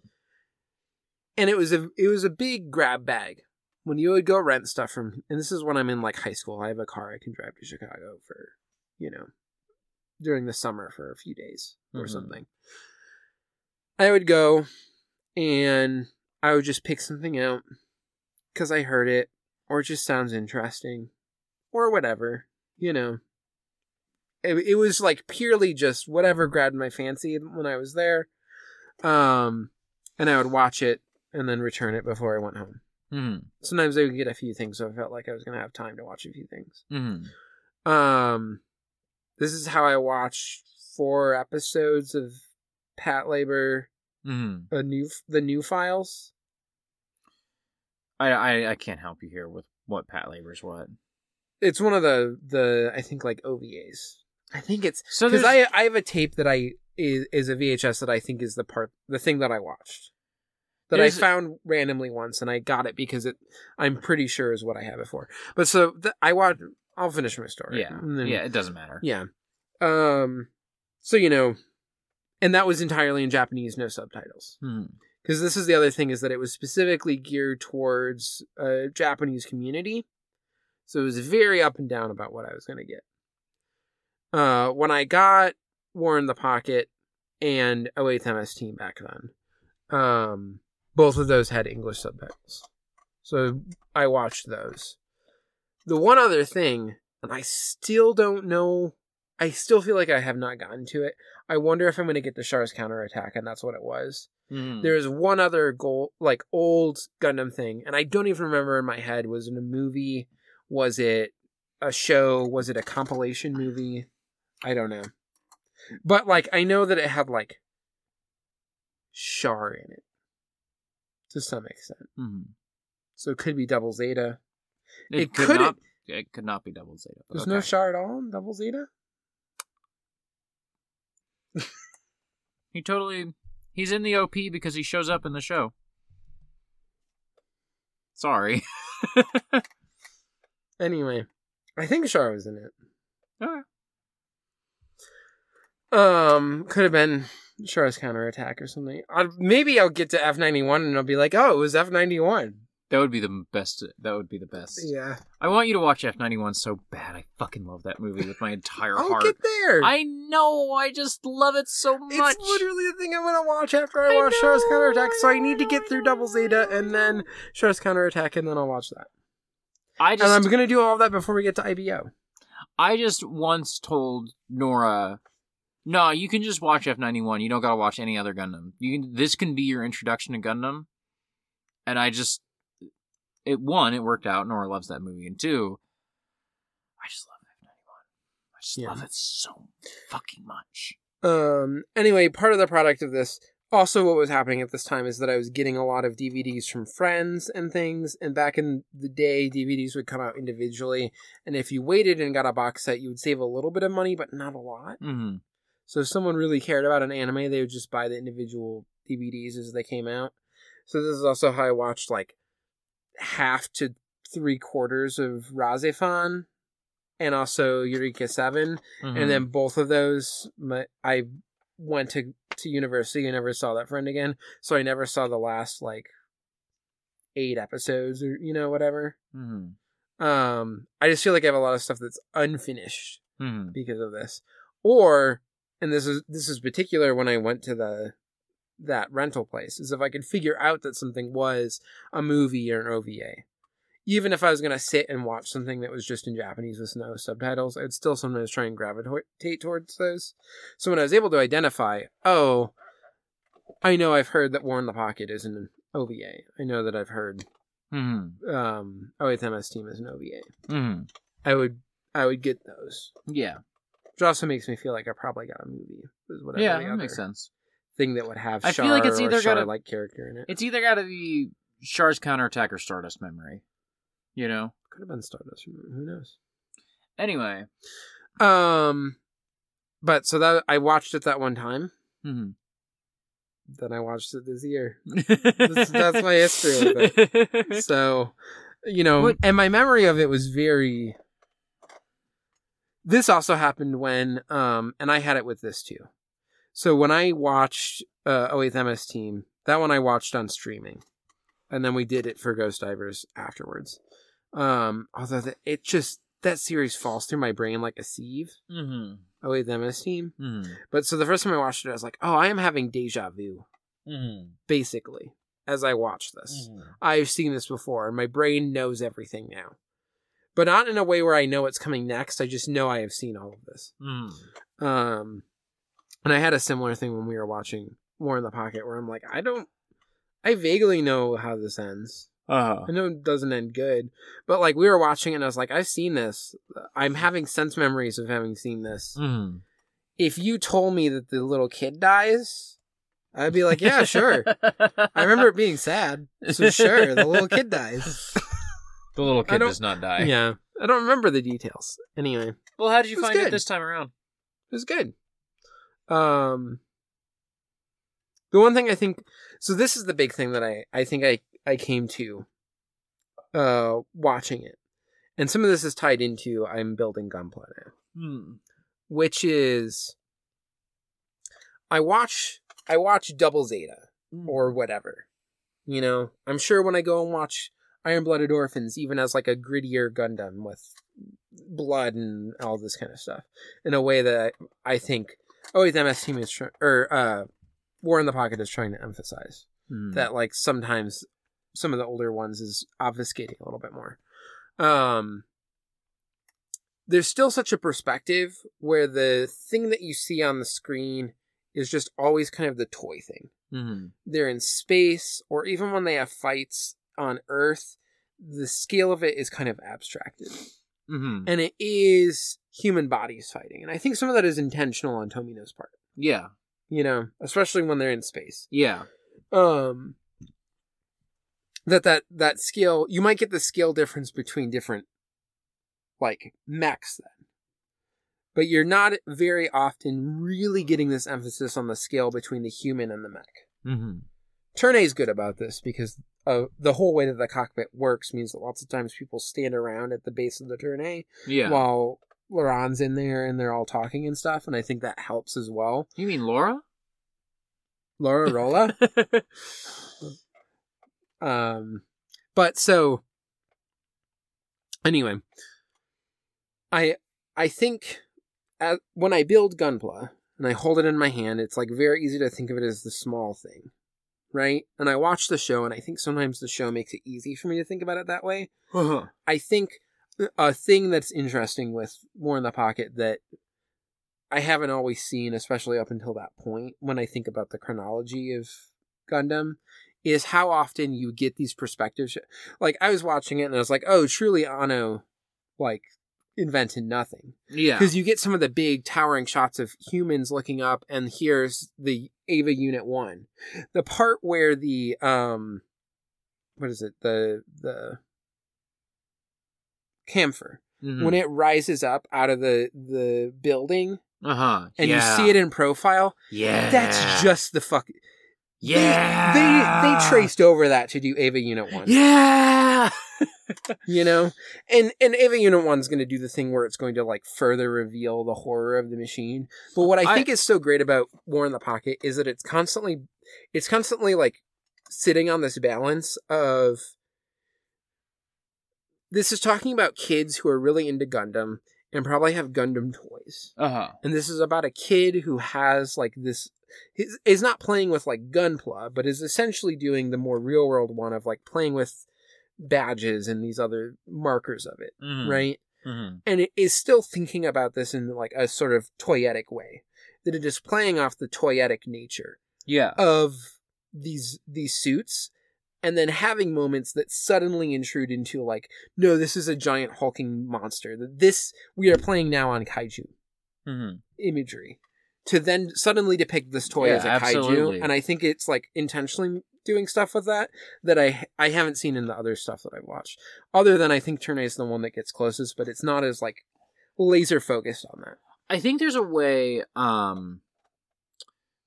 and it was a it was a big grab bag when you would go rent stuff from and this is when i'm in like high school i have a car i can drive to chicago for you know during the summer for a few days or Mhm. something i would go and i would just pick something out because i heard it or it just sounds interesting or whatever you know it, it was like purely just whatever grabbed my fancy when i was there um and I would watch it and then return it before I went home. Mm-hmm. Sometimes I would get a few things, so I felt like I was going to have time to watch a few things. Mm-hmm. Um, this is how I watched four episodes of Patlabor, Mm-hmm. a new the new files. I, I I can't help you here with what Patlabor's what. It's one of the the I think like OVAs. I think it's So because I I have a tape that I is, is a VHS that I think is the part the thing that I watched that I found randomly once and I got it because it I'm pretty sure is what I had before. But so th- I watched. I'll finish my story. yeah then- yeah it doesn't matter. yeah. Um. So you know, and that was entirely in Japanese, no subtitles. Hmm. Because this is the other thing is that it was specifically geared towards a Japanese community, so it was very up and down about what I was going to get. Uh, when I got War in the Pocket and 08th MS Team back then, um, both of those had English subtitles, so I watched those. The one other thing, and I still don't know. I still feel like I have not gotten to it. I wonder if I'm going to get the Char's counterattack, and that's what it was. Mhm. There's one other goal, like old Gundam thing, and I don't even remember in my head. Was in a movie? Was it a show? Was it a compilation movie? I don't know. But like, I know that it had like Char in it to some extent, Mhm. so it could be Double Zeta. It, It could couldn't- It could not be double zeta. There's no okay. Char at all in Double Zeta. He totally. He's in the OP because he shows up in the show. Sorry. Anyway, I think Char was in it. Okay. Um, could have been Char's counterattack or something. i maybe I'll get to F ninety one and I'll be like, oh, it was F ninety one. That would be the best. That would be the best. Yeah, I want you to watch F ninety one so bad. I fucking love that movie with my entire I'll heart. get there. I know. I just love it so much. it's literally the thing I'm gonna watch after I, I watch Char's know, counterattack. So I I need to get through. Double Zeta and then Char's counterattack, and then I'll watch that. I and I'm gonna do all that before we get to IBO. I just once told Nora, "No, you can just watch F ninety one. You don't gotta watch any other Gundam. You can. This can be your introduction to Gundam." And I just, it one, it worked out. Nora loves that movie, and two, I just love F ninety one. I just Yeah. love it so fucking much. Um. Anyway, part of the product of this, also what was happening at this time is that I was getting a lot of DVDs from friends and things. And back in the day, DVDs would come out individually, and if you waited and got a box set, you would save a little bit of money, but not a lot. Mm-hmm. So if someone really cared about an anime, they would just buy the individual DVDs as they came out. So this is also how I watched like half to three quarters of RahXephon and also Eureka 7 Mm-hmm. and then both of those my I went to to university and never saw that friend again so I never saw the last like eight episodes or you know whatever Mm-hmm. um I just feel like I have a lot of stuff that's unfinished Mm-hmm. because of this or and this is this is particular when I went to the that rental place is if I could figure out that something was a movie or an OVA even if I was going to sit and watch something that was just in Japanese with no subtitles, I'd still sometimes try and gravitate towards those. So when I was able to identify, oh, I know I've heard that War in the Pocket is an OVA. I know that I've heard Mm-hmm. um, Oh, Team is an OVA. Mm-hmm. I would I would get those. Yeah. Which also makes me feel like I probably got a movie. Is whatever Yeah, that makes sense. thing that would have I Char feel like it's either Char gotta- like character in it. It's either got to be Char's counterattack or Stardust memory. You know. Could have been Stardust. Who knows? Anyway. Um, but so that I watched it that one time. hmm Then I watched it this year. That's- that's my history with So, you know, What- and my memory of it was very. This also happened when, um, and I had it with this too. So when I watched uh, 08th MS Team, that one I watched on streaming, and then we did it for Ghost Divers afterwards. Um, although the, it just that series falls through my brain like a sieve. hmm 08th MS Team, hmm but so the first time I watched it, I was like, oh, I am having deja vu, hmm basically, as I watch this. Mm-hmm. I've seen this before, and my brain knows everything now. But not in a way where I know what's coming next. I just know I have seen all of this. hmm Um, and I had a similar thing when we were watching War in the Pocket, where I'm like, I don't, I vaguely know how this ends. Uh I know it doesn't end good, but like we were watching it, and I was like, I've seen this. I'm having sense memories of having seen this. hmm If you told me that the little kid dies, I'd be like, yeah, sure. I remember it being sad, so sure, the little kid dies. The little kid does not die. Yeah, I don't remember the details. Anyway, Well, how did you It was find it this time around? It was good. Um, the one thing I think, so this is the big thing that I I think I I came to, uh, watching it, and some of this is tied into I'm building Gunpla now, Hmm. which is I watch I watch Double Zeta or whatever. You know, I'm sure when I go and watch Iron Blooded Orphans, even as like a grittier Gundam with blood and all this kind of stuff, in a way that I, think oh the MS team is trying or uh, War in the Pocket is trying to emphasize Hmm. that like sometimes some of the older ones is obfuscating a little bit more. Um, there's still such a perspective where the thing that you see on the screen is just always kind of the toy thing Mhm. they're in space or even when they have fights on earth the scale of it is kind of abstracted Mhm. and it is human bodies fighting and i think some of that is intentional on tomino's part Yeah. you know especially when they're in space Yeah. um that that that scale you might get the scale difference between different like mechs then but you're not very often really getting this emphasis on the scale between the human and the mech hmm Turn is good about this because uh, the whole way that the cockpit works means that lots of times people stand around at the base of the Turn A Yeah. while Loran's in there and they're all talking and stuff, and I think that helps as well. you mean Laura? Laura Rolla. um, but so anyway, I I think at, when I build Gunpla and I hold it in my hand, it's like very easy to think of it as the small thing, right? And I watch the show, and I think sometimes the show makes it easy for me to think about it that way. Uh-huh. I think a thing that's interesting with War in the Pocket that I haven't always seen, especially up until that point, when I think about the chronology of Gundam, is how often you get these perspectives. Like I was watching it and I was like, oh, truly Anno, like invented nothing yeah. because you get some of the big towering shots of humans looking up and here's the Eva unit 1 the part where the um what is it the the Kampfer Mhm. when it rises up out of the the building uh-huh. and yeah. you see it in profile Yeah. that's just the fuck Yeah. they they traced over that to do Eva unit 1 Yeah. you know and and Eva unit 1's going to do the thing where it's going to like further reveal the horror of the machine but what i, I- think is so great about war in the pocket is that it's constantly it's constantly like sitting on this balance of this is talking about kids who are really into gundam and probably have gundam toys Uh-huh. and this is about a kid who has like this is, is not playing with like gunpla but is essentially doing the more real world one of like playing with badges and these other markers of it Mhm. right Mhm. and it is still thinking about this in like a sort of toyetic way that it is playing off the toyetic nature Yeah. of these these suits and then having moments that suddenly intrude into like no this is a giant hulking monster that this we are playing now on kaiju Mhm. imagery to then suddenly depict this toy Yeah, as a absolutely. kaiju and i think it's like intentionally doing stuff with that that I I haven't seen in the other stuff that I've watched. Other than I think Turn is the one that gets closest, but it's not as like laser focused on that. I think there's a way um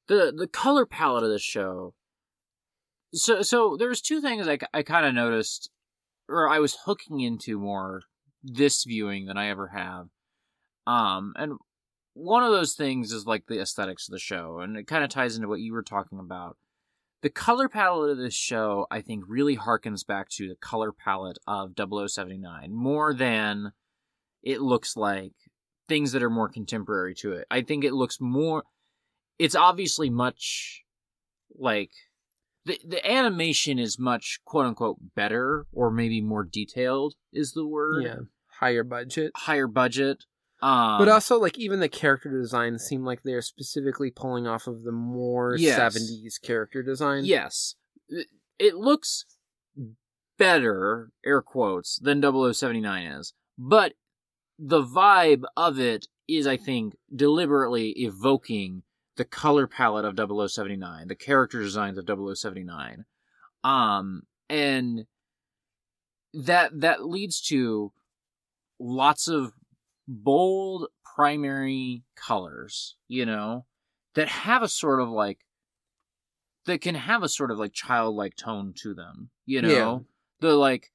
the the color palette of the show so so there's two things I, I kind of noticed or I was hooking into more this viewing than I ever have um and one of those things is like the aesthetics of the show and it kind of ties into what you were talking about the color palette of this show I think really harkens back to the color palette of 0079 more than it looks like things that are more contemporary to it. I think it looks more it's obviously much like the the animation is much quote unquote better or maybe more detailed is the word. Yeah, higher budget. Higher budget. Um, but also, like even the character designs seem like they're specifically pulling off of the more Yes. '70s character design. yes, it- it looks better, air quotes, than 0079 is, but the vibe of it is, I think, deliberately evoking the color palette of 0079, the character designs of 0079. Um, and that that leads to lots of bold primary colors, you know, that have a sort of like that can have a sort of like childlike tone to them, you know. Yeah. The like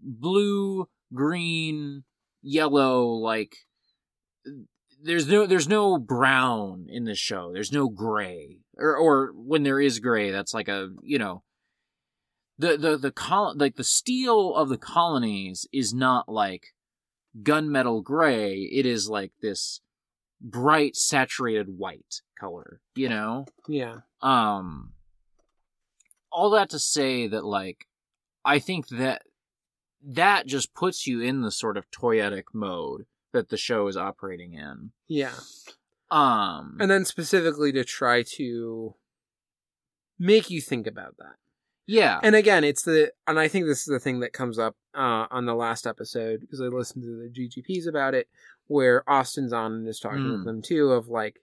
blue, green, yellow like there's no there's no brown in this show. There's no gray. Or or when there is gray, that's like a, you know, the the the col- like the steel of the colonies is not like gunmetal gray. It is like this bright saturated white color, you know? yeah, Um all that to say that like I think that that just puts you in the sort of toyetic mode that the show is operating in. yeah. Um And then specifically to try to make you think about that. Yeah. And again, it's the and I think this is the thing that comes up uh, on the last episode because I listened to the GGPs about it, where Austin's on and is talking Mm. with them too of like,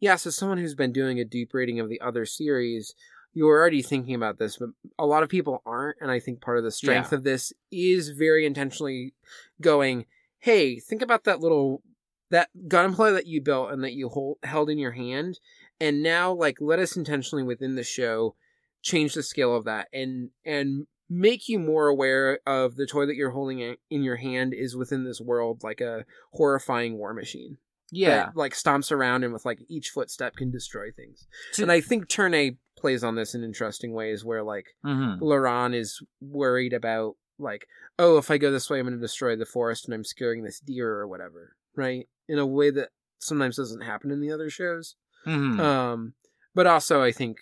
yeah, so someone who's been doing a deep rating of the other series, you're already thinking about this, but a lot of people aren't, and I think part of the strength of this is very intentionally going, hey, think about that little that Gunpla that you built and that you hold, held in your hand, and now like let us intentionally within the show change the scale of that and and make you more aware of the toy that you're holding in your hand is within this world like a horrifying war machine yeah. that, like stomps around and with like each footstep can destroy things To- and i think turn a plays on this in interesting ways where like Mhm. Loran is worried about like oh if i go this way i'm going to destroy the forest and i'm scaring this deer or whatever right in a way that sometimes doesn't happen in the other shows Mhm. um, but also I think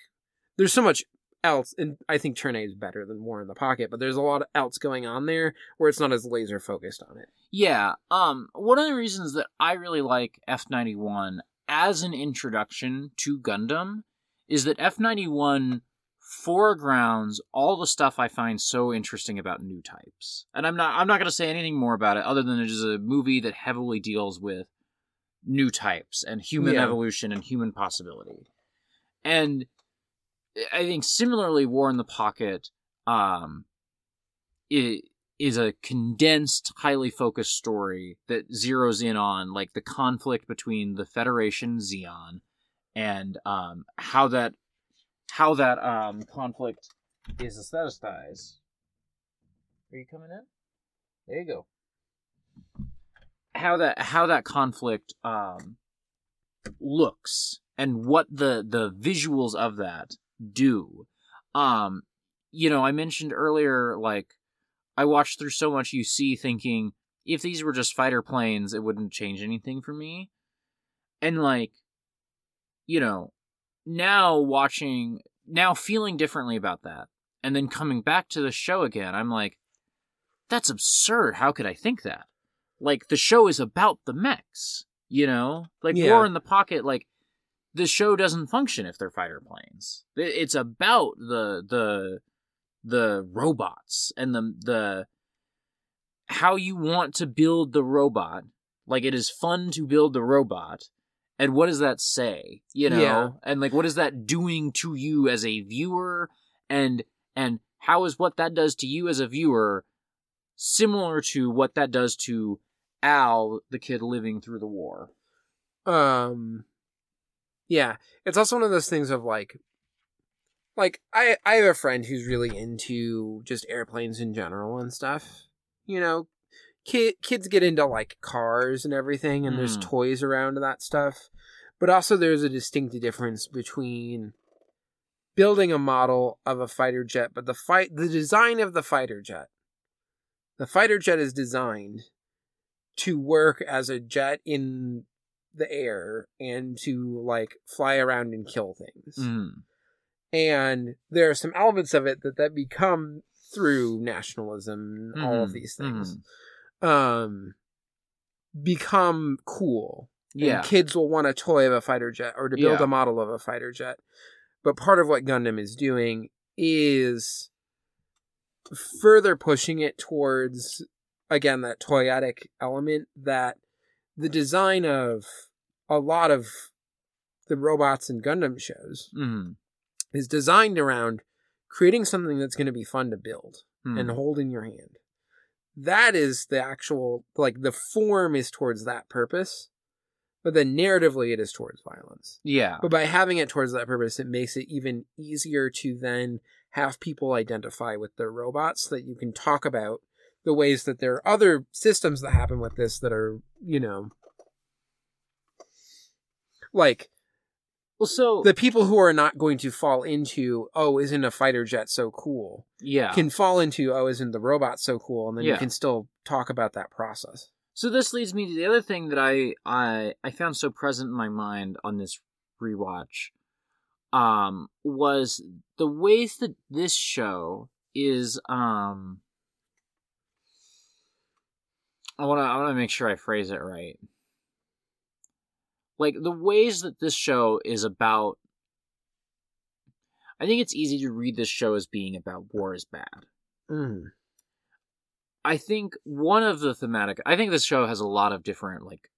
there's so much else, and I think Turn A is better than War in the Pocket. But there's a lot of else going on there where it's not as laser focused on it. Yeah. Um one of the reasons that I really like F91 as an introduction to Gundam is that F91 foregrounds all the stuff I find so interesting about new types. And I'm not I'm not going to say anything more about it other than it is a movie that heavily deals with new types and human Yeah. evolution and human possibility. And I think similarly War in the Pocket um is a condensed, highly focused story that zeroes in on like the conflict between the Federation Zeon and um, how that how that um, conflict is aestheticized. Are you coming in? There you go. How that how that conflict um, looks and what the the visuals of that do. Um, you know, I mentioned earlier like I watched through so much UC thinking if these were just fighter planes, it wouldn't change anything for me. And like, you know, now watching, now feeling differently about that, and then coming back to the show again, I'm like, that's absurd. How could I think that? Like, the show is about the mechs, you know? Like, Yeah. War in the Pocket, like, the show doesn't function if they're fighter planes. It's about the, the, the robots and the the how you want to build the robot like it is fun to build the robot and what does that say you know Yeah. and like what is that doing to you as a viewer and and how is what that does to you as a viewer similar to what that does to Al, the kid living through the war? Um, yeah, it's also one of those things of like, like I I have a friend who's really into just airplanes in general and stuff. You know, kid kids get into like cars and everything, and there's Mm. toys around that stuff. But also, there's a distinct difference between building a model of a fighter jet, but the fight the design of the fighter jet. The fighter jet is designed to work as a jet in the air and to like fly around and kill things. Mm. And there are some elements of it that that become through nationalism and all of Mhm, these things. Um become cool. And Yeah. kids will want a toy of a fighter jet or to build Yeah. a model of a fighter jet. But part of what Gundam is doing is further pushing it towards again that toyetic element that the design of a lot of the robots and Gundam shows Mm. is designed around creating something that's going to be fun to build Mm. and hold in your hand. That is the actual like the form is towards that purpose, but then narratively it is towards violence. yeah. But by having it towards that purpose, it makes it even easier to then have people identify with their robots so that you can talk about the ways that there are other systems that happen with this that are, you know, like Well, so the people who are not going to fall into, oh, isn't a fighter jet so cool? yeah. Can fall into, oh, isn't the robot so cool? And then Yeah. you can still talk about that process. So this leads me to the other thing that I I I found so present in my mind on this rewatch um was the ways that this show is um I want to I want to make sure I phrase it right. Like the ways that this show is about I think it's easy to read this show as being about war is bad. Mm. I think one of the thematic I think this show has a lot of different like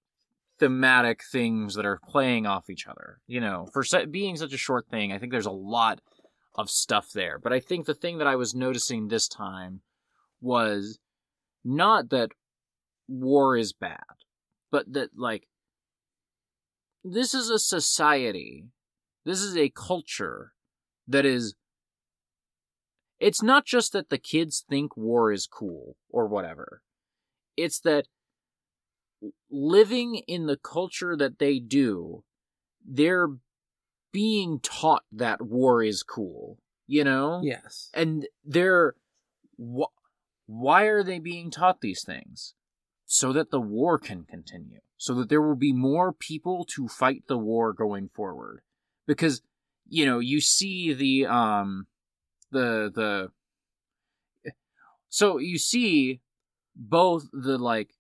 thematic things that are playing off each other. You know, for being such a short thing, I think there's a lot of stuff there. But I think the thing that I was noticing this time was not that war is bad, but that like this is a society, this is a culture that is it's not just that the kids think war is cool or whatever. It's that living in the culture that they do, they're being taught that war is cool, you know? Yes. And they're wh- why are they being taught these things? So that the war can continue. So that there will be more people to fight the war going forward. Because you know, you see the um the the so you see both the like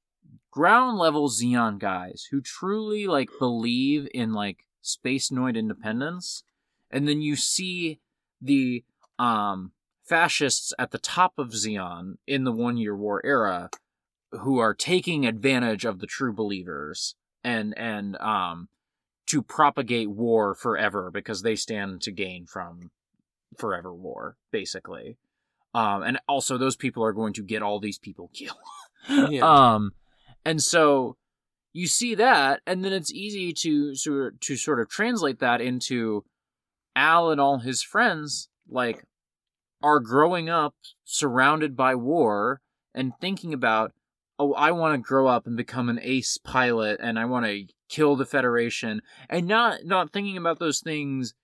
ground level Zeon guys who truly like believe in like spacenoid independence and then you see the um fascists at the top of Zeon in the one year war era who are taking advantage of the true believers and and um to propagate war forever because they stand to gain from forever war basically um and also those people are going to get all these people killed Yeah. um and so you see that and then it's easy to to, to sort of translate that into al and all his friends like are growing up surrounded by war and thinking about oh i want to grow up and become an ace pilot and i want to kill the federation and not not thinking about those things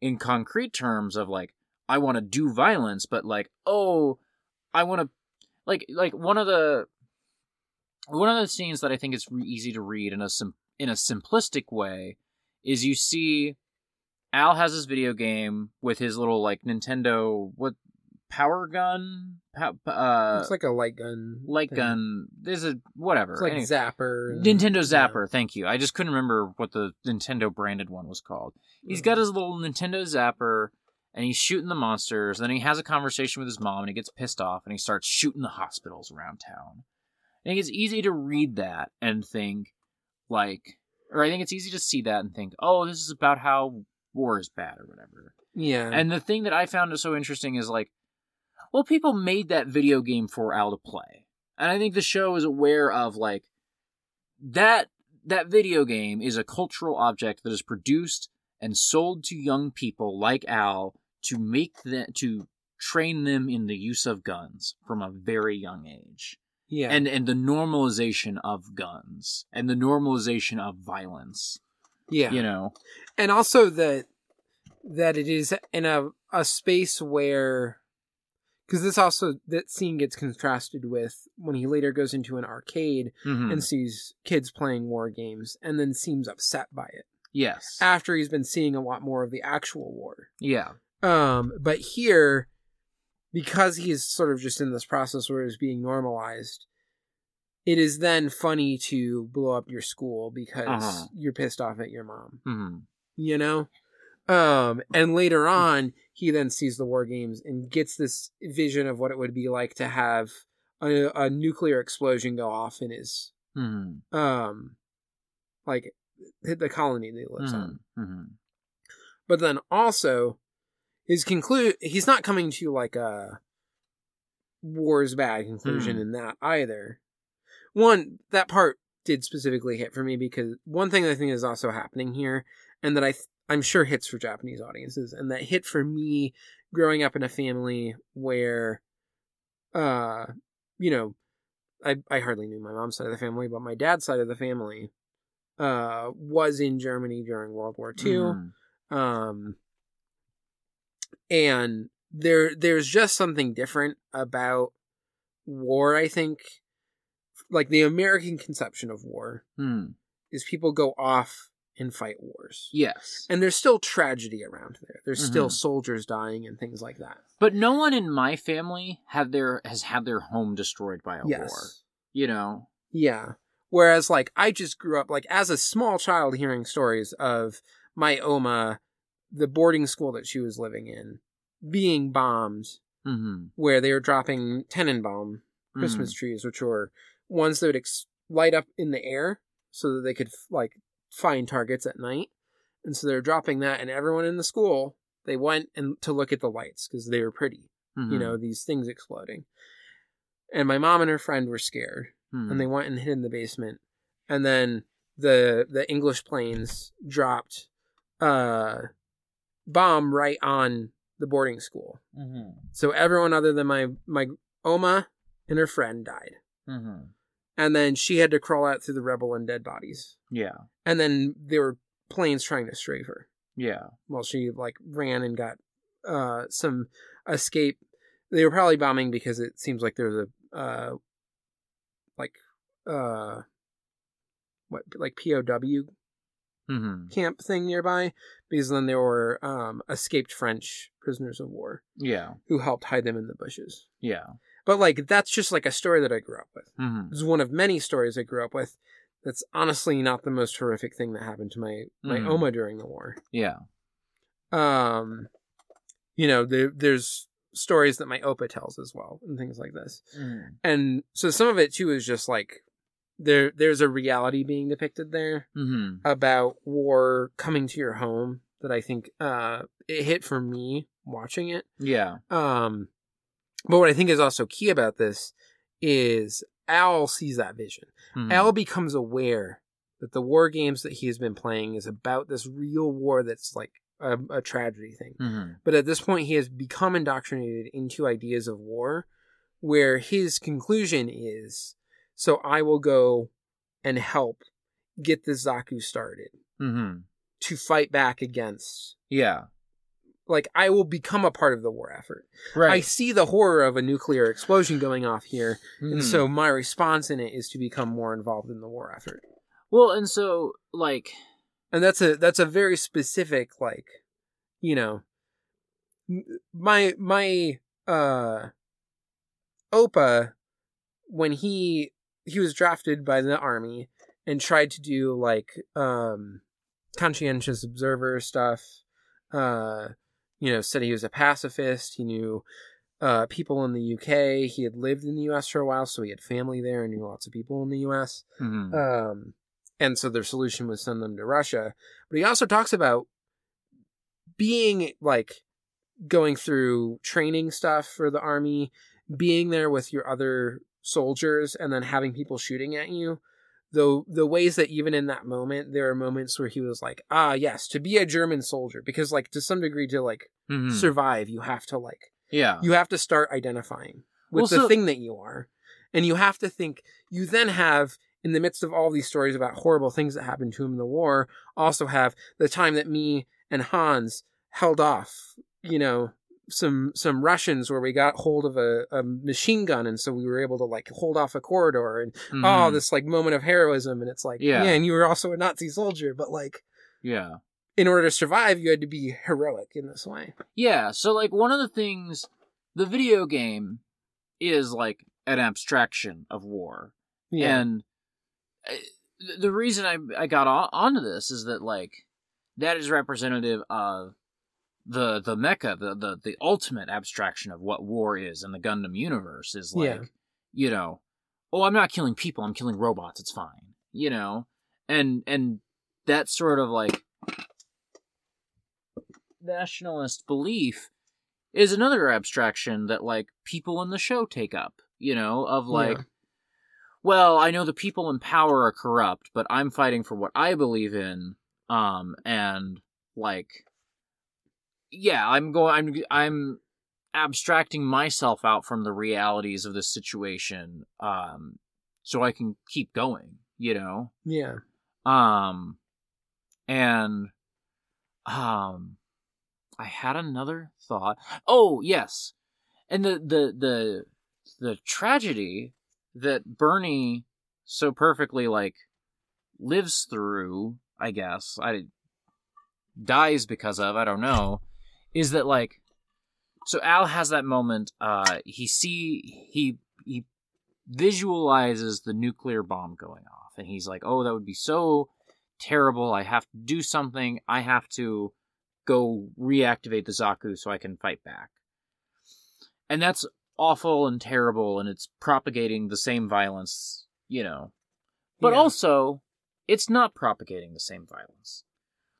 in concrete terms of like i want to do violence but like oh i want to like like one of the one of the scenes that i think is easy to read in a sim- in a simplistic way is you see al has his video game with his little like nintendo what power gun uh it's like a light gun. light thing. gun there's a whatever It's like Anyway. Zapper. and- Nintendo yeah. Zapper, thank you. I just couldn't remember what the Nintendo branded one was called. He's Mm. got his little Nintendo Zapper and he's shooting the monsters. Then he has a conversation with his mom and he gets pissed off and he starts shooting the hospitals around town. I think it's easy to read that and think, like, or I think it's easy to see that and think, oh, this is about how war is bad or whatever. Yeah. And the thing that I found so interesting is like, well, people made that video game for Al to play. And I think the show is aware of like that that video game is a cultural object that is produced and sold to young people like Al to make them to train them in the use of guns from a very young age. yeah. And and the normalization of guns and the normalization of violence. yeah. You know. and also that that it is in a a space where because this also that scene gets contrasted with when he later goes into an arcade Mhm. and sees kids playing war games and then seems upset by it yes. after he's been seeing a lot more of the actual war yeah. um but here because he's sort of just in this process where it's being normalized it is then funny to blow up your school because Uh-huh. you're pissed off at your mom hmm you know um and later on he then sees the war games and gets this vision of what it would be like to have a, a nuclear explosion go off in his hmm. um like hit the colony that he lives on. Hmm. But then also his conclude he's not coming to like a war's bad conclusion Hmm. in that either. One that part did specifically hit for me because one thing that i think is also happening here and that i th- i'm sure hits for japanese audiences and that hit for me growing up in a family where uh you know i i hardly knew my mom's side of the family but my dad's side of the family uh was in germany during world war ii Mm-hmm. um and there there's just something different about war i think like the american conception of war Hmm. is people go off and fight wars Yes. and there's still tragedy around there there's still Mhm. soldiers dying and things like that But no one in my family had their has had their home destroyed by a war. yes You know. yeah whereas like i just grew up like as a small child hearing stories of my oma the boarding school that she was living in being bombed Mm-hmm. where they were dropping Tannenbaum Christmas trees, which were ones that would ex- light up in the air so that they could like find targets at night. And so they're dropping that, and everyone in the school they went and to look at the lights because they were pretty, Mm-hmm. you know, these things exploding. And my mom and her friend were scared, Mm-hmm. and they went and hid in the basement. And then the the English planes dropped uh bomb right on the boarding school. Mm-hmm. So everyone other than my my Oma and her friend died. And then she had to crawl out through the rebel and dead bodies. Yeah. And then there were planes trying to strafe her Yeah. while she like ran and got uh some escape. They were probably bombing because it seems like there's a uh like uh what like POW Mm-hmm. camp thing nearby because then there were um escaped French prisoners of war Yeah. who helped hide them in the bushes. Yeah. But like that's just like a story that I grew up with. Mm-hmm. It's one of many stories I grew up with. That's honestly not the most horrific thing that happened to my my Mhm. Oma during the war. Yeah. Um, you know, there there's stories that my Opa tells as well and things like this. Mm-hmm. And so some of it too is just like there there's a reality being depicted there Mm-hmm. about war coming to your home that I think uh it hit for me watching it. Yeah. Um, but what I think is also key about this is Al sees that vision. Mhm. Al becomes aware that the war games that he has been playing is about this real war that's like a, a tragedy thing. Mhm. But at this point, he has become indoctrinated into ideas of war, where his conclusion is so I will go and help get the Zaku started Mhm. to fight back against. Yeah. Like, I will become a part of the war effort. Right. I see the horror of a nuclear explosion going off here, and Mhm. so my response in it is to become more involved in the war effort. well, and so like And that's a that's a very specific like, you know, my my uh Opa when he he was drafted by the army and tried to do like um conscientious observer stuff uh you know said he was a pacifist he knew uh people in the UK he had lived in the US for a while so he had family there and knew lots of people in the US mhm. um, and so their solution was send them to Russia. But he also talks about being like going through training stuff for the army, being there with your other soldiers and then having people shooting at you. Though the ways that even in that moment, there are moments where he was like, ah, yes, to be a German soldier, because like to some degree to like Mhm. survive, you have to like yeah. you have to start identifying with Well, the so- thing that you are and you have to think you then have in the midst of all these stories about horrible things that happened to him in the war also have the time that me and hans held off you know some some russians where we got hold of a, a machine gun and so we were able to like hold off a corridor and oh Mhm. this like moment of heroism and it's like Yeah. yeah and you were also a nazi soldier but like yeah. in order to survive you had to be heroic in this way Yeah, so like one of the things the video game is like an abstraction of war. yeah And uh, the reason I I got on, onto this is that like that is representative of the the mecha, the the the ultimate abstraction of what war is in the Gundam universe is like Yeah. you know, oh I'm not killing people, I'm killing robots, it's fine. You know? And and that sort of like nationalist belief is another abstraction that like people in the show take up, you know, of like Yeah. well, I know the people in power are corrupt, but I'm fighting for what I believe in. Um, and like, yeah, I'm going, I'm, I'm abstracting myself out from the realities of the situation. Um, so I can keep going, you know? yeah Um, and, um, I had another thought. Oh, yes. And the, the, the, the tragedy that Bernie so perfectly, like, lives through, I guess, I, dies because of, I don't know, is that, like, so Al has that moment, uh, he see, he, he visualizes the nuclear bomb going off, and he's like, oh, that would be so terrible. I have to do something. I have to go reactivate the Zaku so I can fight back. And that's awful and terrible, and it's propagating the same violence, you know. But Yeah. also, it's not propagating the same violence.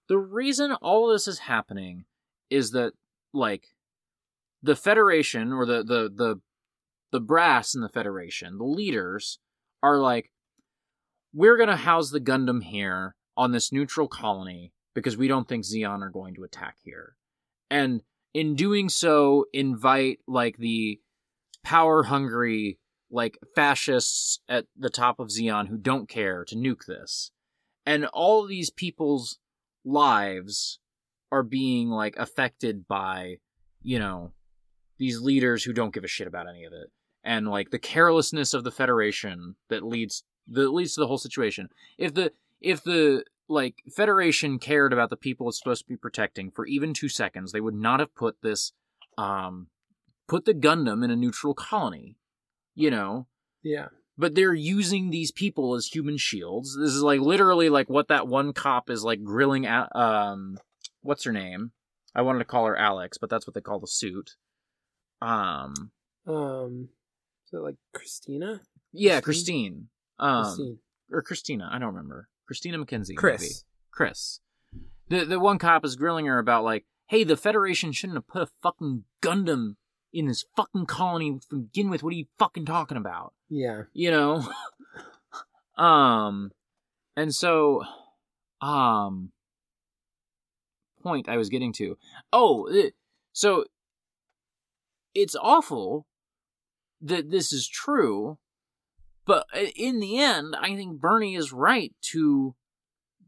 The reason all this is happening is that, like, the Federation or the the the the brass in the Federation, the leaders, are like, we're gonna house the Gundam here on this neutral colony because we don't think Zeon are going to attack here. And in doing so, invite like the power hungry like fascists at the top of Zeon who don't care to nuke this. And all these people's lives are being like affected by, you know, these leaders who don't give a shit about any of it. And like the carelessness of the Federation that leads that leads to the whole situation. If the if the like Federation cared about the people it's supposed to be protecting for even two seconds, they would not have put this um put the Gundam in a neutral colony. You know? yeah But they're using these people as human shields. This is like literally like what that one cop is like grilling at um what's her name? I wanted to call her Alex, but that's what they call the suit. Um Um, is it like Christina? yeah, Christine? Christine. Um Christine. or Christina, I don't remember. Christina McKenzie. maybe. Chris. Chris. The the one cop is grilling her about like, hey, the Federation shouldn't have put a fucking Gundam in this fucking colony to begin with. What are you fucking talking about? Yeah. You know? um and so um point I was getting to. Oh, eh, so it's awful that this is true, but eh, in the end, I think Bernie is right to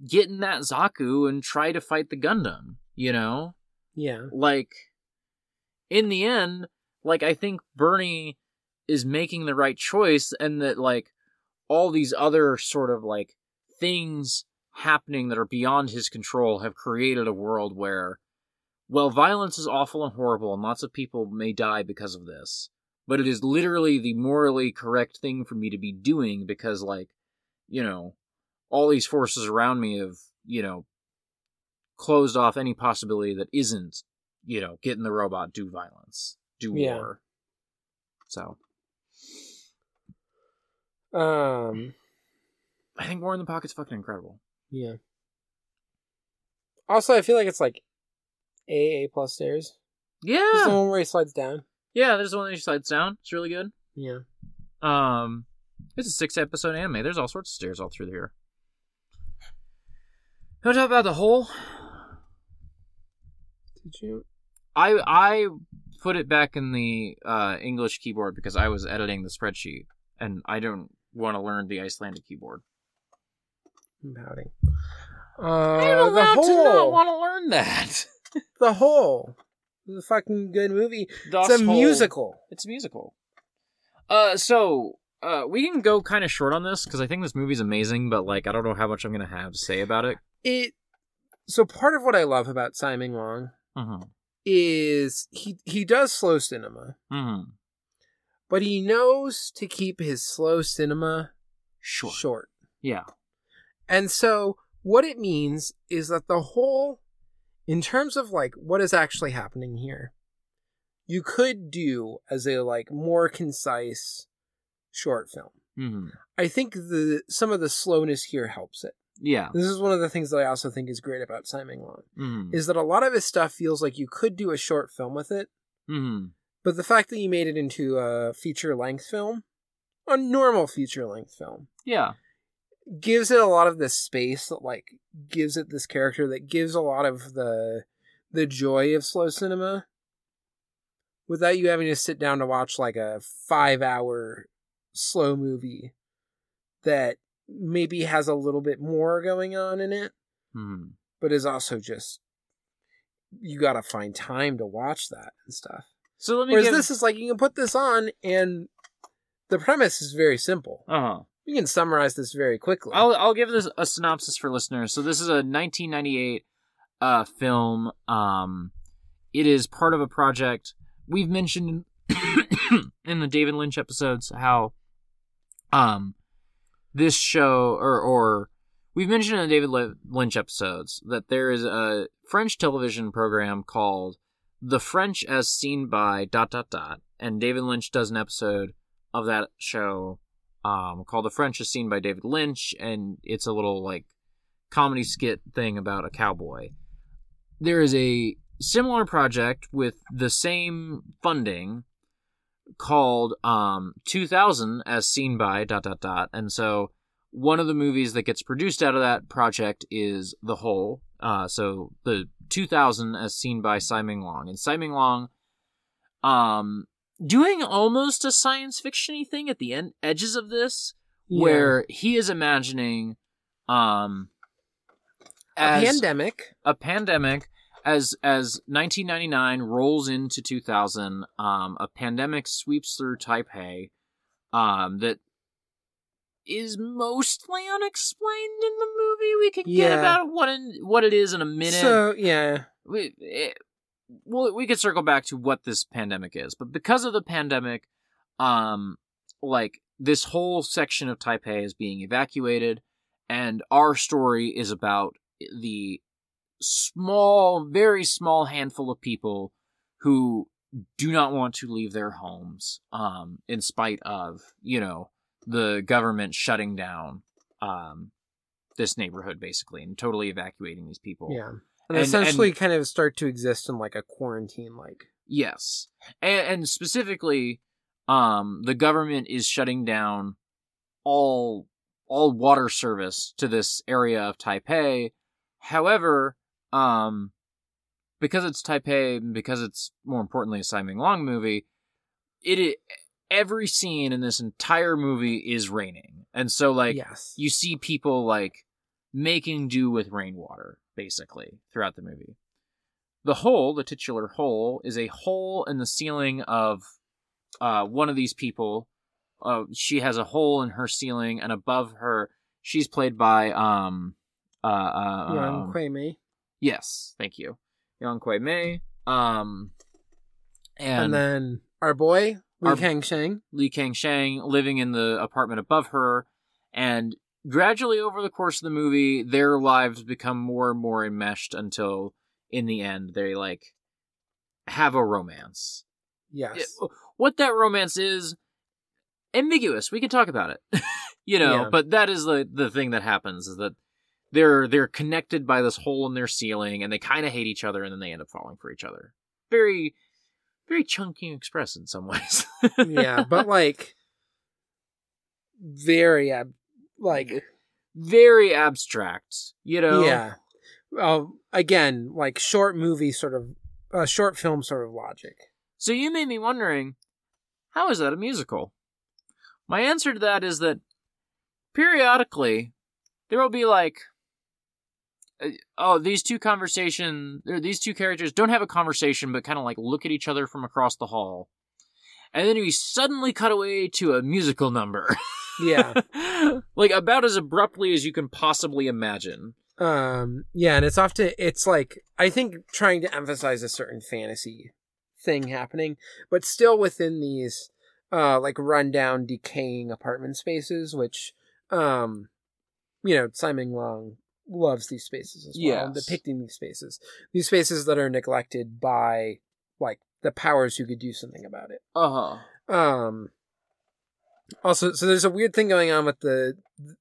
get in that Zaku and try to fight the Gundam, you know? Yeah. Like, in the end, like, I think Bernie is making the right choice, and that, like, all these other sort of, like, things happening that are beyond his control have created a world where, well, violence is awful and horrible, and lots of people may die because of this, but it is literally the morally correct thing for me to be doing because, like, you know, all these forces around me have, you know, closed off any possibility that isn't, you know, getting the robot do violence, do Yeah. war. So Um. I think War in the Pocket's fucking incredible. Yeah. Also, I feel like it's like A A plus stairs? Is the Yeah, one where he slides down? yeah. There's one that slides down. It's really good. Yeah. Um, it's a six episode anime. There's all sorts of stairs all through here. To talk about the Hole? Did you? I I put it back in the uh, English keyboard because I was editing the spreadsheet, and I don't want to learn the Icelandic keyboard. I'm pouting. Uh, the allowed to not want to learn that. The Hole. It was a fucking good movie. Das it's a Hole. musical. It's a musical. Uh, so uh, we can go kind of short on this because I think this movie's amazing, but like I don't know how much I'm gonna have to say about it. It. So part of what I love about Tsai Ming-liang Mm-hmm. is he he does slow cinema, Mm-hmm. but he knows to keep his slow cinema Short. short. Yeah. And so what it means is that the Hole in terms of like what is actually happening here, you could do as a like more concise short film. Mm-hmm. I think the some of the slowness here helps it. Yeah. This is one of the things that I also think is great about Tsai Ming-liang Mm-hmm. is that a lot of his stuff feels like you could do a short film with it, Mm-hmm. but the fact that you made it into a feature length film, a normal feature length film, Yeah. Gives it a lot of this space that like gives it this character that gives a lot of the the joy of slow cinema. Without you having to sit down to watch like a 5 hour slow movie that maybe has a little bit more going on in it Mm-hmm. but is also just you got to find time to watch that and stuff. So let me whereas this is like you can put this on and the premise is very simple. Uh you can summarize this very quickly I'll I'll give this a synopsis for listeners. So this is a 1998 uh, film. Um, it is part of a project we've mentioned in the David Lynch episodes how um this show or or we've mentioned in the David Lynch episodes that there is a French television program called The French as Seen by dot dot dot and David Lynch does an episode of that show um, called The French is Seen by David Lynch, and it's a little like comedy skit thing about a cowboy. There is a similar project with the same funding called um, 2000 as seen by dot dot dot, and so one of the movies that gets produced out of that project is The Hole. Uh, so the 2000 as seen by Tsai Ming-liang, and Tsai Ming-liang, um, doing almost a science fictiony thing at the end edges of this Yeah. where he is imagining um a pandemic. a pandemic as as 1999 rolls into 2000 um a pandemic sweeps through Taipei um that is mostly unexplained in the movie. We could get about what in, what it is in a minute. So yeah. We it, well we could circle back to what this pandemic is but because of the pandemic um like this whole section of taipei is being evacuated and our story is about the small very small handful of people who do not want to leave their homes um in spite of you know the government shutting down um this neighborhood basically and totally evacuating these people. Yeah and, And- essentially kind of start to exist in like a quarantine like. Yes, and, and specifically, um, the government is shutting down all all water service to this area of Taipei. However, um, because it's Taipei, because it's more importantly a Tsai Ming-liang movie, it i- every scene in this entire movie is raining, and so like yes. you see people like making do with rainwater basically throughout the movie. The hole, the titular hole, is a hole in the ceiling of uh, one of these people. Uh, she has a hole in her ceiling, and above her, she's played by um, uh, uh, Young um, Kwei Mei. yes, thank you, Yang Kui Mei. Um, And, and, then our boy Li Kang Sheng. Li Kang Shang living in the apartment above her, and gradually over the course of the movie, their lives become more and more enmeshed until, in the end, they like have a romance. Yes. It- what that romance is, ambiguous. We can talk about it, you know. Yeah. But that is the the thing that happens is that they're they're connected by this hole in their ceiling, and they kind of hate each other, and then they end up falling for each other. Very, very Chungking Express in some ways. yeah, but like very ab- like very abstract. You know. yeah. Well, again, like short movie sort of uh, short film sort of logic. So you made me wondering, how is that a musical? My answer to that is that periodically there will be like uh, oh these two conversation these two characters don't have a conversation but kind of like look at each other from across the hall and then we suddenly cut away to a musical number Yeah. like about as abruptly as you can possibly imagine Um yeah, and it's often it's like I think trying to emphasize a certain fantasy thing happening, but still within these uh like rundown decaying apartment spaces which um you know, Tsai Ming-liang loves these spaces as well, Yes. depicting these spaces. These spaces that are neglected by like the powers who could do something about it. uh-huh Um. Also, so there's a weird thing going on with the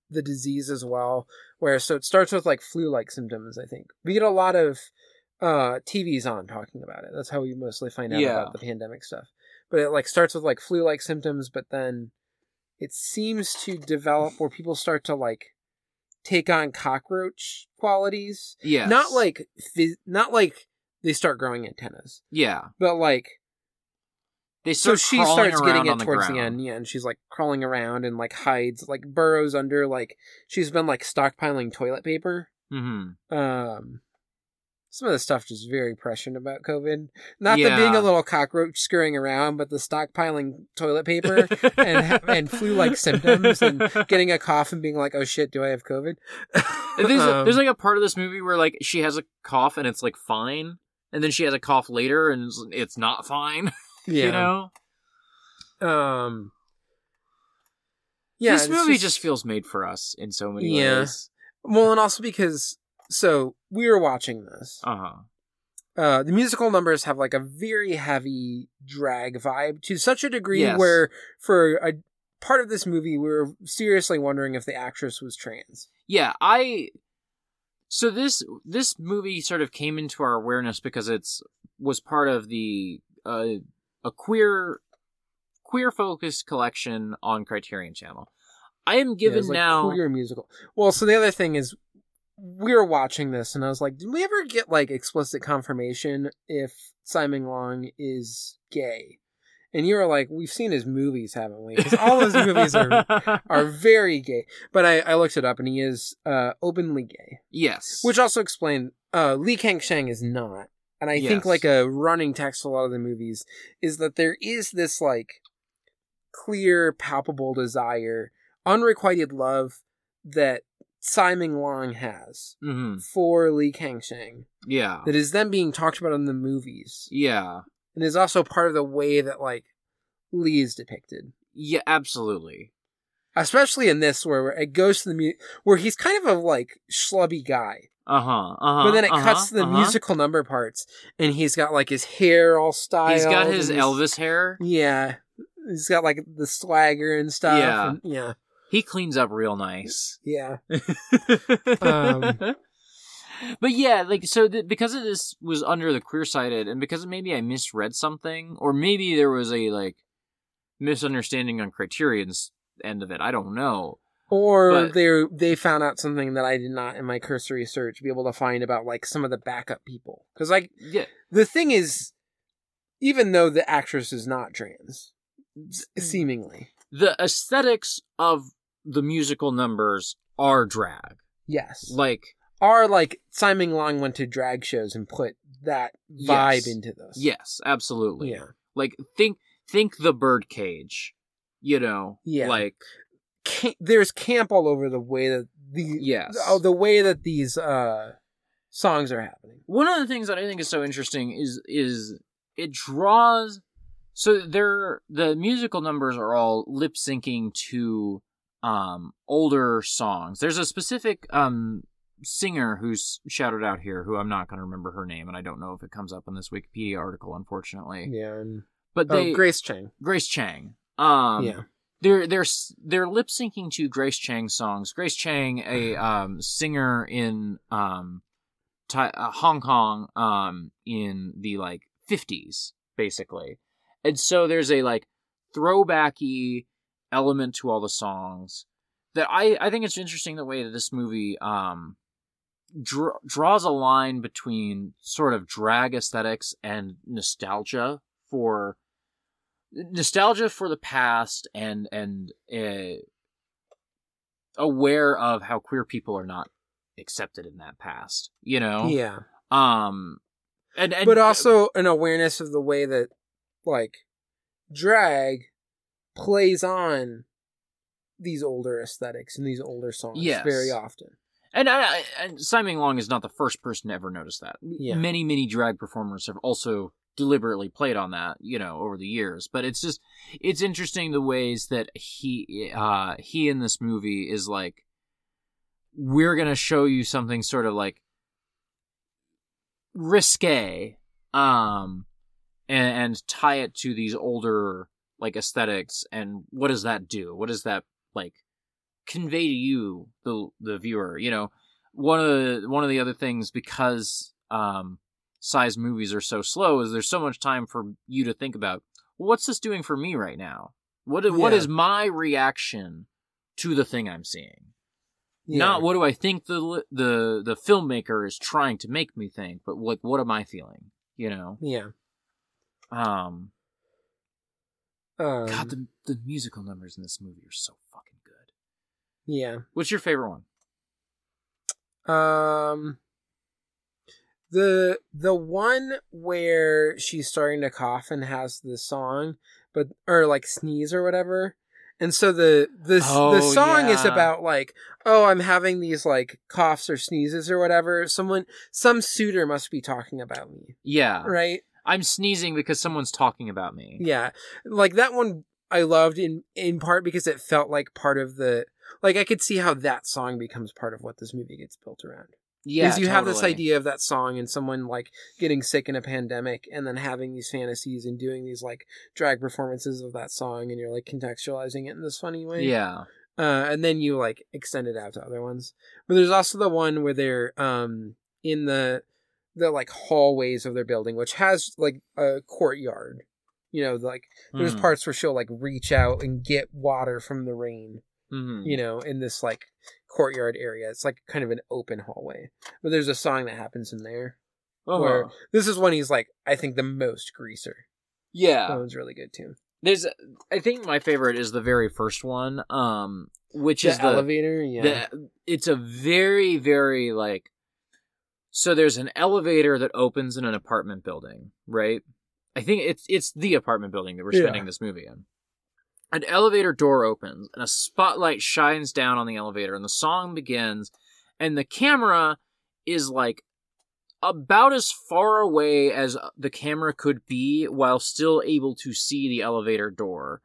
the disease as well, where so it starts with like flu-like symptoms. I think we get a lot of uh TVs on talking about it. That's how we mostly find out Yeah. about the pandemic stuff. But it like starts with like flu-like symptoms, but then it seems to develop where people start to like take on cockroach qualities. yeah Not like not like they start growing antennas, yeah but like they so she starts getting it the towards the, end yeah and she's like crawling around and like hides like burrows under like she's been like stockpiling toilet paper. Mm-hmm. um some of the stuff just very prescient about covid. Not the being a little cockroach scurrying around but the stockpiling toilet paper and and flu like symptoms and getting a cough and being like oh shit do i have covid? There's, Um, there's like a part of this movie where like she has a cough and it's like fine, and then she has a cough later and it's not fine. yeah You know, um yeah this movie just... feels made for us in so many Yeah. ways. well and also because so we were watching this Uh huh. uh, the musical numbers have like a very heavy drag vibe to such a degree Yes. where for a part of this movie we were seriously wondering if the actress was trans Yeah, I. So this this movie sort of came into our awareness because it's was part of the uh, a queer queer focused collection on Criterion Channel. I am Yeah, given it's like now. queer musical well so the other thing is we were watching this and i was like did we ever get like explicit confirmation if Tsai Ming-liang is gay and you were like we've seen his movies haven't we because all his movies are are very gay but i i looked it up and he is uh openly gay yes, Which also explained uh Lee Kang Shang is not. And I think like a running text a lot of the movies is that there is this like clear, palpable desire, unrequited love that Tsai Ming-liang has hmm for Lee Kang Shang yeah, that is then being talked about in the movies. yeah, And is also part of the way that like Lee is depicted. yeah, absolutely. Especially in this where it goes to the mu- where he's kind of a like schlubby guy. Uh huh. Uh huh. but then it cuts to the musical number parts, and he's got like his hair all styled. He's got his Elvis hair. Yeah, he's got like the swagger and stuff. Yeah. and- yeah, He cleans up real nice. yeah. Um, but yeah, like so th- because of this was under the queer sided, and because maybe I misread something, or maybe there was a like misunderstanding on Criterion's end of it. I don't know. Or they they found out something that I did not in my cursory search be able to find about like some of the backup people. Because like Yeah, the thing is, even though the actress is not trans, mm. seemingly the aesthetics of the musical numbers are drag. yes, Like are like Tsai Ming-liang went to drag shows and put that vibe Yes. into this. yes, absolutely. yeah. Like think think the birdcage. You know. Yeah. Like Ca- there's camp all over the way that the yes. oh, the way that these uh songs are happening. one of the things that I think is so interesting is is it draws so they're the musical numbers are all lip syncing to um older songs. There's a specific um singer who's shouted out here who I'm not going to remember her name and I don't know if it comes up in this Wikipedia article unfortunately. Yeah, and But oh, Grace Chang. Grace Chang. Um yeah, they're they're they're lip syncing to Grace Chang songs. Grace Chang, a um, singer in um, Thai, uh, Hong Kong, um, in the like fifties, basically, and so there's a like throwbacky element to all the songs that I I think it's interesting the way that this movie um dr- draws a line between sort of drag aesthetics and nostalgia for nostalgia for the past and and uh, aware of how queer people are not accepted in that past you know Yeah. um and, and but also an awareness of the way that like drag plays on these older aesthetics and these older songs Yes. very often. And, I, and Tsai Ming-liang is not the first person to ever notice that. Yeah. Many, many drag performers have also deliberately played on that, you know, over the years. But it's just, it's interesting the ways that he, uh, he in this movie is like, we're gonna show you something sort of like risque, um, and, and tie it to these older like aesthetics. And what does that do? What does that like convey to you the the viewer you know one of the one of the other things because um Tsai's movies are so slow is there's so much time for you to think about well, what's this doing for me right now what what Yeah. is my reaction to the thing i'm seeing Yeah. not what do i think the the the filmmaker is trying to make me think but like what am i feeling you know Yeah. um Um, god the, the musical numbers in this movie are so fucking good yeah. what's your favorite one Um the the one where she's starting to cough and has the song, but or like sneeze or whatever. And so the the the Oh, song is about like, oh, I'm having these like coughs or sneezes or whatever. Someone some suitor must be talking about me. yeah Right? I'm sneezing because someone's talking about me. Yeah. Like that one I loved in in part because it felt like part of the like I could see how that song becomes part of what this movie gets built around. Yeah, because you have this idea of that song and someone like getting sick in a pandemic and then having these fantasies and doing these like drag performances of that song and you're like contextualizing it in this funny way. Yeah, uh, and then you like extend it out to other ones. But there's also the one where they're um in the the like hallways of their building which has like a courtyard. You know like there's Mhm. parts where she'll like reach out and get water from the rain Mhm. you know, in this like courtyard area. It's like kind of an open hallway. But there's a song that happens in there. Uh-huh. Where this is when he's like, I think the most greaser. Yeah. That yeah, one's really good too. there's. I think my favorite is the very first one, um, which The is the elevator, yeah. the. It's a very very like. So there's an elevator that opens in an apartment building, right? I think it's it's the apartment building that we're Yeah. spending this movie in. An elevator door opens and a spotlight shines down on the elevator and the song begins and the camera is like about as far away as the camera could be while still able to see the elevator door.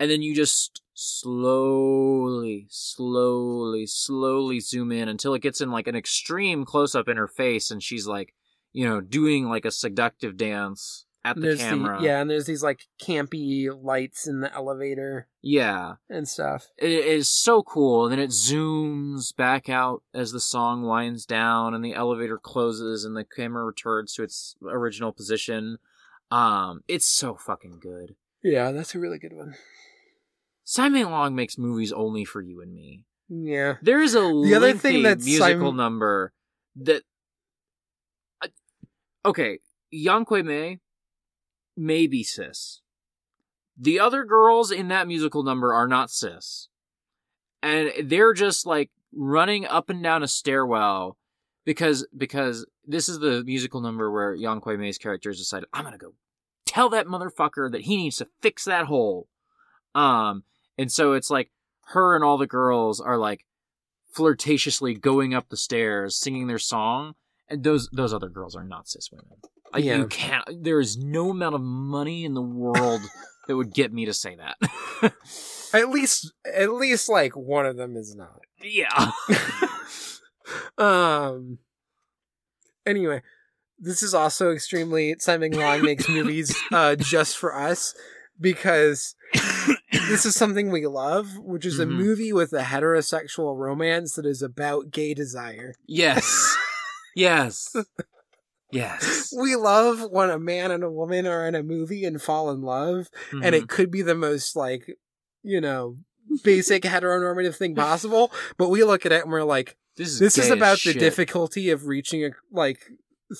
And then you just slowly, slowly, slowly zoom in until it gets in like an extreme close up in her face and she's like, you know, doing like a seductive dance at the there's camera. the yeah, and there's these like campy lights in the elevator Yeah. and stuff. It is so cool. And then it zooms back out as the song winds down and the elevator closes and the camera returns to its original position. Um, it's so fucking good. Yeah, that's a really good one. Tsai Ming-liang makes movies only for you and me. Yeah. There is a The other thing that musical Simon- number that. Okay, Yang Kui Mei may be cis. The other girls in that musical number are not cis, and they're just like running up and down a stairwell because because this is the musical number where Yang Kui Mei's character has decided I'm gonna go tell that motherfucker that he needs to fix that hole. Um, and so it's like her and all the girls are like flirtatiously going up the stairs, singing their song, those those other girls are not cis women. Like, Yeah. You can't. There is no amount of money in the world that would get me to say that. At least at least like one of them is not. yeah. Um. Anyway, this is also extremely Tsai Ming-liang makes movies uh, just for us because this is something we love, which is a Mhm. movie with a heterosexual romance that is about gay desire. Yes. Yes. Yes. We love when a man and a woman are in a movie and fall in love, and Mhm. it could be the most like, you know, basic heteronormative thing possible. But we look at it and we're like, this is this is about the difficulty of reaching a like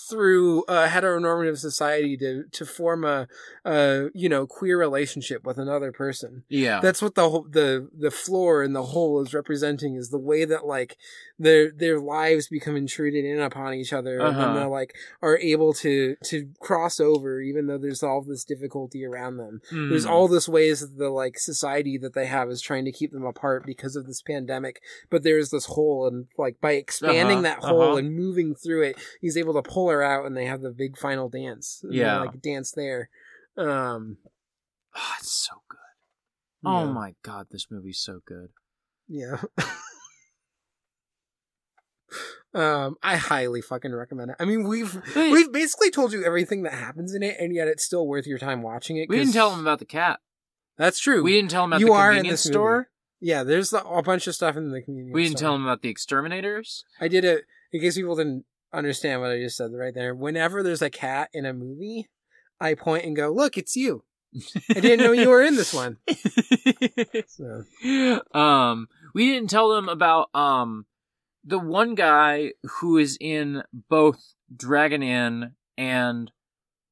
through a heteronormative society to to form a, a you know queer relationship with another person Yeah. that's what the whole the the floor and the hole is representing is the way that like their their lives become intruded in upon each other and Uh-huh. then they like are able to to cross over even though there's all this difficulty around them there's Mm. all this ways that the like society that they have is trying to keep them apart because of this pandemic but there's this hole and like by expanding Uh-huh, that hole uh-huh. and moving through it he's able to pull her out and they have the big final dance Yeah. like dance there um Oh, it's so good. Oh my god, this movie's so good. Yeah. um, I highly fucking recommend it. I mean, we've We, we've basically told you everything that happens in it, and yet it's still worth your time watching it. we didn't tell them about the cat. That's true. We didn't tell them about You the are in convenience this movie. store. yeah, there's a a bunch of stuff in the community. We didn't store. tell them about the exterminators. I did it in case people didn't understand what I just said right there. Whenever there's a cat in a movie, I point and go, "Look, it's you." I didn't know you were in this one. So um, we didn't tell them about um the one guy who is in both Dragon Inn and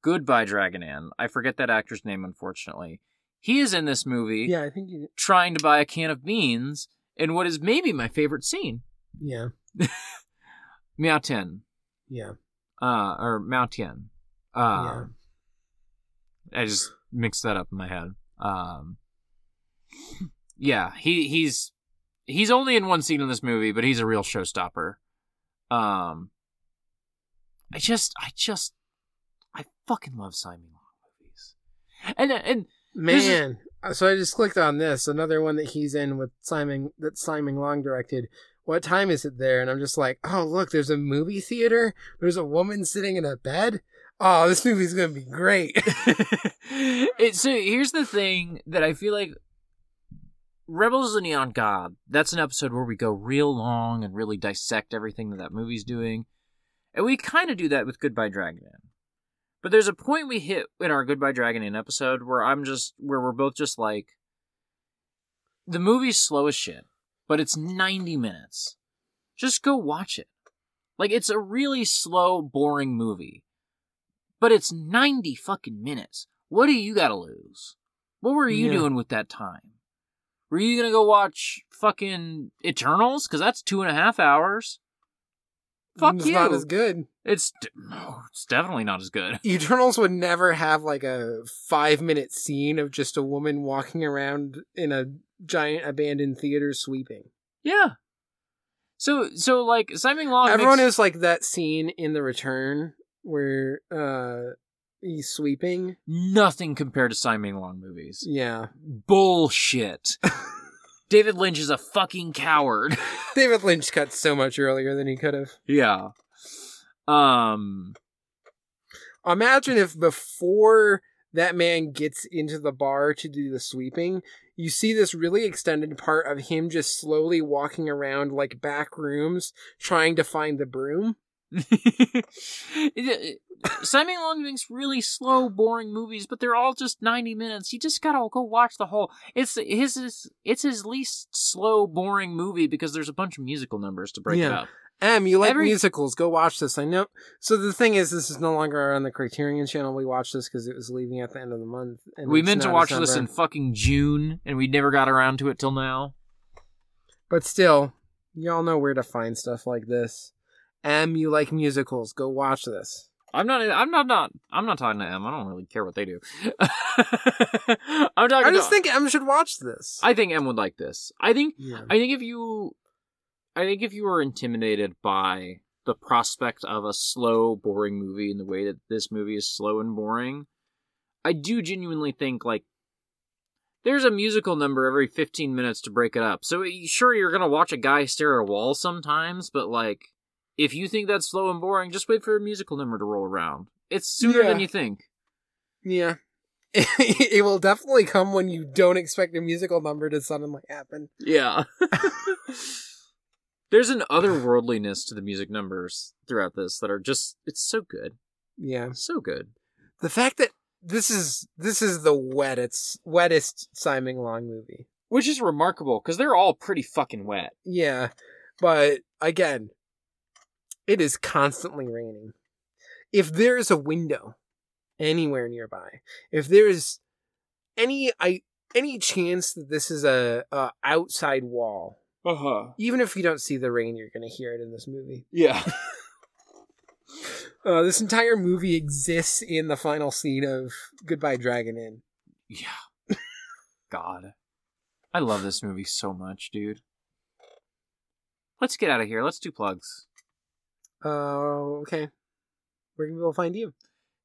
Goodbye Dragon Inn. I forget that actor's name, unfortunately. He is in this movie yeah, I think you. trying to buy a can of beans in what is maybe my favorite scene. Yeah, Miao Tin. Yeah, Uh, or Mao Tian. Uh, yeah. I just mixed that up in my head. Um, yeah, he he's he's only in one scene in this movie, but he's a real showstopper. Um, I just, I just, I fucking love Tsai Ming-liang movies, and and This is- Man, uh, so I just clicked on this, another one that he's in with Simon that Tsai Ming-liang directed. What time is it there? And I'm just like, oh look, there's a movie theater. There's a woman sitting in a bed. Oh, this movie's gonna be great. it, so here's the thing that I feel like Rebels of the Neon God. That's an episode where we go real long and really dissect everything that that movie's doing, and we kind of do that with Goodbye Dragon Inn. But there's a point we hit in our Goodbye Dragon Inn episode where I'm just where we're both just like, the movie's slow as shit, but it's 90 minutes. Just go watch it. Like it's a really slow, boring movie. But it's 90 fucking minutes. What do you gotta lose? What were you Yeah. doing with that time? Were you gonna go watch fucking Eternals? Because that's two and a half hours. Fuck it's you. not as good. It's no, it's definitely not as good. Eternals would never have like a five minute scene of just a woman walking around in a giant abandoned theater sweeping. Yeah. So so like Tsai Ming-liang. Everyone makes, is like that scene in The Return where uh he's sweeping. nothing compared to Tsai Ming-liang movies. Yeah. Bullshit. David Lynch is a fucking coward. David Lynch cut so much earlier than he could have. yeah. Um. Imagine if before that man gets into the bar to do the sweeping, you see this really extended part of him just slowly walking around like back rooms trying to find the broom. Tsai Ming-liang makes really slow, boring movies, but they're all just ninety minutes. You just gotta go watch the whole. It's his. his it's his least slow, boring movie because there's a bunch of musical numbers to break it up. Em, you like Every- musicals? Go watch this. I know. So the thing is, this is no longer on the Criterion Channel. We watched this because it was leaving at the end of the month. And we meant to watch this in fucking June, and we never got around to it till now. But still, y'all know where to find stuff like this. M, you like musicals? Go watch this. I'm not. I'm not. Not. I'm not talking to M. I don't really care what they do. I'm talking. To I just to, think Em should watch this. I think M would like this. I think. yeah. I think if you, I think if you were intimidated by the prospect of a slow, boring movie in the way that this movie is slow and boring, I do genuinely think like there's a musical number every 15 minutes to break it up. So sure, you're gonna watch a guy stare at a wall sometimes, but like if you think that's slow and boring, just wait for a musical number to roll around. It's sooner Yeah. than you think. yeah. it will definitely come when you don't expect a musical number to suddenly happen. Yeah. There's an otherworldliness to the music numbers throughout this that are just it's so good. Yeah. So good. The fact that this is this is the wettest wettest Tsai Ming-liang movie. Which is remarkable because they're all pretty fucking wet. Yeah. But again, it is constantly raining. If there is a window anywhere nearby, if there is any I any chance that this is a, a outside wall, Uh huh. even if you don't see the rain, you're gonna hear it in this movie. Yeah. Uh, this entire movie exists in the final scene of Goodbye Dragon Inn. yeah. God. I love this movie so much, dude. Let's get out of here. Let's do plugs. Uh, okay. Where can people find you?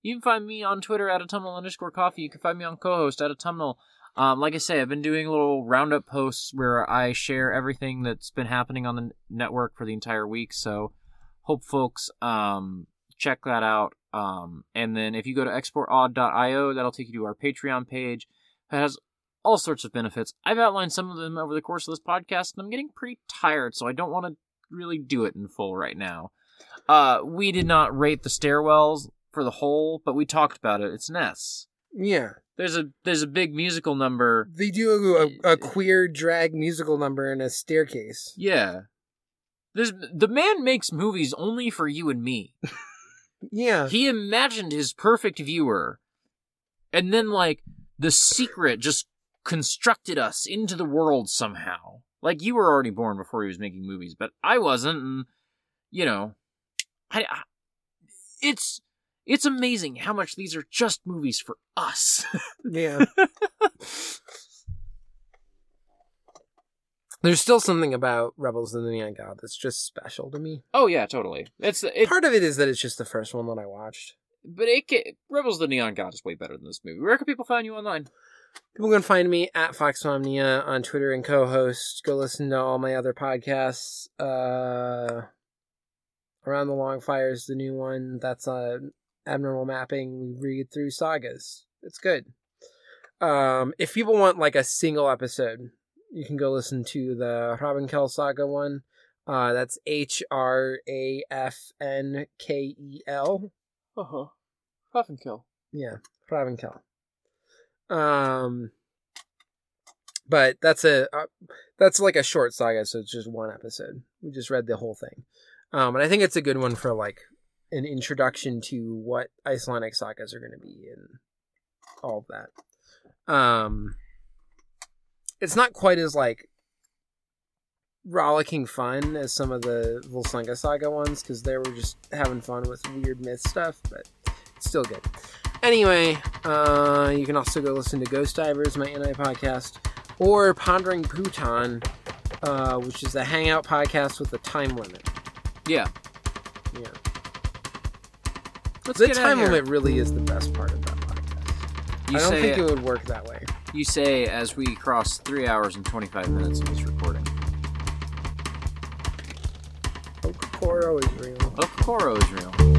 You can find me on Twitter at autumnal underscore coffee. You can find me on co-host at autumnal. Um, like I say, I've been doing little roundup posts where I share everything that's been happening on the network for the entire week. So hope folks um, check that out. Um, and then if you go to exportaud.io, that'll take you to our Patreon page. It has all sorts of benefits. I've outlined some of them over the course of this podcast, and I'm getting pretty tired, so I don't want to really do it in full right now. Uh, we did not rate the stairwells for the whole, but we talked about it. It's an S. Yeah. There's a there's a big musical number. They do a, a queer drag musical number in a staircase. Yeah. There's the man makes movies only for you and me. Yeah. He imagined his perfect viewer, and then like the secret just constructed us into the world somehow. Like you were already born before he was making movies, but I wasn't, and you know, I, I it's it's amazing how much these are just movies for us. Yeah. There's still something about Rebels of the Neon God that's just special to me. oh yeah, totally. It's it, Part of it is that it's just the first one that I watched. but it ca- Rebels of the Neon God is way better than this movie. Where can people find you online? People can find me at FoxmomNia on Twitter and co-host. Go listen to all my other podcasts. Uh, Around the Long Fire is the new one. That's uh, abnormal mapping. We read through sagas. It's good. Um, if people want like a single episode, you can go listen to the Hrafnkel saga one. Uh, that's H R A F N K E L. Uh huh. Puff and kill. Yeah, Hrafnkel. Um, but that's a uh, that's like a short saga, so it's just one episode. We just read the whole thing, um, and I think it's a good one for like an introduction to what Icelandic sagas are going to be and all of that. Um, it's not quite as like rollicking fun as some of the Volsunga saga ones because they were just having fun with weird myth stuff, but it's still good. Anyway, uh, you can also go listen to Ghost Divers, my anti podcast, or Pondering Pootan, uh, which is a hangout podcast with a time limit. Yeah. Yeah, Let's the get time limit really is the best part of that podcast. You I don't say think it would work that way. you say as we cross three hours and twenty five minutes of this recording. Okoro is real. Okoro is real.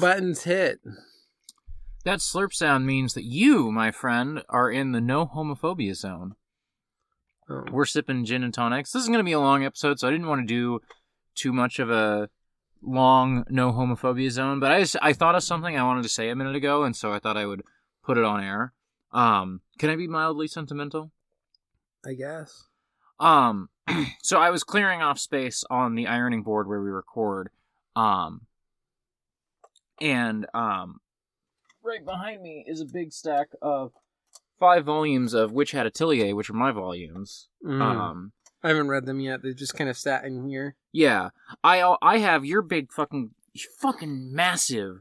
Buttons hit. That slurp sound means that you, my friend, are in the no homophobia zone. Oh. We're sipping gin and tonics. This is going to be a long episode, so I didn't want to do too much of a long no homophobia zone. But I just, I thought of something I wanted to say a minute ago, and so I thought I would put it on air. Um, can I be mildly sentimental? I guess. Um, so I was clearing off space on the ironing board where we record. Um, and um, right behind me is a big stack of five volumes of Witch Hat Atelier, which are my volumes. Mm. Um, I haven't read them yet. They just kind of sat in here. yeah, I I have your big fucking fucking massive,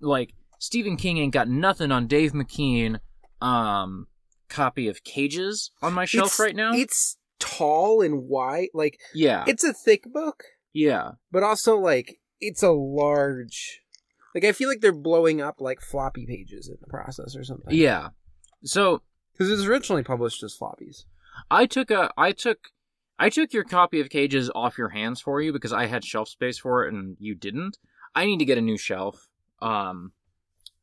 like Stephen King ain't got nothing on Dave McKean. Um, copy of Cages on my shelf It's- right now. It's tall and wide. Like yeah, it's a thick book, yeah. but also like it's a large. Like I feel like they're blowing up like floppy pages in the process or something. Yeah. So because it was originally published as floppies. I took a I took I took your copy of Cages off your hands for you because I had shelf space for it and you didn't. I need to get a new shelf. Um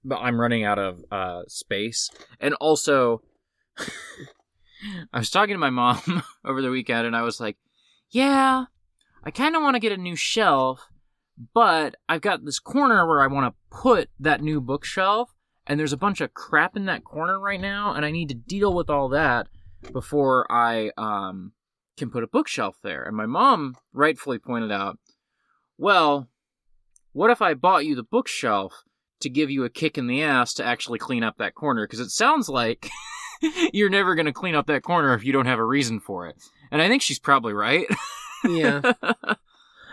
but I'm running out of uh space. And also I was talking to my mom over the weekend and I was like, "Yeah, I kind of want to get a new shelf, but I've got this corner where I want to put that new bookshelf and there's a bunch of crap in that corner right now and I need to deal with all that before I um can put a bookshelf there. And my mom rightfully pointed out, "Well, what if I bought you the bookshelf to give you a kick in the ass to actually clean up that corner because it sounds like you're never going to clean up that corner if you don't have a reason for it." And I think she's probably right. Yeah.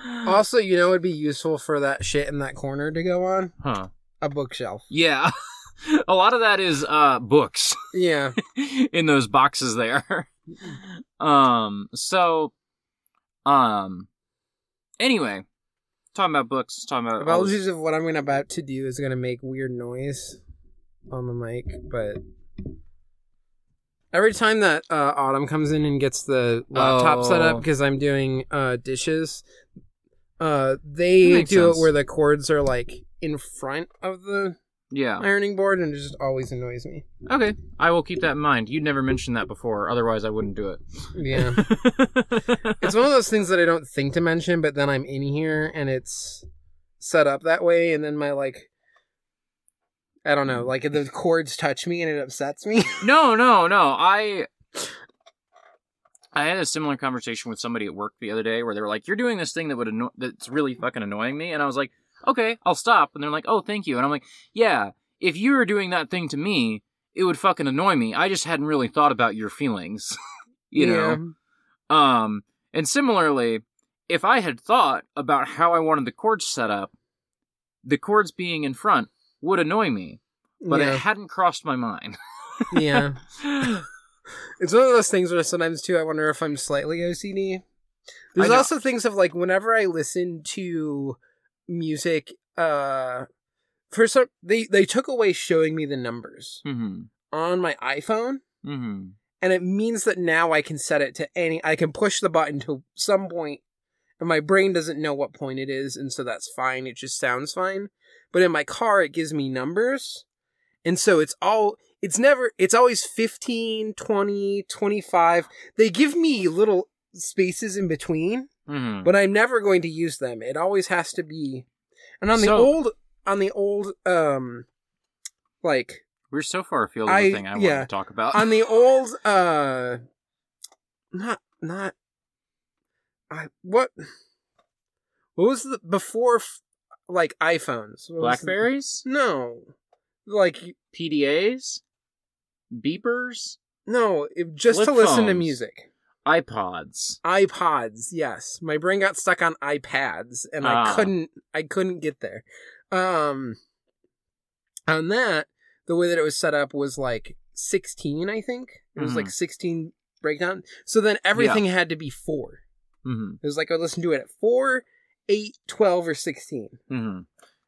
also, you know, it'd be useful for that shit in that corner to go on huh. a bookshelf. Yeah. a lot of that is uh books. Yeah. in those boxes there. um so um anyway, talking about books, talking about Apologies if what I'm gonna about to do is gonna make weird noise on the mic, but every time that uh, Autumn comes in and gets the laptop set up Oh. because I'm doing uh, dishes, uh, they do sense. it where the cords are like in front of the Yeah. ironing board, and it just always annoys me. Okay. I will keep that in mind. You'd never mentioned that before, otherwise I wouldn't do it. Yeah, it's one of those things that I don't think to mention, but then I'm in here and it's set up that way, and then my like. I don't know, like the cords touch me and it upsets me. no, no, no. I I had a similar conversation with somebody at work the other day where they were like, "You're doing this thing that would anno- that's really fucking annoying me," and I was like, "Okay, I'll stop." And they're like, "Oh, thank you," and I'm like, "Yeah, if you were doing that thing to me, it would fucking annoy me. I just hadn't really thought about your feelings, you know." Um, and similarly, if I had thought about how I wanted the chords set up, the chords being in front would annoy me, but yeah. it hadn't crossed my mind. yeah. It's one of those things where sometimes too I wonder if I'm slightly OCD. There's also things of like whenever I listen to music, uh for some they they took away showing me the numbers hmm on my iPhone, hmm and it means that now I can set it to any I can push the button to some point and my brain doesn't know what point it is, and so that's fine. It just sounds fine. But in my car it gives me numbers. And so it's all it's never it's always 15, 20, 25. They give me little spaces in between, hmm but I'm never going to use them. It always has to be And on the old on the old um like We're so far afield of the thing I yeah. to talk about. on the old uh not not I what what was the before f- like iPhones? What was the- Blackberries, no. Like PDAs, beepers, no, it, just Flip to listen to music. iPods. iPods, yes. My brain got stuck on iPads and I Ah. couldn't I couldn't get there. Um on that, the way that it was set up was like 16, I think. It was Mhm. like 16 breakdown. So then everything had to be 4. Mm-hmm. It was like I listened to it at 4, 8, 12 or 16. Mm-hmm.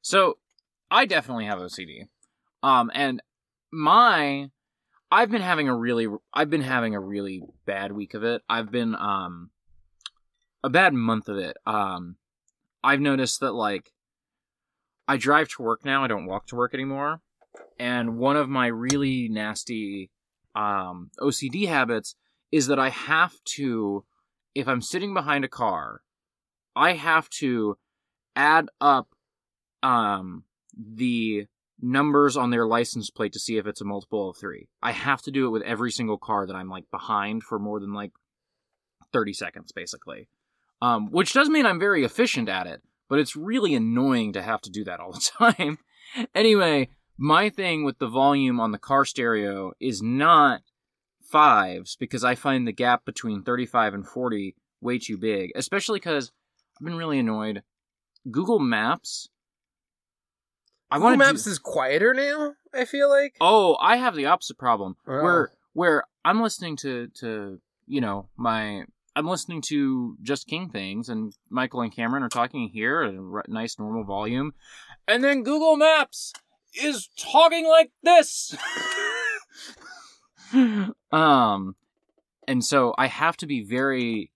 So I definitely have OCD. Um, and my, I've been having a really, I've been having a really bad week of it. I've been, um, a bad month of it. Um, I've noticed that like, I drive to work now. I don't walk to work anymore. And one of my really nasty um, OCD habits is that I have to, if I'm sitting behind a car, I have to add up um, the numbers on their license plate to see if it's a multiple of three. I have to do it with every single car that I'm like behind for more than like 30 seconds, basically. Um, which does mean I'm very efficient at it, but it's really annoying to have to do that all the time. anyway, my thing with the volume on the car stereo is not fives because I find the gap between 35 and 40 way too big, especially because I've been really annoyed. Google Maps. I Google want Maps is quieter now. I feel like. Oh, I have the opposite problem Oh. where where I'm listening to to you know my I'm listening to Just King things and Michael and Cameron are talking here at a r- nice normal volume, and then Google Maps is talking like this. um, and so I have to be very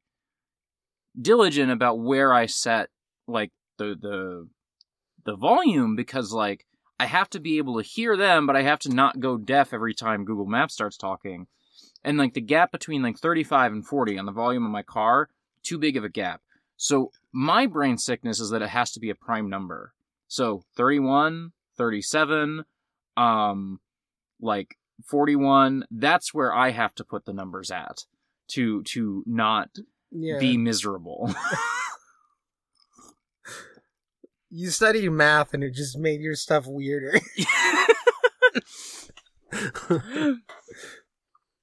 diligent about where I set like the the the volume because like I have to be able to hear them, but I have to not go deaf every time Google Maps starts talking. And like the gap between like 35 and 40 on the volume of my car, too big of a gap. So my brain sickness is that it has to be a prime number. So 31, 37, um like 41, that's where I have to put the numbers at to to not Yeah. be miserable. you studied math and it just made your stuff weirder.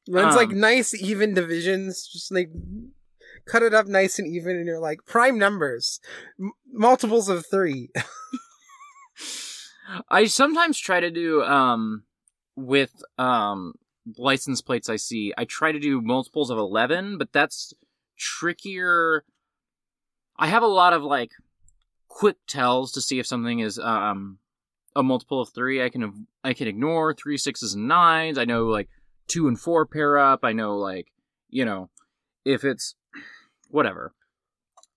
Mine's like Um, nice even divisions, just like cut it up nice and even, and you're like prime numbers, M- multiples of three. I sometimes try to do um with um license plates I see. I try to do multiples of 11, but that's trickier. I have a lot of like quick tells to see if something is um a multiple of 3. I can I can ignore three sixes and 9s. I know like 2 and 4 pair up. I know like, you know, if it's whatever.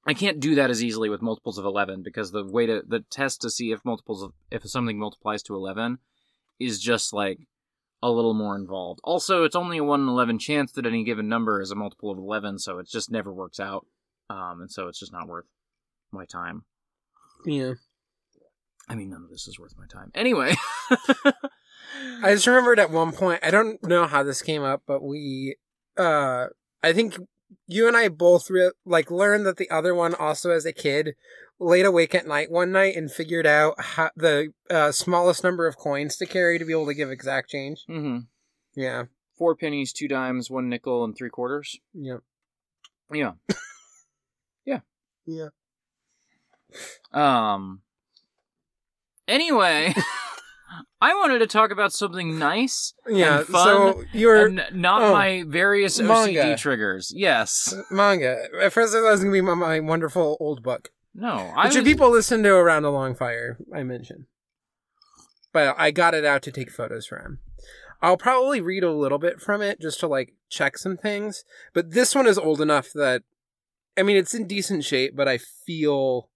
I can't do that as easily with multiples of 11 because the way to the test to see if multiples of if something multiplies to 11 is just like a little more involved. Also, it's only a 1 in 11 chance that any given number is a multiple of 11, so it just never works out. Um, and so it's just not worth my time. Yeah. I mean, none of this is worth my time. Anyway. I just remembered at one point, I don't know how this came up, but we, uh, I think you and I both re- like learned that the other one also as a kid laid awake at night one night and figured out how, the uh, smallest number of coins to carry to be able to give exact change. Mm-hmm. Yeah. Four pennies, two dimes, one nickel, and three quarters. Yep. Yeah. Yeah. Yeah. Um. Anyway, I wanted to talk about something nice Yeah. And fun so you're and not oh, my various manga. OCD triggers. Yes. manga. At first, I thought it was gonna be my, my wonderful old book, No. I which was, people listen to around a long fire. I mentioned, but I got it out to take photos for him. I'll probably read a little bit from it just to like check some things. But this one is old enough that, I mean, it's in decent shape, but I feel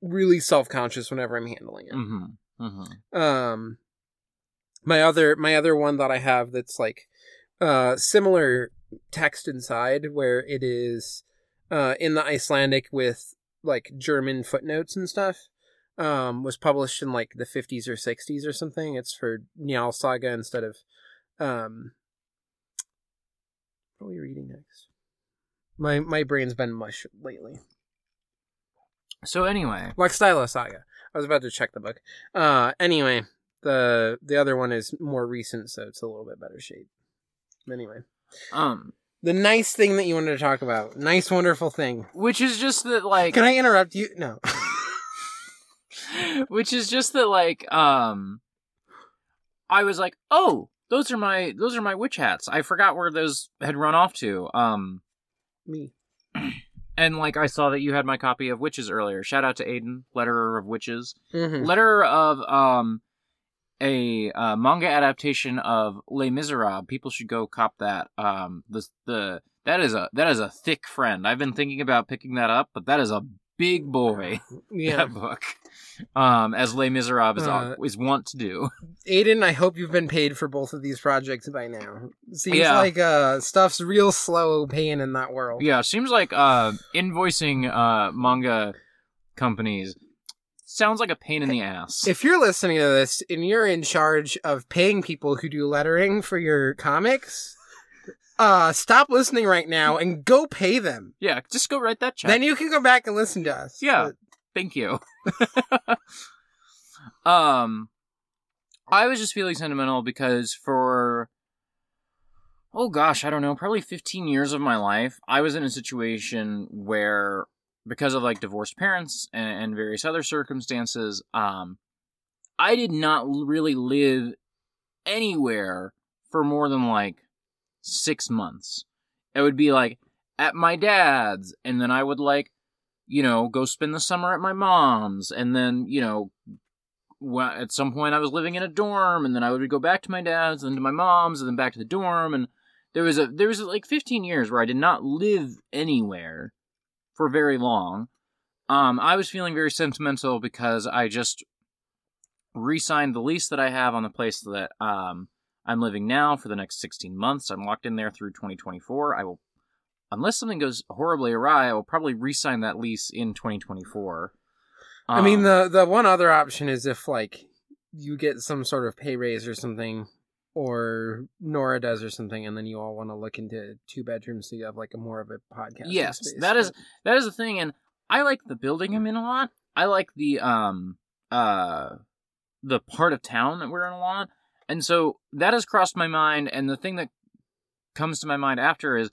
really self conscious whenever I'm handling it. Mm-hmm. Mm-hmm. um my other my other one that i have that's like uh similar text inside where it is uh in the icelandic with like german footnotes and stuff um was published in like the 50s or 60s or something it's for Njal saga instead of um what are we reading next my my brain's been mush lately So anyway, like Stylo Saga. I was about to check the book. Uh, anyway, the the other one is more recent, so it's a little bit better shape. Anyway, um, the nice thing that you wanted to talk about, nice, wonderful thing. which is just that like, Can I interrupt you? No. which is just that like, um, I was like, oh, those are my those are my witch hats. I forgot where those had run off to. Um, Me. and like I saw that you had my copy of Witches earlier. Shout out to Aiden, letterer of Witches. Mm-hmm. letter of um a uh, manga adaptation of Les Miserables. People should go cop that. Um, the the that is a that is a thick friend. I've been thinking about picking that up, but that is a big boy. Yeah. That book. um, as Les Miserables is, Uh, is wont to do. Aiden, I hope you've been paid for both of these projects by now. Seems Yeah. like uh, stuff's real slow paying in that world. Yeah, seems like uh, invoicing uh, manga companies sounds like a pain in the ass. If you're listening to this and you're in charge of paying people who do lettering for your comics, uh, stop listening right now and go pay them. yeah, just go write that check. Then you can go back and listen to us. Yeah. But- Thank you. um, I was just feeling sentimental because for oh gosh, I don't know, probably 15 years of my life, I was in a situation where because of like divorced parents and, and various other circumstances, um, I did not really live anywhere for more than like six months. It would be like at my dad's, and then I would like you know, go spend the summer at my mom's, and then, you know, at some point I was living in a dorm, and then I would go back to my dad's, and then to my mom's, and then back to the dorm, and there was a there was like 15 years where I did not live anywhere for very long. Um, I was feeling very sentimental because I just re-signed the lease that I have on the place that um I'm living now for the next 16 months. I'm locked in there through 2024. I will unless something goes horribly awry, I will probably re-sign that lease in 2024. I mean, Um, the the one other option is if like you get some sort of pay raise or something, or Nora does or something, and then you all want to look into two bedrooms so you have like a more of a podcast. Yes, space. that is- But- that is the thing, and I like the building I'm in a lot. I like the um uh the part of town that we're in a lot, and so that has crossed my mind. And the thing that comes to my mind after is,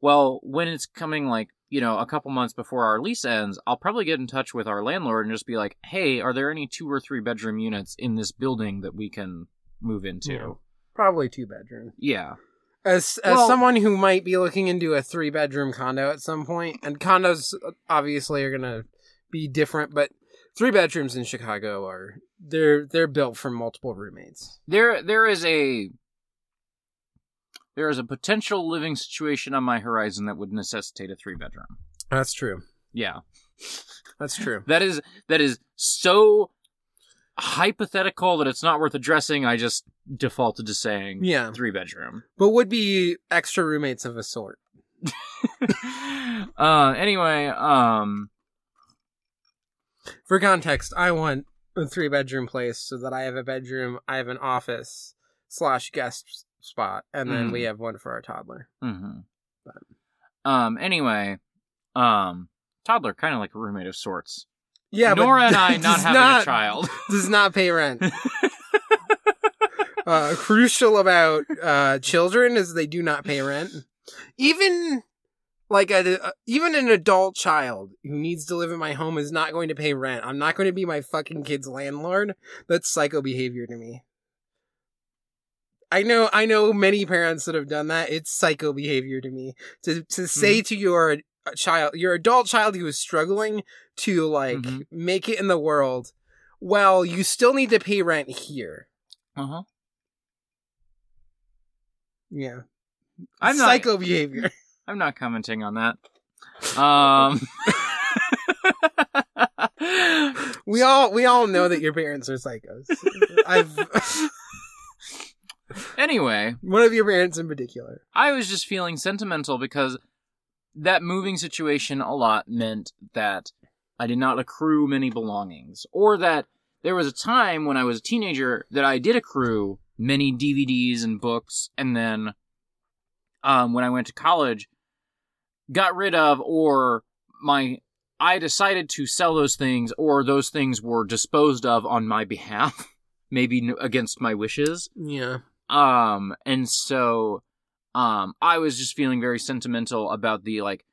well, when it's coming like you know a couple months before our lease ends, I'll probably get in touch with our landlord and just be like, hey, are there any two or three bedroom units in this building that we can move into? Yeah. probably two bedroom. Yeah. As as Well- someone who might be looking into a three bedroom condo at some point, and condos obviously are gonna be different, but three bedrooms in Chicago are they're they're built for multiple roommates. there there is a there is a potential living situation on my horizon that would necessitate a three bedroom. That's true. Yeah. That's true. That is that is so hypothetical that it's not worth addressing. I just defaulted to saying Yeah, three bedroom. but would be extra roommates of a sort. uh anyway, um For context, I want a three bedroom place so that I have a bedroom, I have an office slash guest spot, and then Mhm. we have one for our toddler. mhm. um anyway, um toddler kind of like a roommate of sorts. Yeah, Nora but and I not having not, a child. does not pay rent. uh, crucial about uh, children is they do not pay rent. Even like a, a- even an adult child who needs to live in my home is not going to pay rent. I'm not going to be my fucking kid's landlord. That's psycho behavior to me. I know I know many parents that have done that. It's psycho behavior to me. To to say to your child, your adult child who is struggling to like Mhm. make it in the world, well, you still need to pay rent here. uh-huh. Yeah. I'm not psycho behavior. I'm not commenting on that. Um We all we all know that your parents are psychos. I've anyway, one of your parents in particular. I was just feeling sentimental because that moving situation a lot meant that I did not accrue many belongings, or that there was a time when I was a teenager that I did accrue many DVDs and books, and then um, when I went to college, got rid of, or my I decided to sell those things, or those things were disposed of on my behalf, maybe against my wishes. Yeah. Um, and so, um, I was just feeling very sentimental about the like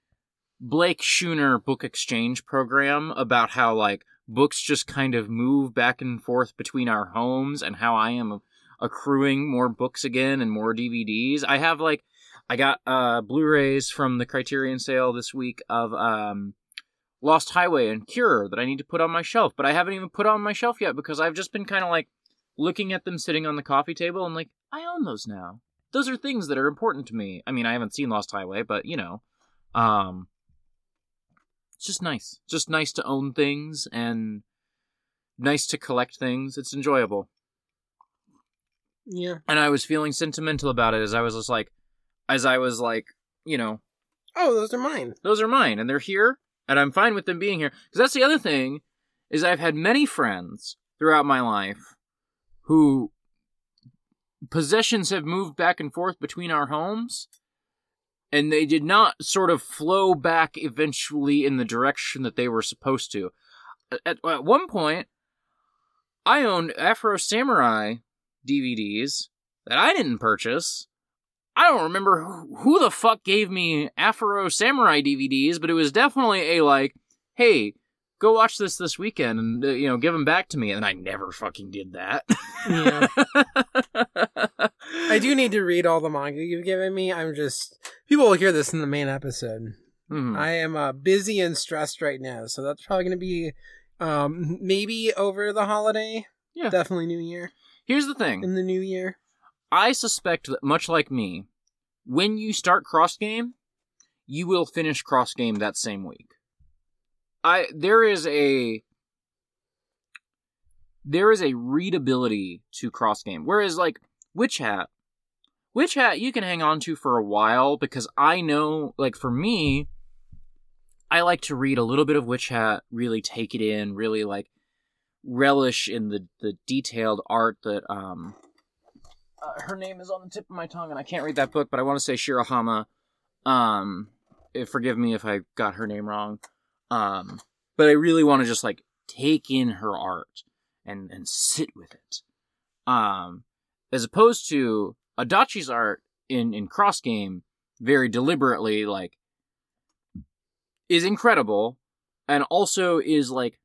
Blake Schooner book exchange program about how like books just kind of move back and forth between our homes and how I am accruing more books again and more DVDs. I have like, I got, uh, Blu-rays from the Criterion sale this week of, um, Lost Highway and Cure that I need to put on my shelf, but I haven't even put on my shelf yet because I've just been kind of like looking at them sitting on the coffee table and like, I own those now. Those are things that are important to me. I mean, I haven't seen Lost Highway, but you know, um, it's just nice. Just nice to own things and nice to collect things. It's enjoyable. Yeah. And I was feeling sentimental about it as I was just like, as I was like, you know, Oh, those are mine. those are mine and they're here and I'm fine with them being here. Because that's the other thing is I've had many friends throughout my life who possessions have moved back and forth between our homes and they did not sort of flow back eventually in the direction that they were supposed to. At, at one point, I owned Afro Samurai DVDs that I didn't purchase. I don't remember who, who the fuck gave me Afro Samurai DVDs, but it was definitely a like, hey, go watch this this weekend and uh, you know give them back to me, and I never fucking did that. Yeah. I do need to read all the manga you've given me. I'm just people will hear this in the main episode. Hmm. I am uh, busy and stressed right now, so that's probably going to be um maybe over the holiday. Yeah. Definitely New Year. Here's the thing. In the New Year. I suspect that much like me, when you start cross game, you will finish cross game that same week. I there is a there is a readability to cross game. Whereas like Witch Hat, Witch Hat you can hang on to for a while because I know like for me I like to read a little bit of Witch Hat, really take it in, really like relish in the the detailed art that um uh, her name is on the tip of my tongue and I can't read that book, but I want to say Shirahama. Um eh, forgive me if I got her name wrong. Um but I really want to just like take in her art and and sit with it. Um as opposed to Adachi's art in in cross game very deliberately like is incredible and also is like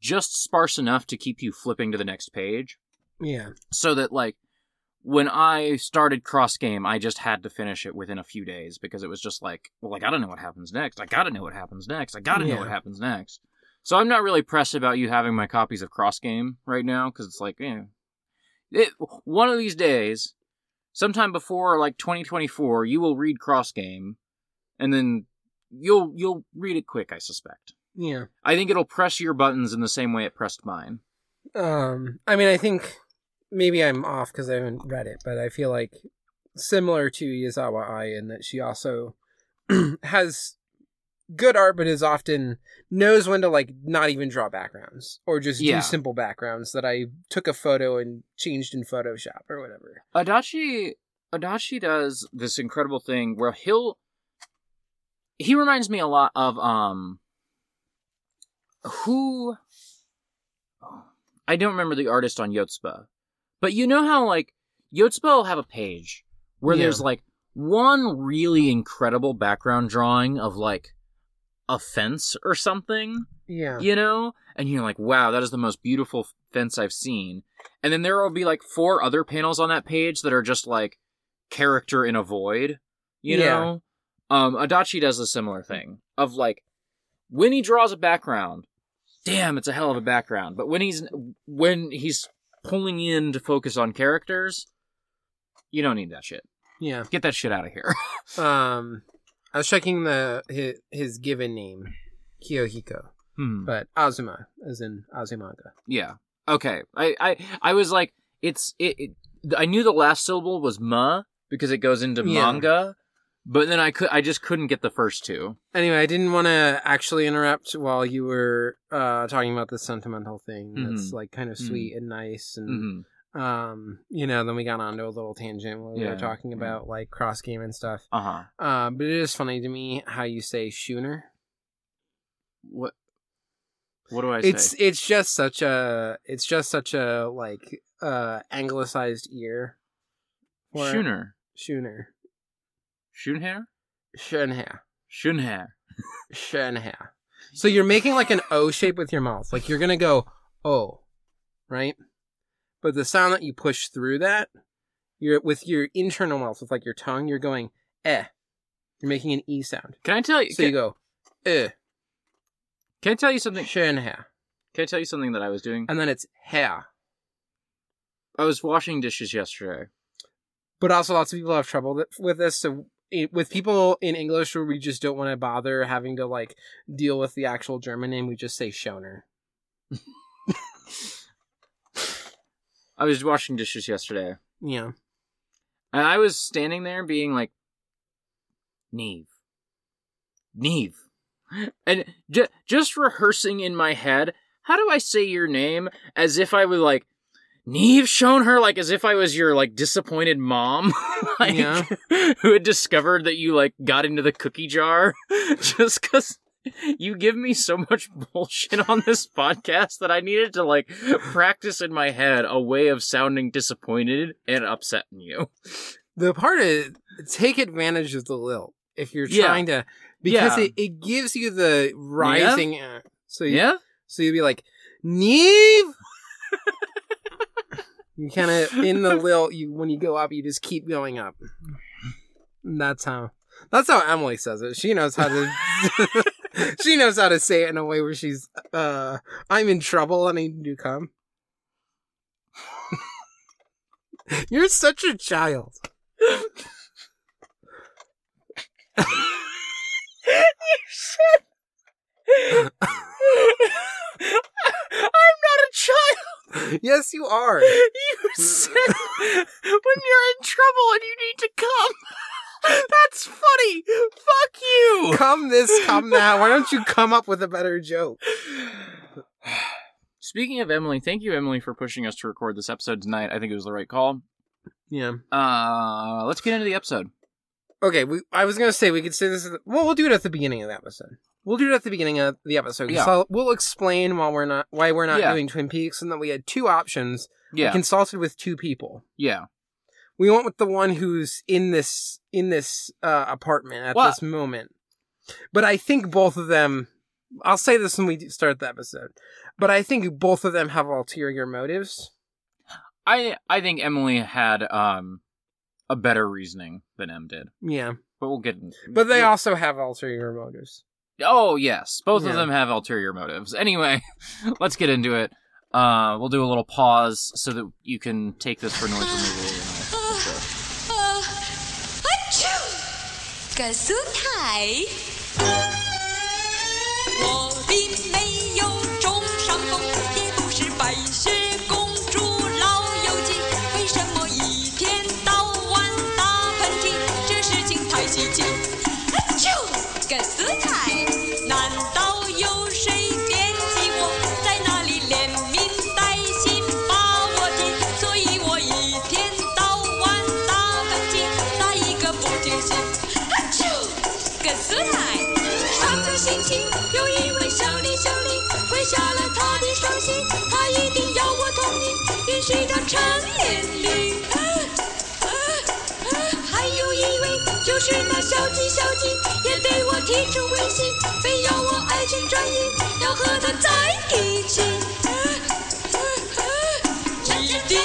just sparse enough to keep you flipping to the next page Yeah. so that like when I started cross game, I just had to finish it within a few days because it was just like, well, I gotta know what happens next. I gotta know what happens next. I gotta know what happens next. So I'm not really pressed about you having my copies of cross game right now because it's like, eh. It, one of these days, sometime before like 2024, you will read cross game, and then you'll you'll read it quick. I suspect. Yeah. I think it'll press your buttons in the same way it pressed mine. Um, I mean, I think maybe I'm off because I haven't read it, but I feel like similar to Yazawa Ai in that she also has good art, but is often knows when to like not even draw backgrounds or just Yeah. do simple backgrounds that I took a photo and changed in Photoshop or whatever. Adachi Adachi does this incredible thing where he'll he reminds me a lot of um who I don't remember the artist on Yotsuba. But you know how like Yotsuba will have a page where Yeah. there's like one really incredible background drawing of like a fence or something Yeah. you know and you're like wow that is the most beautiful fence i've seen and then there will be like four other panels on that page that are just like character in a void you Yeah. know um adachi does a similar thing of like when he draws a background damn it's a hell of a background but when he's when he's pulling in to focus on characters you don't need that shit Yeah. get that shit out of here Um, I was checking the his, his given name, Kiyohiko, hmm. but Azuma, as in Azumanga. Yeah. Okay. I I I was like, it's it. it I knew the last syllable was ma because it goes into Yeah. manga, but then I could I just couldn't get the first two. Anyway, I didn't want to actually interrupt while you were uh, talking about the sentimental thing. That's Mhm. like kind of Mhm. sweet and nice, and hmm um, you know, then we got onto a little tangent where we Yeah, were talking yeah. about like cross game and stuff. Uh huh. Um, but it is funny to me how you say schooner. What? What do I say? It's it's just such a it's just such a like uh anglicized ear. Schooner. Schooner. Schoonhair. Schönhair. Schoonhair. Schönhair. So you're making like an O shape with your mouth. Like you're gonna go O, right? But the sound that you push through that, you're with your internal mouth, with like your tongue, you're going eh. You're making an E sound. Can I tell you? So can, you go eh. can I tell you something? Schönhair. Can I tell you something that I was doing? And then it's hair. I was washing dishes yesterday. But also, lots of people have trouble with this. So, i- with people in English where we just don't want to bother having to like deal with the actual German name, we just say Schoner. I was washing dishes yesterday, Yeah. and I was standing there being like, Niamh. Niamh. And j- just rehearsing in my head, how do I say your name as if I was like, Niamh shown her like as if I was your like disappointed mom, like Yeah. who had discovered that you like got into the cookie jar just because you give me so much bullshit on this podcast that I needed to like practice in my head a way of sounding disappointed and upsetting you. The part is take advantage of the lilt if you're Yeah. trying to because Yeah. it, it gives you the rising uh, so you, Yeah? so you'd be like Niamh you kind of in the lilt you when you go up you just keep going up. That's how that's how Emily says it. She knows how to she knows how to say it in a way where she's uh I'm in trouble and I need to come. You're such a child. Not a child. yes you are You said when you're in trouble and you need to come. That's funny. Fuck you. come this, come that. Why don't you come up with a better joke? Speaking of Emily, thank you, Emily, for pushing us to record this episode tonight. I think it was the right call. Yeah. Uh, let's get into the episode. Okay. We, I was gonna say we could say this. At the, well, we'll do it at the beginning of the episode. We'll do it at the beginning of the episode. Yeah. I'll- we'll explain while we're not why we're not Yeah. doing Twin Peaks, and that we had two options. Yeah, We consulted with two people. yeah, We went with the one who's in this in this uh, apartment at What? this moment. But I think both of them. I'll say this when we start the episode. But I think both of them have ulterior motives. I I think Emily had um a better reasoning than Em did, Yeah. but we'll get. But they we'll- also have ulterior motives. Oh yes, both of them have ulterior motives. Anyway, let's get into it. Uh, we'll do a little pause so that you can take this for noise removal. And all. 他的双膝，他一定要我同意，允许他成年礼。还有一位就是那小鸡小鸡，也对我提出威胁，非要我爱情转移，要和他在一起。啊啊啊一定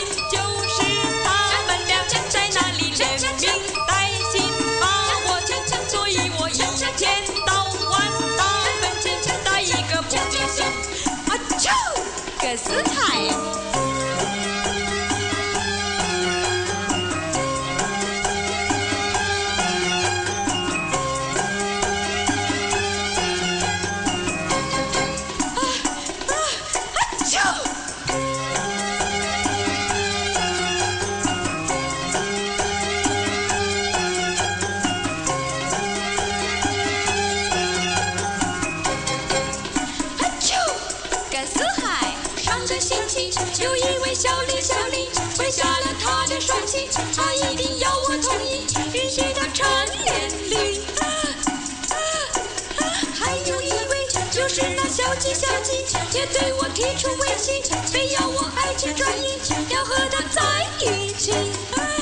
他一定要我同意，允许他成年礼。啊啊啊！还有一位就是那小鸡小鸡，也对我提出威胁，非要我爱情转移，要和他在一起。啊